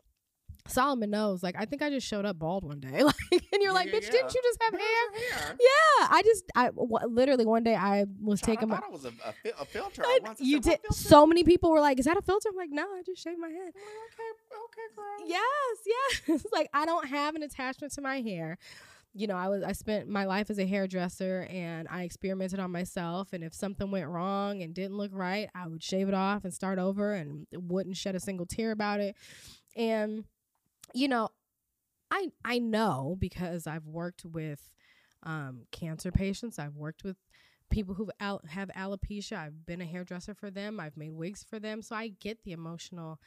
Solomon knows. Like, I think I just showed up bald one day. Like, and you're like, yeah, bitch, yeah. didn't you just have hair? hair? Yeah, I just, I w- literally one day I was Child, taking I my. thought it was a, a, fil- a filter. I- I once I you did. Filter?" So many people were like, "Is that a filter?" I'm like, "No, I just shaved my head." Like, okay, okay, girl. Yes, yes. like I don't have an attachment to my hair. You know, I was I spent my life as a hairdresser and I experimented on myself and if something went wrong and didn't look right, I would shave it off and start over and wouldn't shed a single tear about it. And you know, I I know because I've worked with um, cancer patients. I've worked with people who al- have alopecia. I've been a hairdresser for them. I've made wigs for them. So I get the emotional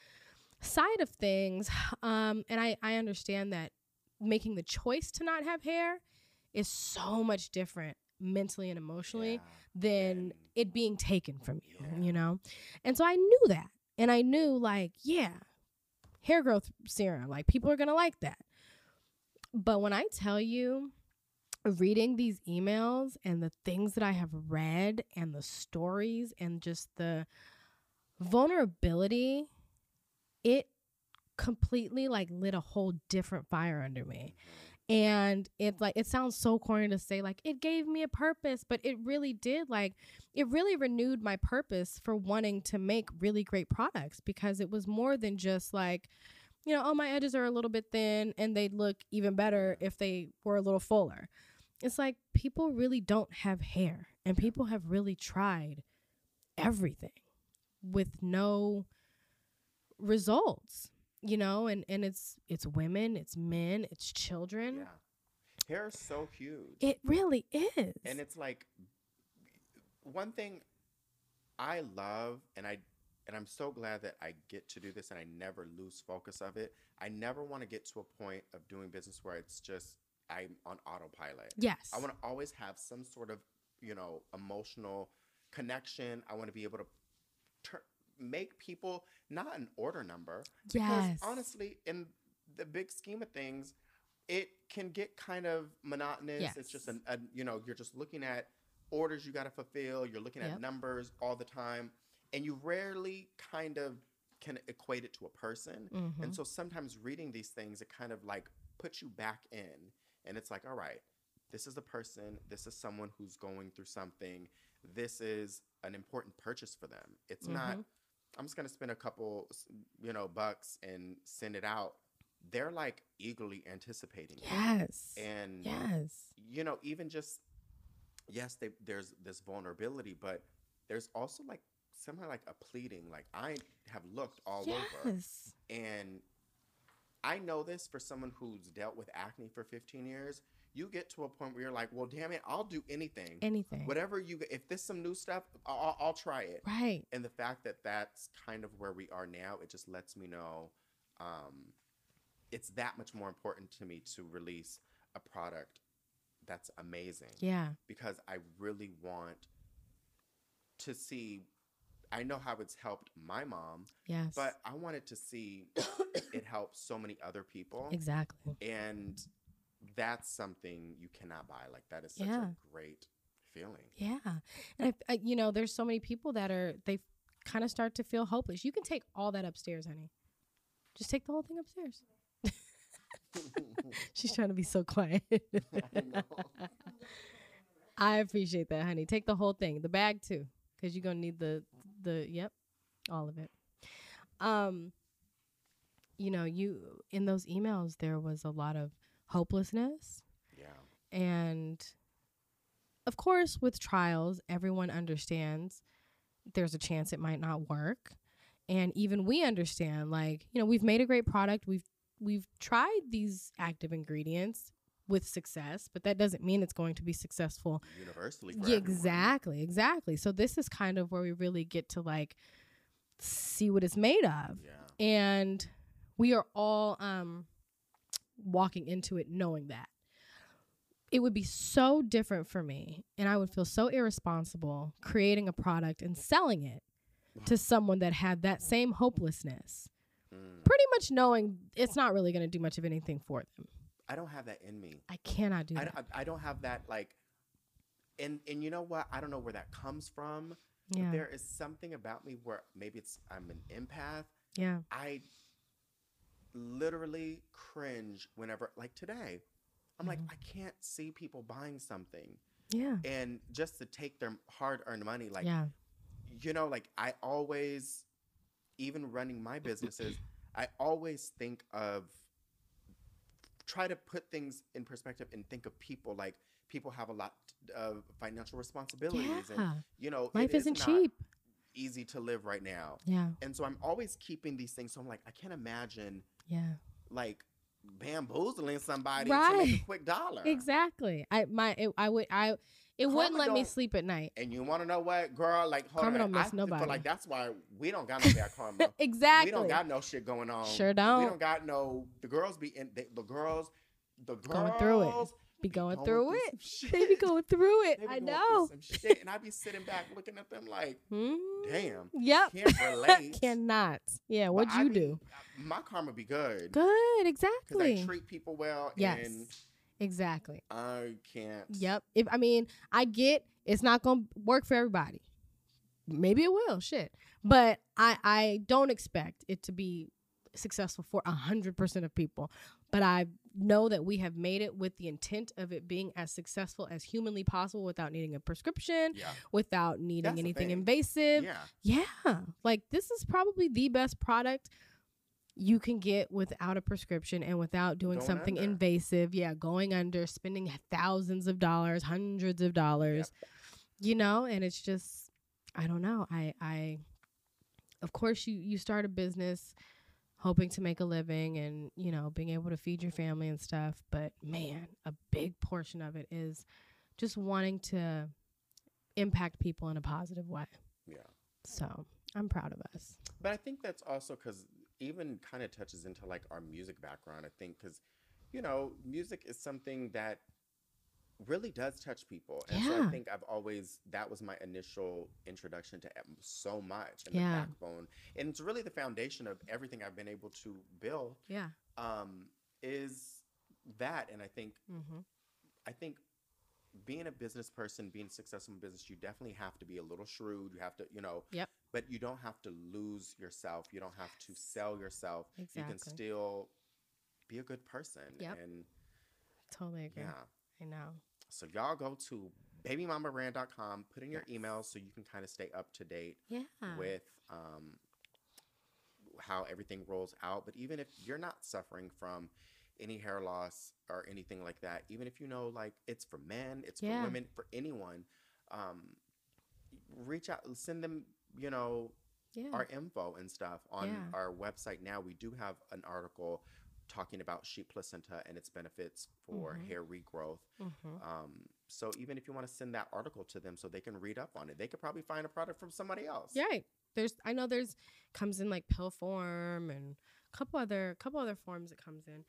side of things. Um, and I, I understand that making the choice to not have hair is so much different mentally and emotionally Yeah. than And- it being taken from you, Yeah. you know? And so I knew that. And I knew, like, yeah, hair growth serum, like, people are going to like that. But when I tell you, reading these emails and the things that I have read and the stories and just the vulnerability, it completely like lit a whole different fire under me. And it like it sounds so corny to say like it gave me a purpose, but it really did like it really renewed my purpose for wanting to make really great products because it was more than just like you know, oh my edges are a little bit thin and they'd look even better if they were a little fuller. It's like people really don't have hair and people have really tried everything with no results you know and and it's it's women it's men it's children Yeah. Hair is so huge. it really is and it's like one thing I love and I and I'm so glad that I get to do this and I never lose focus of it. I never want to get to a point of doing business where it's just I'm on autopilot. yes I want to always have some sort of, you know, emotional connection. I want to be able to make people not an order number because yes honestly, in the big scheme of things, it can get kind of monotonous. Yes. It's just an, a, you know, you're just looking at orders you got to fulfill. You're looking at Yep. numbers all the time, and you rarely kind of can equate it to a person. Mhm. And so sometimes reading these things, it kind of like puts you back in, and it's like, all right, this is a person. This is someone who's going through something. This is an important purchase for them. It's not. I'm just gonna spend a couple, you know, bucks and send it out. They're like eagerly anticipating it. yes And yes you know, even just yes, they, there's this vulnerability, but there's also like somehow like a pleading. Like I have looked all over, and I know this for someone who's dealt with acne for 15 years. You get to a point where you're like, well, damn it, I'll do anything. anything. Whatever you, if there's some new stuff, I'll, I'll- try it. Right. And the fact that that's kind of where we are now it just lets me know um, it's that much more important to me to release a product that's amazing. Yeah. Because i really want to see i know how it's helped my mom yes. but i wanted to see it help so many other people. Exactly. And that's something you cannot buy like that is such Yeah. a great feeling Yeah. And I, I, you know, there's so many people that are, they kind of start to feel hopeless. You can take all that upstairs, honey. Just take the whole thing upstairs. She's trying to be so quiet. I. I appreciate that, honey. Take the whole thing, the bag too, because you're gonna need the the yep, all of it. Um, you know, you in those emails there was a lot of hopelessness, yeah and of course, with trials, everyone understands there's a chance it might not work, and even we understand. Like, you know, we've made a great product. We've we've tried these active ingredients with success, but that doesn't mean it's going to be successful universally yeah, everyone. exactly, exactly. So this is kind of where we really get to like see what it's made of. yeah And we are all um walking into it knowing that. It would be so different for me and I would feel so irresponsible creating a product and selling it to someone that had that same hopelessness. Mm. Pretty much knowing it's not really going to do much of anything for them. I don't have that in me. I cannot do I, that. don't- I don't have that like, and and you know what? I don't know where that comes from. yeah. But there is something about me where maybe it's I'm an empath. Yeah. I literally cringe whenever, like today, I'm like, Mhm. I can't see people buying something. Yeah. And just to take their hard earned money, like, yeah. you know, like I always, even running my businesses, I always think of, try to put things in perspective and think of people like people have a lot of financial responsibilities and you know Life is isn't cheap. easy to live right now Yeah. and so i'm always keeping these things so i'm like i can't imagine Yeah. like bamboozling somebody to make a quick dollar Exactly. I my it, I would I it wouldn't let me sleep at night. and you want to know what girl like hold Karma on, don't miss I feel nobody. like that's why we don't got no bad karma exactly. we don't got no shit going on Sure don't. We don't got no the girls be in the, the girls the girls Going through it. Be going, through it. some They be going through it. I going know. some shit, and I be sitting back looking at them like, Mm. damn, Yep. can't relate. Cannot. Yeah. What'd I you be- do? My karma be good. Good. Exactly. Because I treat people well, yes. and Exactly. I can't. Yep. If I mean, I get it's not gonna work for everybody. Maybe it will. Shit. But I I don't expect it to be successful for a hundred percent of people. But I know that we have made it with the intent of it being as successful as humanly possible without needing a prescription, Yeah. without needing That's anything invasive. Yeah. Yeah. Like this is probably the best product you can get without a prescription and without doing Going something under. invasive. Yeah, going under, spending thousands of dollars, hundreds of dollars. You know, and it's just I don't know. I I of course you you start a business hoping to make a living and, you know, being able to feed your family and stuff, but man, a big portion of it is just wanting to impact people in a positive way. Yeah. So I'm proud of us. But I think that's also because even kind of touches into like our music background. I think because, you know, music is something that really does touch people. And so I think I've always, that was my initial introduction to so much and Yeah. the backbone. And it's really the foundation of everything I've been able to build Yeah. um, is that. And I think Mm-hmm. I think being a business person, being successful in business, you definitely have to be a little shrewd. You have to, you know, Yep. but you don't have to lose yourself. You don't have to sell yourself. Exactly. You can still be a good person. Yep. And Totally agree. yeah. I know. So y'all go to babymamabrand.com, put in your email so you can kind of stay up to date Yeah. with um, how everything rolls out. But even if you're not suffering from any hair loss or anything like that, even if you know like it's for men, it's Yeah. for women, for anyone, um, reach out, send them, you know, yeah. our info and stuff on Yeah. our website now. We do have an article talking about sheep placenta and its benefits for Mhm. hair regrowth. mm-hmm. Um, so even if you want to send that article to them so they can read up on it, they could probably find a product from somebody else. Right. There's I know there's comes in like pill form and a couple other couple other forms it comes in.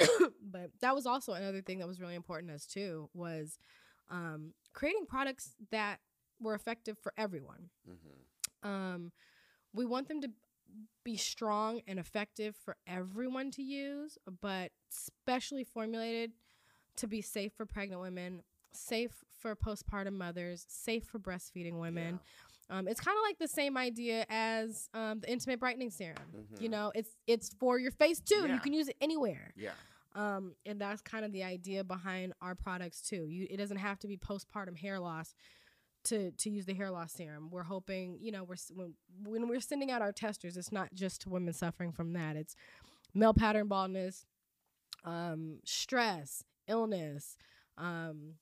but that was also another thing that was really important as too was um, creating products that were effective for everyone. hmm Um, we want them to be strong and effective for everyone to use, but specially formulated to be safe for pregnant women, safe for postpartum mothers, safe for breastfeeding women. Um, it's kind of like the same idea as um, the intimate brightening serum. You Mhm. know, it's it's for your face too. Yeah. You can use it anywhere. Yeah. Um, and that's kind of the idea behind our products too. You it doesn't have to be postpartum hair loss to to use the hair loss serum. We're hoping, you know, we're when, when we're sending out our testers, it's not just to women suffering from that. It's male pattern baldness, um, stress, illness, um,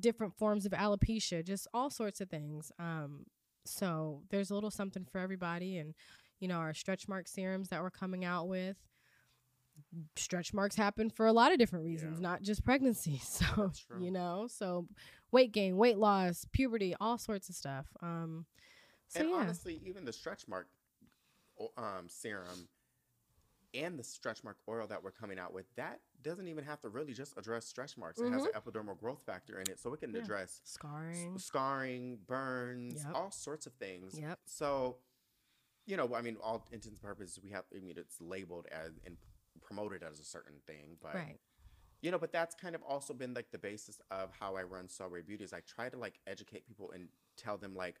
different forms of alopecia, just all sorts of things. Um, so there's a little something for everybody, and you know, our stretch mark serums that we're coming out with stretch marks happen for a lot of different reasons, Yeah. not just pregnancy. So, you know, so weight gain, weight loss, puberty, all sorts of stuff. Um, so and yeah, honestly, even the stretch mark um, serum and the stretch mark oil that we're coming out with, that doesn't even have to really just address stretch marks. It has an epidermal growth factor in it, so it can Mm-hmm. Yeah. address s- scarring. scarring, burns, Yep. all sorts of things. Yep. So, you know, I mean, all intents and purposes, we have. I mean, it's labeled as and promoted as a certain thing, but Right. you know, but that's kind of also been like the basis of how I run Soulray Beauty. Is I try to like educate people and tell them like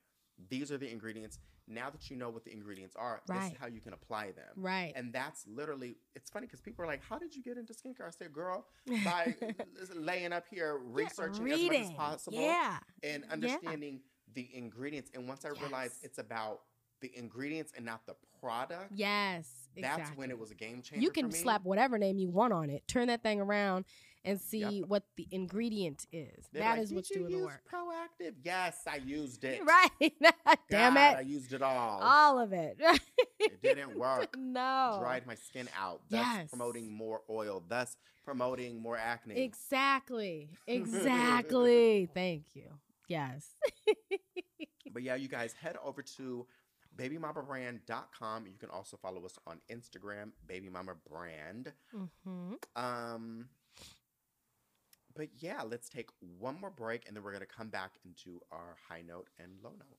these are the ingredients. Now that you know what the ingredients are, this is how you can apply them. Right. And that's literally, it's funny because people are like, How did you get into skincare? I said, Girl, by laying up here, researching as much as possible Yeah. and understanding the ingredients. And once I realized it's about the ingredients and not the product, Yes. That's exactly. when it was a game changer. You can slap whatever name you want on it. Turn that thing around and see what the ingredient is. They're That like, is what's doing the work. Proactiv. Yes, I used it. Right. Damn God, I used it all. All of it. it didn't work. no. Dried my skin out, thus Yes. promoting more oil, thus promoting more acne. Exactly. Exactly. Thank you. Yes. But yeah, you guys head over to babymamabrand.com. You can also follow us on Instagram, babymamabrand. hmm Um, but yeah, let's take one more break and then we're going to come back into our high note and low note.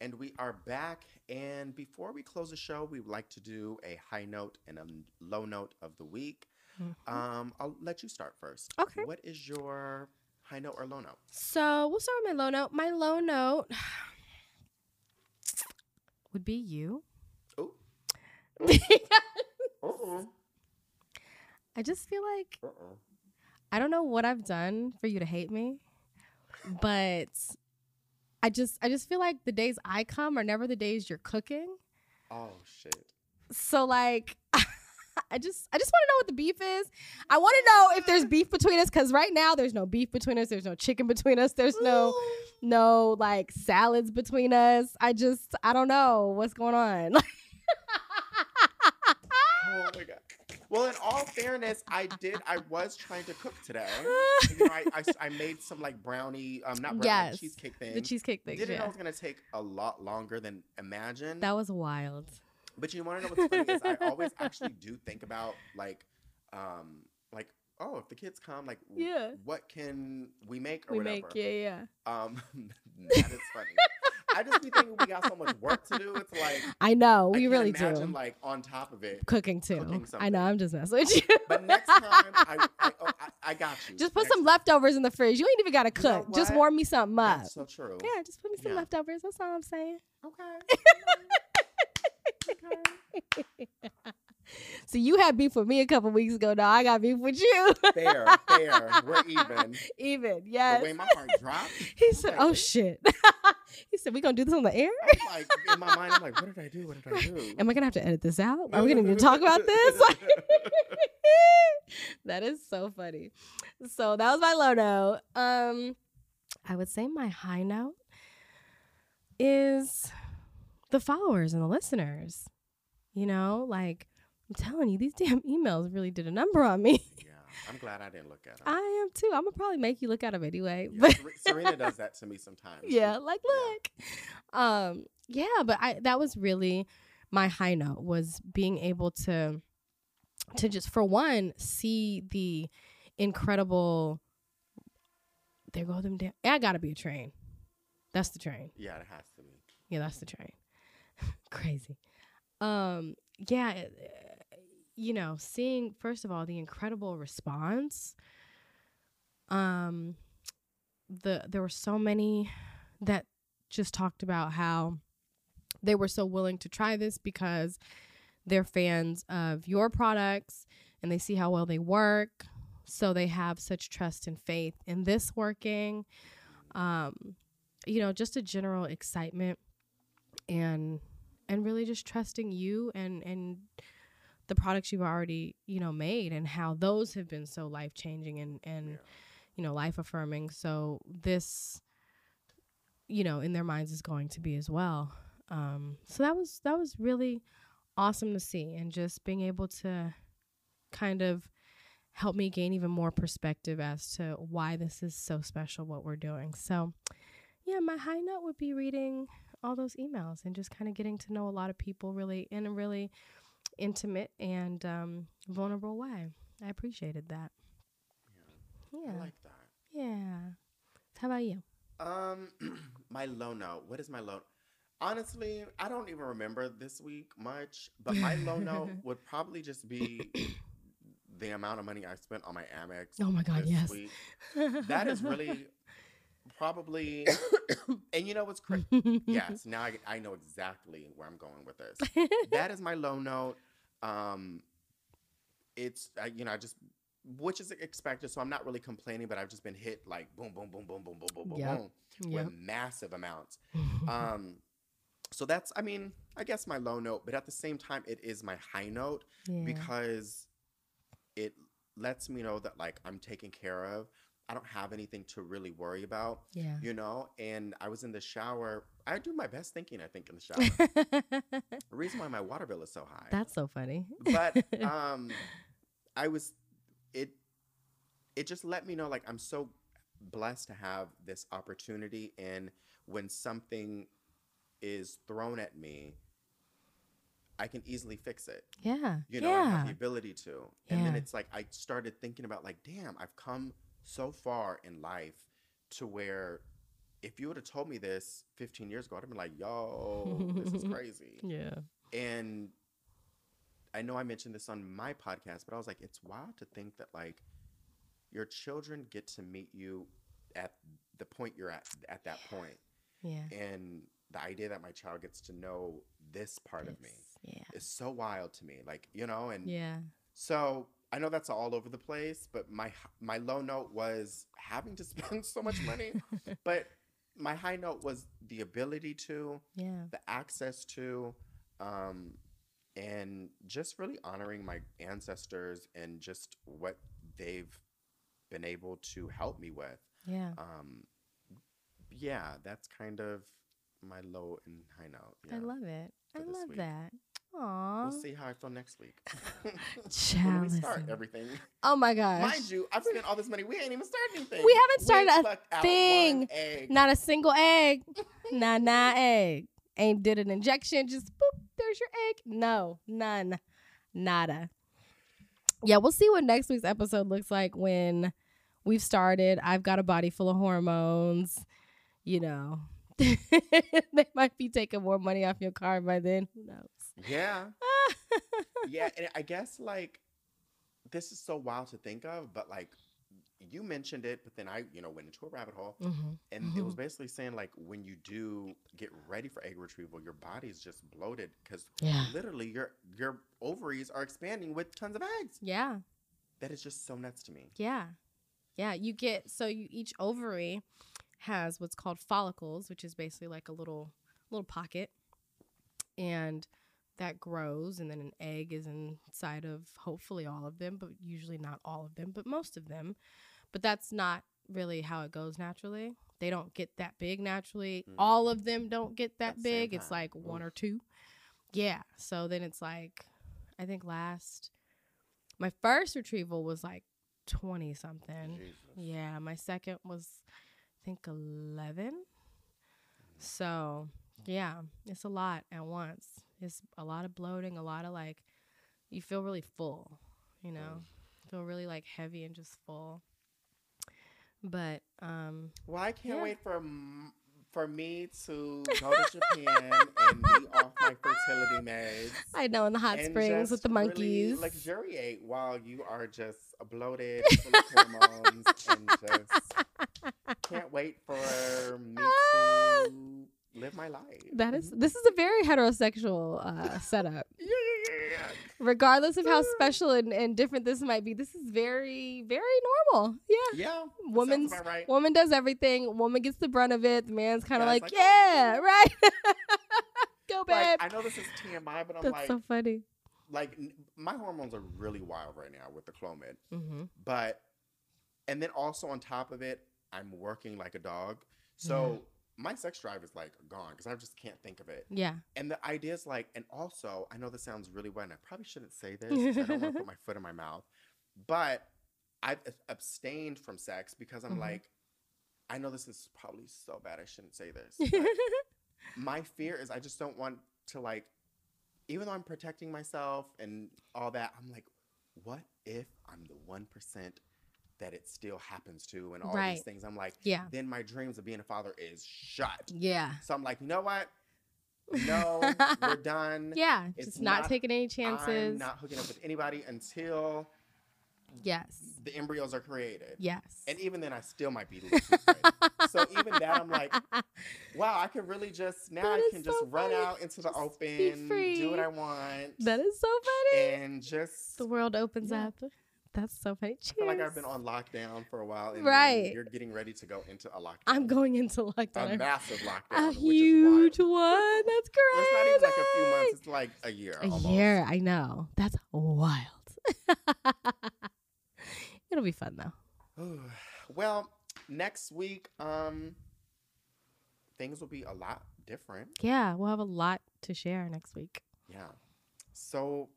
And we are back. And before we close the show, we would like to do a high note and a low note of the week. Um, I'll let you start first. Okay. What is your high note or low note? So we'll start with my low note. My low note would be you. Oh, uh-uh. I just feel like Uh-uh. I don't know what I've done for you to hate me, but I just I just feel like the days I come are never the days you're cooking. Oh, shit. So like I just I just want to know what the beef is. I want to know if there's beef between us cuz right now there's no beef between us. There's no chicken between us. There's no no like salads between us. I just I don't know what's going on. Oh my god. Well, in all fairness, I did. I was trying to cook today. you know, I, I, I made some like brownie, um, not brownie, Yes, cheesecake things. the cheesecake thing. Didn't know it was gonna take a lot longer than imagined. That was wild. But you want to know what's funny is I always actually do think about like, um, like oh, if the kids come, like, Yeah. what can we make or We whatever. make yeah yeah. Um, that is funny. I just be thinking we got so much work to do. It's like I know I we can't really imagine do. like on top of it. Cooking too. cooking I know. I'm just messing with you. But next time, I, I, oh, I, I got you. just put Next some leftovers in the fridge. You ain't even gotta You know cook. Just warm me something up. That's so true. Yeah, just put me some Yeah. leftovers. That's all I'm saying. Okay. So you had beef with me a couple weeks ago. Now I got beef with you. Fair, fair. We're even. even, yes. The way my heart dropped. he said, like, "Oh shit." he said, "We gonna do this on the air? I'm like in my mind, I'm like, what did I do? What did I do? Am I gonna have to edit this out? Are we gonna need to talk about this?" that is so funny. So that was my low note. Um, I would say my high note is the followers and the listeners. You know, like I'm telling you, these damn emails really did a number on me. yeah, I'm glad I didn't look at them. I am too. I'm gonna probably make you look at them anyway. Yeah, But Serena does that to me sometimes. yeah, like Yeah. look. Um, yeah, but I that was really my high note was being able to to just for one see the incredible there go them damn I gotta be a train. That's the train. Yeah, it has to be. Yeah, that's the train. Crazy. Um, yeah, you know, seeing first of all the incredible response. Um, the there were so many that just talked about how they were so willing to try this because they're fans of your products and they see how well they work. So they have such trust and faith in this working. Um, you know, just a general excitement and and really just trusting you and and the products you've already you know made and how those have been so life changing and and Yeah. you know life affirming so this you know in their minds is going to be as well. Um so that was that was really awesome to see and just being able to kind of help me gain even more perspective as to why this is so special what we're doing. So yeah my high note would be reading all those emails and just kind of getting to know a lot of people really in a really intimate and um, vulnerable way. I appreciated that. Yeah. I like that. yeah. How about you? Um, my low note. What is my low? Honestly, I don't even remember this week much, but my low note would probably just be the amount of money I spent on my Amex. Oh my God, yes. week. That is really probably. and you know what's crazy? yes, now I, I know exactly where I'm going with this. that is my low note. Um, it's I, you know I just which is expected, so I'm not really complaining, but I've just been hit like boom, boom, boom, boom, boom, boom, boom, boom, Yep. boom Yep. with massive amounts. Um, so that's I mean I guess my low note, but at the same time it is my high note yeah. because it lets me know that like I'm taken care of. I don't have anything to really worry about, yeah. you know. And I was in the shower. I do my best thinking. I think in the shower. the reason why my water bill is so high. That's so funny. but um, I was it. It just let me know like I'm so blessed to have this opportunity, and when something is thrown at me, I can easily fix it yeah. you know, and have the ability to. And then it's like I started thinking about like, damn, I've come so far in life to where if you would have told me this 15 years ago, I'd have been like, yo, this is crazy. yeah. And I know I mentioned this on my podcast, but I was like, it's wild to think that like your children get to meet you at the point you're at at that point. Yeah. And the idea that my child gets to know this part of me Yeah. is so wild to me. Like, you know, and Yeah. so I know that's all over the place, but my my low note was having to spend so much money. but my high note was the ability to, Yeah. the access to, um, and just really honoring my ancestors and just what they've been able to help me with. Yeah. Um, yeah, that's kind of my low and high note. I love it. I love week. that. Aw. We'll see how I feel next week. When we start everything. Oh my gosh. Mind you, I've spent all this money. We ain't even started anything. We haven't started ain't a thing. Not a single egg. not nah egg. Ain't did an injection. Just boop. There's your egg. No, none. Nada. Yeah, we'll see what next week's episode looks like when we've started. I've got a body full of hormones. You know, they might be taking more money off your car by then. Who knows? Yeah, yeah, and I guess like this is so wild to think of, but like you mentioned it, but then I, you know, went into a rabbit hole, hmm and it was basically saying like when you do get ready for egg retrieval, your body's just bloated because Yeah. literally your your ovaries are expanding with tons of eggs. Yeah. That is just so nuts to me. Yeah. Yeah. You get so you each ovary has what's called follicles, which is basically like a little little pocket. And that grows and then an egg is inside of hopefully all of them, but usually not all of them, but most of them. But that's not really how it goes naturally. They don't get that big naturally. Mm. All of them don't get that At big. It's like one or two. Yeah. So then it's like I think last my first retrieval was like 20 something. Jesus. Yeah, my second was I think 11. So, yeah, it's a lot at once. It's a lot of bloating, a lot of like you feel really full, you know. Feel really like heavy and just full. But um Well, I can't Yeah. wait for m- for me to go to Japan and be off my fertility meds. I know in the hot springs with the really monkeys. luxuriate while you are just bloated, full of hormones, and just can't wait for me to live my life. that is this is a very heterosexual uh setup. yeah, yeah, yeah, yeah. Regardless of how special and, and different this might be, this is very, very normal. Yeah. Yeah, Woman's right. woman does everything. Woman gets the brunt of it. The man's kind of like, like, yeah, right. Go, babe. Like, I know this is TMI, but I'm like, That's like, so funny. like n- my hormones are really wild right now with the Clomid. Mm-hmm. but and then also on top of it i'm working like a dog so my sex drive is like gone because i just can't think of it Yeah. and the idea is like and also i know this sounds really weird and i probably shouldn't say this. i don't want to put my foot in my mouth but i've abstained from sex because i'm Mhm. like i know this is probably so bad i shouldn't say this my fear is i just don't want to like even though i'm protecting myself and all that i'm like what if i'm the 1% that it still happens to and all Right. these things i'm like yeah. then my dreams of being a father is shut Yeah. so i'm like you know what no we're done Yeah. It's Just not, not- taking any chances. i'm not hooking up with anybody until Yes. the embryos are created. Yes. And even then, I still might be a little too afraid. so even that, I'm like, wow, I can really just now That I can just so run out into the Just open, do what. I want, that is so funny. and just the world opens Yeah. up. That's so funny. Cheers. I feel like I've been on lockdown for a while, and Right. you're getting ready to go into a lockdown. I'm going into lockdown. A massive lockdown, A huge one. That's great. It's not even like a few months; it's like a year. A almost. year. I know. That's wild. It'll be fun though. well, next week, um, things will be a lot different. Yeah, we'll have a lot to share next week. Yeah. So,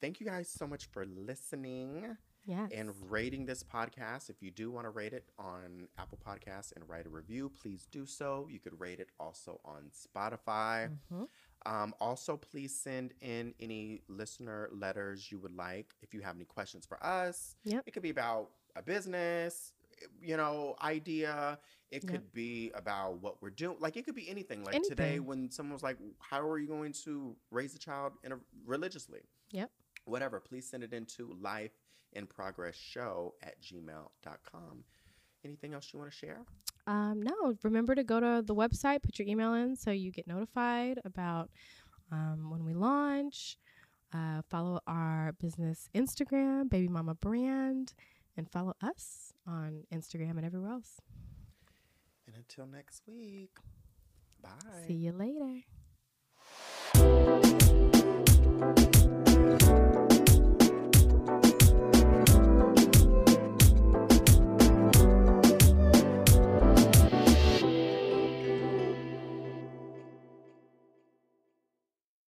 thank you guys so much for listening Yes. and rating this podcast. If you do want to rate it on Apple Podcasts and write a review, please do so. You could rate it also on Spotify. Mhm. Um, also, please send in any listener letters you would like. If you have any questions for us, Yep. it could be about a business, you know, idea. It Yep. could be about what we're doing. Like it could be anything. Like today, when someone was like, "How are you going to raise a child in a, religiously?" Yep. Whatever. Please send it into life in progress show at gmail.com. Anything else you want to share? Um, no, remember to go to the website, put your email in so you get notified about um, when we launch. Uh, follow our business Instagram, Baby Mama Brand, and follow us on Instagram and everywhere else. And until next week, bye. See you later.